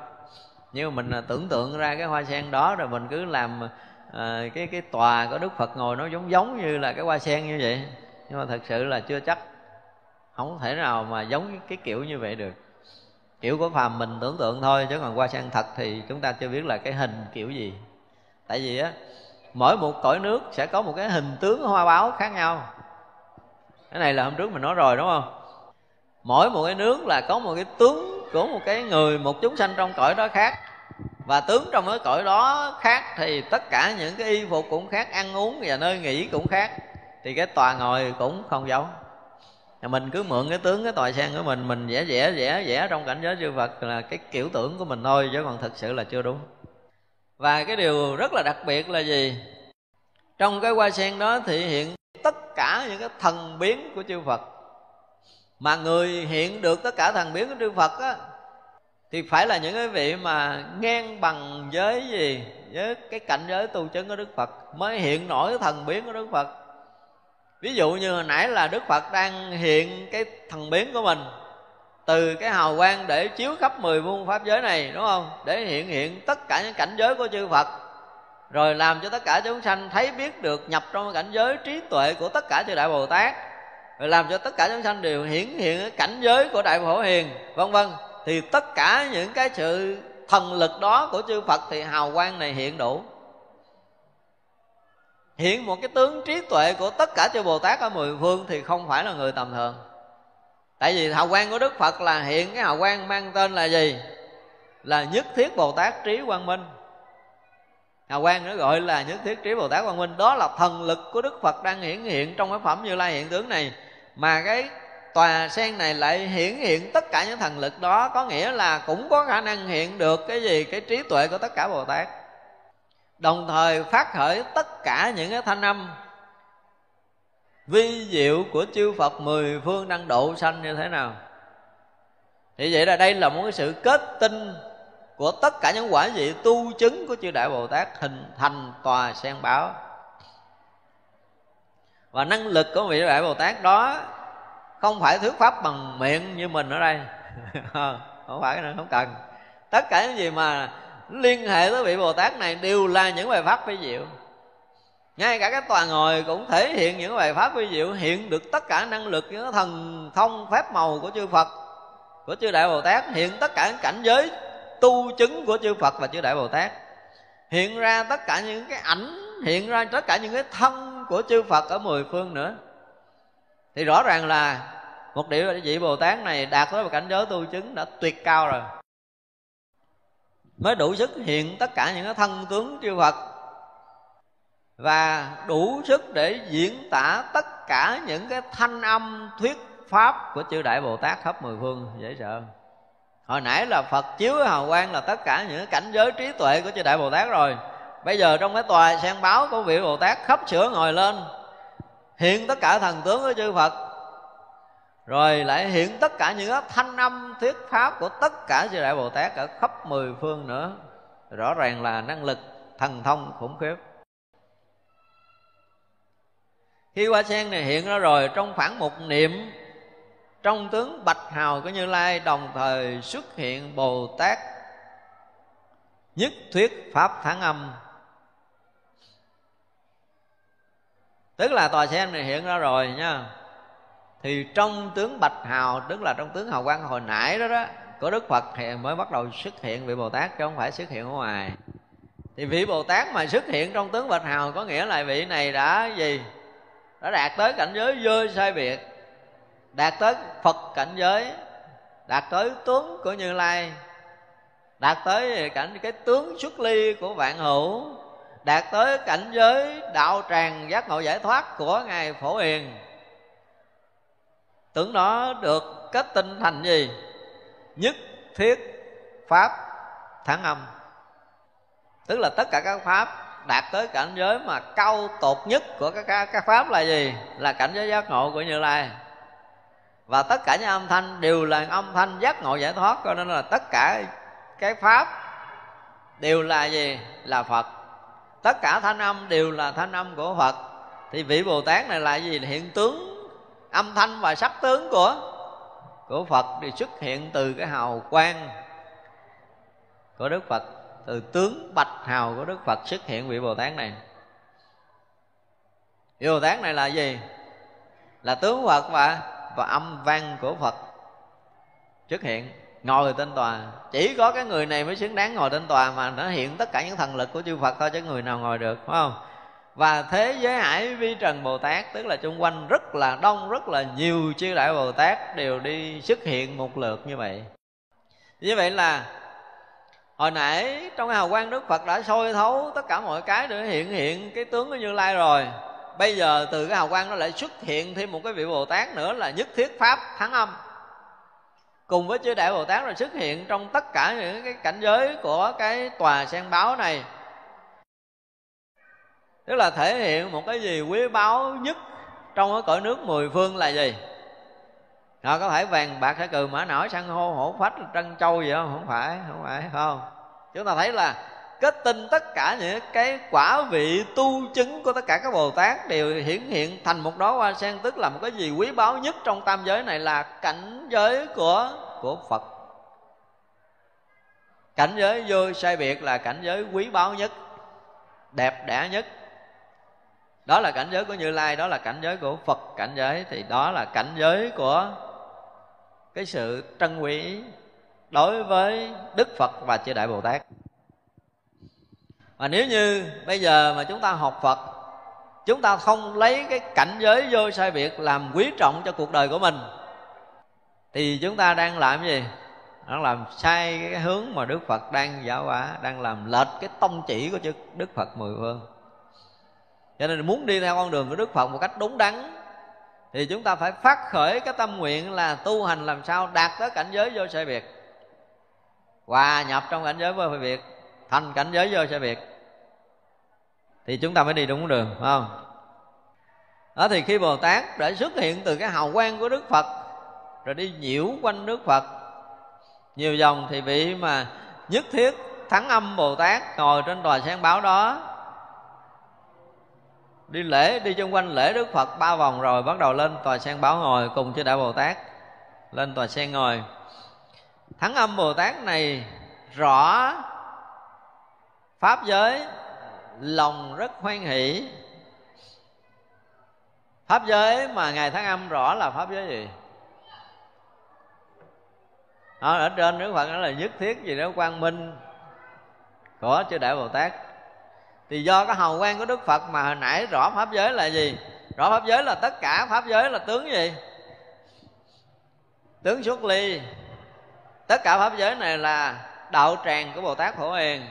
nhưng mà mình à, tưởng tượng ra cái hoa sen đó rồi mình cứ làm à, cái cái tòa của đức phật ngồi nó giống giống như là cái hoa sen như vậy. Nhưng mà thật sự là chưa chắc. Không thể nào mà giống cái kiểu như vậy được. Kiểu của phàm mình tưởng tượng thôi chứ còn hoa sen thật thì chúng ta chưa biết là cái hình kiểu gì. Tại vì á mỗi một cõi nước sẽ có một cái hình tướng hoa báo khác nhau. Cái này là hôm trước mình nói rồi đúng không? Mỗi một cái nước là có một cái tướng của một cái người, một chúng sanh trong cõi đó khác. Và tướng trong cái cõi đó khác thì tất cả những cái y phục cũng khác, ăn uống và nơi nghỉ cũng khác. Thì cái tòa ngồi cũng không giống. Mình cứ mượn cái tướng, cái tòa sen của mình mình vẽ vẽ vẽ vẽ trong cảnh giới chư Phật là cái kiểu tưởng của mình thôi, chứ còn thực sự là chưa đúng. Và cái điều rất là đặc biệt là gì? Trong cái hoa sen đó thể hiện tất cả những cái thần biến của chư Phật mà người hiện được tất cả thần biến của chư Phật á, thì phải là những cái vị mà ngang bằng với gì? Với cái cảnh giới tu chứng của Đức Phật, mới hiện nổi thần biến của Đức Phật. Ví dụ như hồi nãy là Đức Phật đang hiện cái thần biến của mình, từ cái hào quang để chiếu khắp mười vuông pháp giới này, đúng không? Để hiện hiện tất cả những cảnh giới của chư Phật, rồi làm cho tất cả chúng sanh thấy biết được nhập trong cảnh giới trí tuệ của tất cả chư đại bồ tát rồi làm cho tất cả chúng sanh đều hiển hiện cái cảnh giới của đại phổ hiền, vân vân. Thì tất cả những cái sự thần lực đó của chư Phật thì hào quang này hiện đủ. Hiện một cái tướng trí tuệ của tất cả chư Bồ Tát ở mười phương thì không phải là người tầm thường. Tại vì hào quang của Đức Phật là hiện cái hào quang mang tên là gì? Là nhất thiết Bồ Tát trí quang minh. Hào quang nó gọi là nhất thiết trí Bồ Tát quang minh. Đó là thần lực của Đức Phật đang hiển hiện trong cái phẩm Như Lai hiện tướng này mà cái tòa sen này lại hiển hiện tất cả những thần lực đó, có nghĩa là cũng có khả năng hiện được cái gì, cái trí tuệ của tất cả bồ tát. Đồng thời phát khởi tất cả những cái thanh âm vi diệu của chư Phật mười phương đang độ sanh như thế nào. Thì vậy là đây là một cái sự kết tinh của tất cả những quả vị tu chứng của chư Đại Bồ Tát hình thành tòa sen báo và năng lực của vị Đại Bồ Tát đó không phải thuyết pháp bằng miệng như mình ở đây. Ờ, không phải nữa không cần. Tất cả những gì mà liên hệ tới vị bồ tát này đều là những bài pháp vi diệu. Ngay cả cái tòa ngồi cũng thể hiện những bài pháp vi diệu, hiện được tất cả năng lực những thần thông phép màu của chư phật, của chư đại bồ tát, hiện tất cả những cảnh giới tu chứng của chư phật và chư đại bồ tát. Hiện ra tất cả những cái ảnh, hiện ra tất cả những cái thân của chư phật ở mười phương nữa. Thì rõ ràng là một địa vị bồ tát này đạt tới một cảnh giới tu chứng đã tuyệt cao rồi. Mới đủ sức hiện tất cả những cái thân tướng chư Phật và đủ sức để diễn tả tất cả những cái thanh âm, thuyết pháp của chư đại bồ tát khắp mười phương. Dễ sợ hồi nãy là phật chiếu hào quang là tất cả những cảnh giới trí tuệ của chư đại bồ tát rồi bây giờ trong cái tòa sen báo của vị bồ tát khắp sửa ngồi lên, hiện tất cả thần tướng của chư phật, rồi lại hiện tất cả những thanh âm, thuyết pháp của tất cả chư đại bồ tát ở khắp mười phương nữa. Rõ ràng là năng lực thần thông khủng khiếp. Khi hoa sen này hiện ra rồi, trong khoảng một niệm, trong tướng bạch hào của như lai đồng thời xuất hiện bồ tát, nhất thuyết pháp thắng âm. Tức là tòa sen này hiện ra rồi nha. Thì trong tướng bạch hào, tức là trong tướng hào quang hồi nãy đó đó của đức phật thì mới bắt đầu xuất hiện vị bồ tát chứ không phải xuất hiện ở ngoài. Thì vị bồ tát mà xuất hiện trong tướng bạch hào có nghĩa là vị này đã gì? Đã đạt tới cảnh giới vô sai biệt, đạt tới phật cảnh giới, đạt tới tướng của như lai, đạt tới cảnh, cái tướng xuất ly của vạn hữu đạt tới cảnh giới đạo tràng giác ngộ giải thoát của ngài phổ hiền. Tưởng nó được kết tinh thành gì? Nhất thiết pháp thắng âm. Tức là tất cả các pháp đạt tới cảnh giới mà cao tột nhất của các, các, các pháp là gì? Là cảnh giới giác ngộ của như lai. Và tất cả những âm thanh đều là âm thanh giác ngộ giải thoát cho nên là tất cả cái pháp đều là gì? Là phật tất cả thanh âm đều là thanh âm của phật. Thì vị bồ tát này là gì? Hiện tướng, âm thanh và sắc tướng của của phật thì xuất hiện từ cái hào quang của đức phật, từ tướng bạch hào của đức phật xuất hiện vị bồ tát này. Vị bồ tát này là gì? Là tướng phật và và âm vang của phật xuất hiện ngồi trên tòa. Chỉ có cái người này mới xứng đáng ngồi trên tòa mà nó hiện tất cả những thần lực của chư phật thôi chứ người nào ngồi được, phải không? Và thế giới hải vi trần bồ tát, tức là chung quanh rất là đông, rất là nhiều chư đại bồ tát đều đi xuất hiện một lượt như vậy. Như vậy là hồi nãy trong cái hào quang đức phật đã soi thấu tất cả mọi cái để hiện hiện cái tướng của như lai rồi. Bây giờ từ cái hào quang nó lại xuất hiện thêm một cái vị bồ tát nữa là nhất thiết pháp thắng âm cùng với chư đại bồ tát rồi xuất hiện trong tất cả những cái cảnh giới của cái tòa sen báo này. Tức là thể hiện một cái gì quý báu nhất trong cái cõi nước mười phương là gì? Họ có phải vàng bạc hay cừ mã nổi, san hô hổ phách, trân châu gì không? Không phải không phải không? Chúng ta thấy là kết tinh tất cả những cái quả vị tu chứng của tất cả các bồ tát đều hiển hiện thành một đó hoa sen, tức là một cái gì quý báu nhất trong tam giới này là cảnh giới của của phật. Cảnh giới vô sai biệt là cảnh giới quý báu nhất, đẹp đẽ nhất. Đó là cảnh giới của như lai, đó là cảnh giới của phật cảnh giới, thì đó là cảnh giới của cái sự trân quý đối với đức phật và chư đại bồ tát mà nếu như bây giờ mà chúng ta học phật, chúng ta không lấy cái cảnh giới vô sai biệt làm quý trọng cho cuộc đời của mình, thì chúng ta đang làm gì? Đang làm sai cái hướng mà đức phật đang giáo hóa đang làm lệch cái tông chỉ của chư đức phật mười phương. Cho nên muốn đi theo con đường của đức phật một cách đúng đắn, thì chúng ta phải phát khởi cái tâm nguyện là tu hành làm sao đạt tới cảnh giới vô sai biệt. Hòa nhập trong cảnh giới vô sai biệt, thành cảnh giới vô sai biệt thì chúng ta mới đi đúng đường, phải không? Đó, thì khi bồ tát đã xuất hiện từ cái hào quang của đức phật, rồi đi nhiễu quanh đức phật, nhiều vòng thì vị mà nhất thiết thắng âm bồ tát ngồi trên tòa sen báo đó. Đi lễ, đi chung quanh lễ đức phật ba vòng rồi bắt đầu lên tòa sen báo ngồi cùng chư đại bồ tát. Lên tòa sen ngồi. Thắng âm bồ tát này rõ pháp giới lòng rất hoan hỷ. Pháp giới mà ngài tháng âm rõ là pháp giới gì? Ở, ở trên đức phật đó là nhất thiết gì đó quang minh của chư đại bồ tát. Thì do cái hào quang của đức phật mà hồi nãy rõ pháp giới là gì? Rõ pháp giới là tất cả pháp giới là tướng gì? Tướng xuất ly. Tất cả pháp giới này là đạo tràng của bồ tát phổ hiền.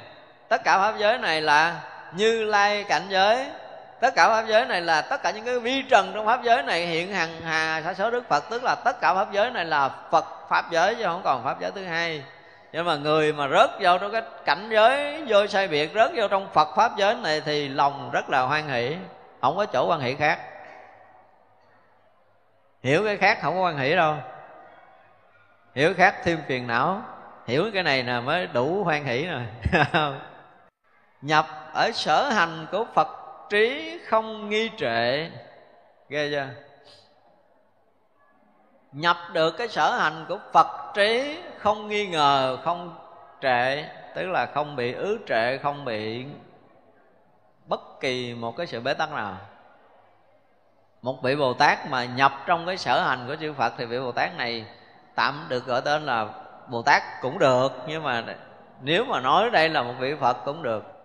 Tất cả pháp giới này là như lai cảnh giới. Tất cả pháp giới này là tất cả những cái vi trần trong pháp giới này hiện hằng hà sa số đức phật, tức là tất cả pháp giới này là phật pháp giới chứ không còn pháp giới thứ hai. Nhưng mà người mà rớt vô trong cái cảnh giới vô sai biệt, rớt vô trong phật pháp giới này thì lòng rất là hoan hỷ, không có chỗ quan hỷ khác. Hiểu cái khác không có quan hỷ đâu. Hiểu khác thêm phiền não. Hiểu cái này là mới đủ hoan hỷ rồi. nhập ở sở hành của phật trí không nghi trệ. Ghê chưa? Nhập được cái sở hành của phật trí không nghi ngờ, không trệ, tức là không bị ứ trệ, không bị bất kỳ một cái sự bế tắc nào. Một vị bồ tát mà nhập trong cái sở hành của chư phật thì vị bồ tát này tạm được gọi tên là bồ tát cũng được, nhưng mà nếu mà nói đây là một vị phật cũng được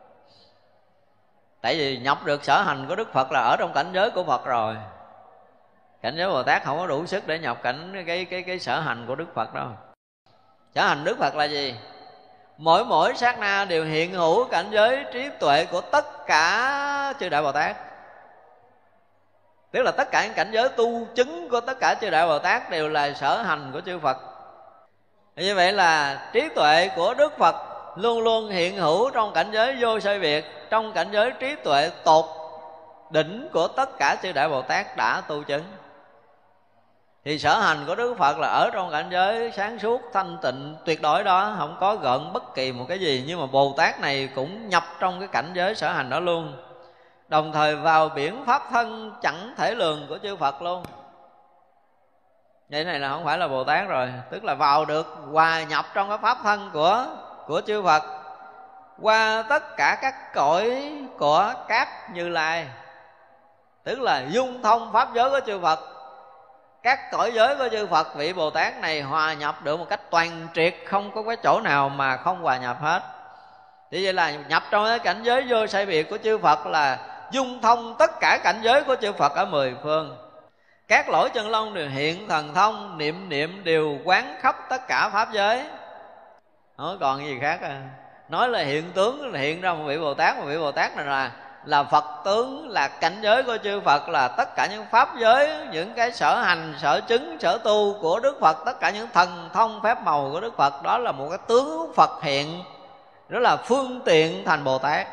tại vì nhập được sở hành của đức phật là ở trong cảnh giới của phật rồi. Cảnh giới bồ tát không có đủ sức để nhập cảnh cái cái cái sở hành của đức phật đâu. Sở hành đức phật là gì? Mỗi mỗi sát na đều hiện hữu cảnh giới trí tuệ của tất cả chư đại bồ tát. Tức là tất cả những cảnh giới tu chứng của tất cả chư đại bồ tát đều là sở hành của chư phật. Như vậy là trí tuệ của đức phật luôn luôn hiện hữu trong cảnh giới vô sai biệt, trong cảnh giới trí tuệ tột đỉnh của tất cả chư đại bồ tát đã tu chứng. Thì sở hành của đức phật là ở trong cảnh giới sáng suốt, thanh tịnh, tuyệt đối đó, không có gợn bất kỳ một cái gì. Nhưng mà bồ tát này cũng nhập trong cái cảnh giới sở hành đó luôn. Đồng thời vào biển pháp thân chẳng thể lường của chư phật luôn. Vậy này là không phải là bồ tát rồi, tức là vào được, hòa nhập trong cái pháp thân của của chư phật. Qua tất cả các cõi của các như lai, tức là dung thông pháp giới của chư phật, các cõi giới của chư Phật, vị Bồ Tát này hòa nhập được một cách toàn triệt, không có cái chỗ nào mà không hòa nhập hết. Thì vậy là nhập trong cái cảnh giới vô sai biệt của chư Phật là dung thông tất cả cảnh giới của chư Phật ở mười phương. Các lỗi chân long đều hiện thần thông, niệm niệm đều quán khắp tất cả pháp giới không còn gì khác à. Nói là hiện tướng, là hiện ra một vị bồ tát, một vị bồ tát này là là phật tướng, là cảnh giới của chư phật, là tất cả những pháp giới, những cái sở hành, sở chứng, sở tu của đức phật, tất cả những thần thông phép màu của đức phật, đó là một cái tướng phật hiện, đó là phương tiện thành bồ tát.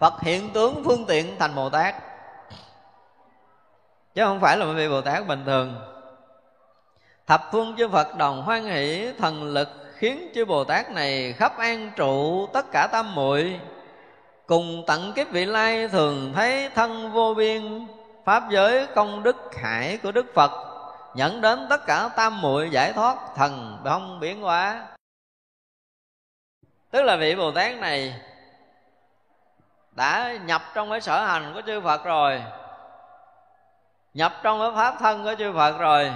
Phật hiện tướng, phương tiện thành bồ tát. Chứ không phải là một vị bồ tát bình thường. Thập phương chư phật đồng hoan hỷ thần lực khiến chư bồ tát này khắp an trụ tất cả tam muội. Cùng tận kiếp vị lai thường thấy thân vô biên, pháp giới công đức hải của đức phật nhận đến tất cả tam muội giải thoát thần không biến hóa. Tức là vị bồ tát này đã nhập trong cái sở hành của chư phật rồi, nhập trong cái pháp thân của chư phật rồi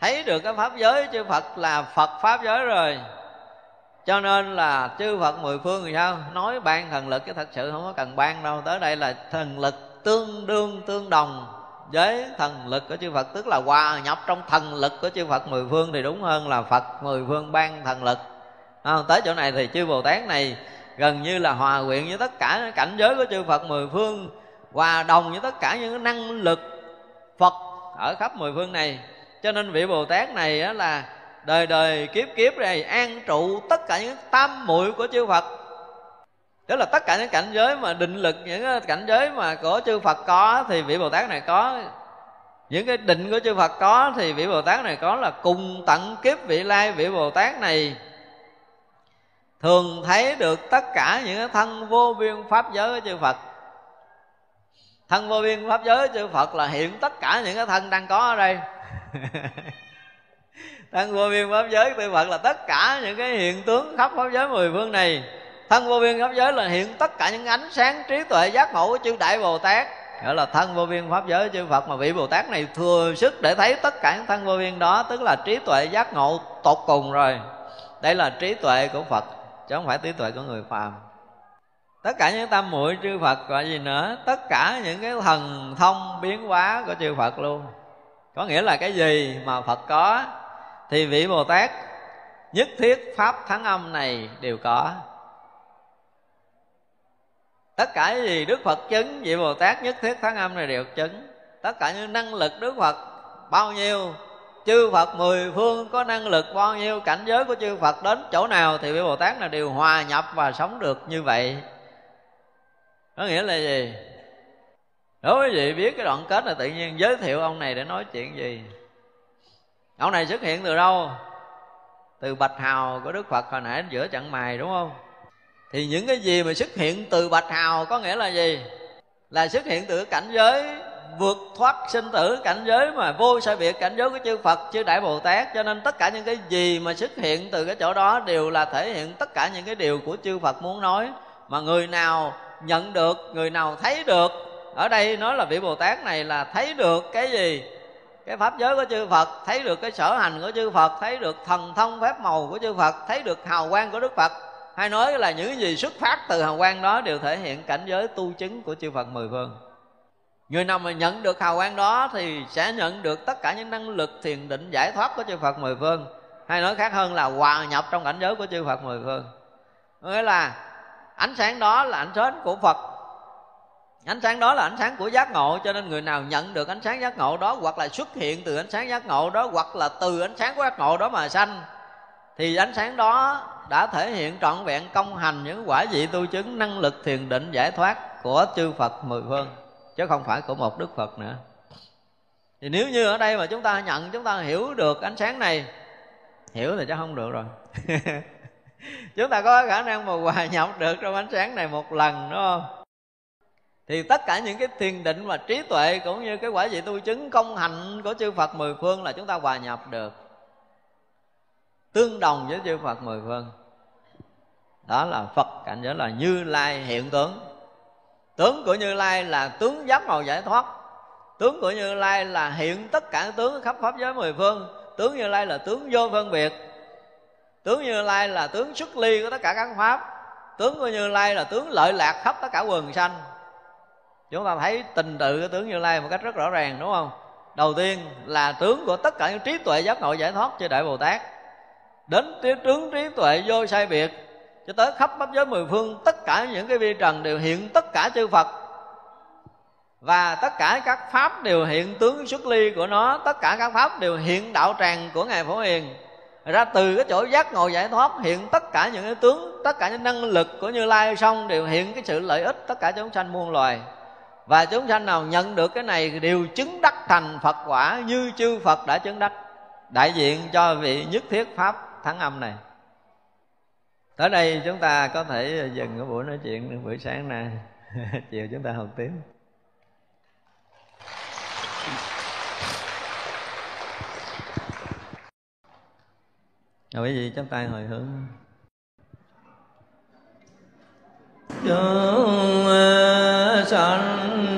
thấy được cái pháp giới chư phật là phật pháp giới rồi. Cho nên là chư phật mười phương thì sao? Nói ban thần lực chứ thật sự không có cần ban đâu. Tới đây là thần lực tương đương tương đồng với thần lực của chư Phật. Tức là hòa nhập trong thần lực của chư Phật mười phương thì đúng hơn là Phật mười phương ban thần lực. À, tới chỗ này thì chư Bồ Tát này gần như là hòa quyện với tất cả cảnh giới của chư Phật mười phương hòa đồng với tất cả những năng lực Phật ở khắp mười phương này cho nên vị Bồ Tát này á, là đời đời kiếp kiếp này an trụ tất cả những tam muội của chư Phật. Đó là tất cả những cảnh giới mà định lực những cảnh giới mà của chư Phật có thì vị Bồ Tát này có. Những cái định của chư Phật có thì vị Bồ Tát này có là cùng tận kiếp vị lai vị Bồ Tát này. Thường thấy được tất cả những thân vô biên pháp giới của chư Phật. Thân vô biên pháp giới của chư Phật là hiện tất cả những cái thân đang có ở đây. thân vô biên pháp giới của Phật là tất cả những cái hiện tướng khắp pháp giới mười phương này. Thân vô biên pháp giới là hiện tất cả những ánh sáng trí tuệ giác ngộ của chư đại bồ tát. Gọi là thân vô biên pháp giới chư Phật mà vị Bồ Tát này thừa sức để thấy tất cả những thân vô biên đó, tức là trí tuệ giác ngộ tột cùng rồi. Đây là trí tuệ của Phật, chứ không phải trí tuệ của người phàm. Tất cả những tam muội chư Phật, gọi gì nữa? Tất cả những cái thần thông biến hóa của chư Phật luôn có nghĩa là cái gì mà Phật có, thì vị Bồ Tát nhất thiết pháp thắng âm này đều có. Tất cả những gì Đức Phật chứng, vị Bồ Tát nhất thiết thắng âm này đều chứng. Tất cả những năng lực Đức Phật, bao nhiêu? Chư Phật mười phương có năng lực bao nhiêu? Cảnh giới của chư Phật đến chỗ nào thì vị Bồ Tát là đều hòa nhập và sống được như vậy. Có nghĩa là gì? Đối với vị biết cái đoạn kết là tự nhiên giới thiệu ông này để nói chuyện gì. Ông này xuất hiện từ đâu? Từ bạch hào của đức phật hồi nãy, giữa chặng mài đúng không? Thì những cái gì mà xuất hiện từ bạch hào có nghĩa là gì? Là xuất hiện từ cảnh giới vượt thoát sinh tử, cảnh giới mà vô sai biệt, cảnh giới của chư Phật, chư Đại Bồ Tát. Cho nên tất cả những cái gì mà xuất hiện từ cái chỗ đó đều là thể hiện tất cả những cái điều của chư Phật muốn nói. Mà người nào nhận được, người nào thấy được ở đây nói là vị bồ tát này là thấy được cái gì? Cái pháp giới của chư phật, thấy được cái sở hành của chư phật, thấy được thần thông phép màu của chư phật, thấy được hào quang của đức phật. Hay nói là những gì xuất phát từ hào quang đó đều thể hiện cảnh giới tu chứng của chư phật mười phương. Người nào mà nhận được hào quang đó thì sẽ nhận được tất cả những năng lực thiền định giải thoát của chư phật mười phương. Hay nói khác hơn là hòa nhập trong cảnh giới của chư phật mười phương. Nghĩa là ánh sáng đó là ánh sáng của phật ánh sáng đó là ánh sáng của giác ngộ, cho nên người nào nhận được ánh sáng giác ngộ đó hoặc là xuất hiện từ ánh sáng giác ngộ đó hoặc là từ ánh sáng của giác ngộ đó mà sanh, thì ánh sáng đó đã thể hiện trọn vẹn công hành những quả vị tu chứng năng lực thiền định giải thoát của chư Phật mười phương, chứ không phải của một Đức Phật nữa. Thì nếu như ở đây mà chúng ta nhận, chúng ta hiểu được ánh sáng này, hiểu thì chắc không được rồi. Chúng ta có khả năng mà hòa nhập được trong ánh sáng này một lần, đúng không? Thì tất cả những cái thiền định và trí tuệ cũng như cái quả vị tu chứng công hạnh của chư Phật mười phương là chúng ta hòa nhập được. Tương đồng với chư Phật mười phương. Đó là Phật cảnh giới là Như Lai hiện tướng. Tướng của Như Lai là tướng giác màu giải thoát. Tướng của như lai là hiện tất cả tướng khắp pháp giới mười phương. Tướng như lai là tướng vô phân biệt. Tướng như lai là tướng xuất ly của tất cả các pháp. Tướng của như lai là tướng lợi lạc khắp tất cả quần sanh chúng ta thấy tình tự cái tướng như lai một cách rất rõ ràng, đúng không? Đầu tiên là tướng của tất cả những trí tuệ giác ngộ giải thoát cho đại bồ tát. Đến tiếng tướng trí tuệ vô sai biệt, cho tới khắp pháp giới mười phương, tất cả những cái vi trần đều hiện tất cả chư phật. Và tất cả các pháp đều hiện tướng xuất ly của nó, tất cả các pháp đều hiện đạo tràng của ngài phổ hiền. Ra từ cái chỗ giác ngộ giải thoát, hiện tất cả những cái tướng, tất cả những năng lực của như lai xong đều hiện cái sự lợi ích tất cả chúng sanh muôn loài và chúng sanh nào nhận được cái này đều chứng đắc thành phật quả như chư phật đã chứng đắc. Đại diện cho vị nhất thiết pháp thắng âm này. Tới đây chúng ta có thể dừng cái buổi nói chuyện buổi sáng nay chiều chúng ta học tiếp. Rồi, quý vị chắp tay hồi hướng. Chúng ờ, sanh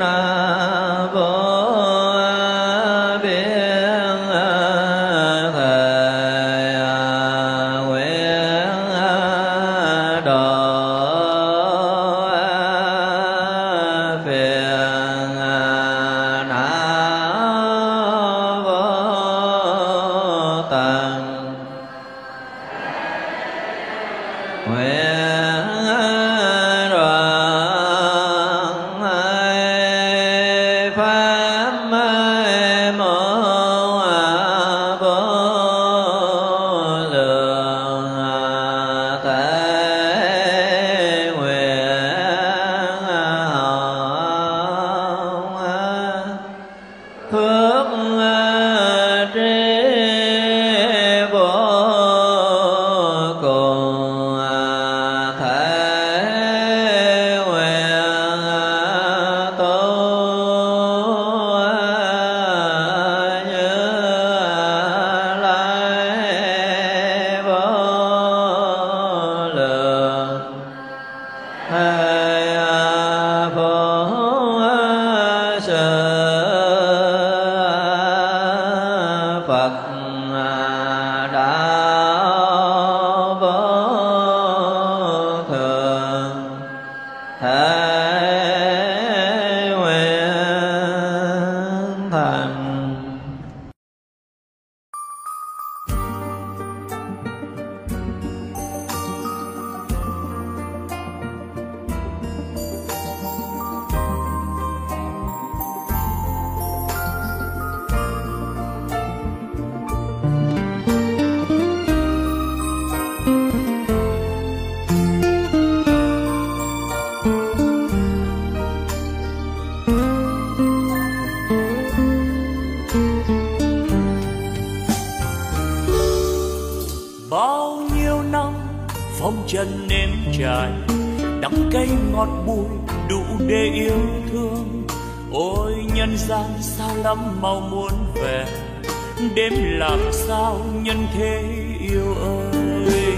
sao nhân thế yêu ơi?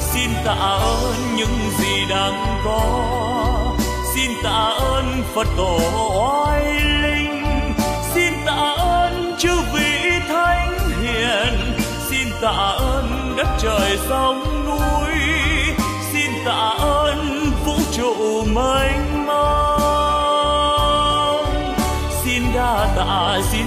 Xin tạ ơn những gì đang có. Xin tạ ơn phật tổ oai linh. Xin tạ ơn chư vị thánh hiền. Xin tạ ơn đất trời sông núi. Xin tạ ơn vũ trụ mênh mông. Xin đa tạ, xin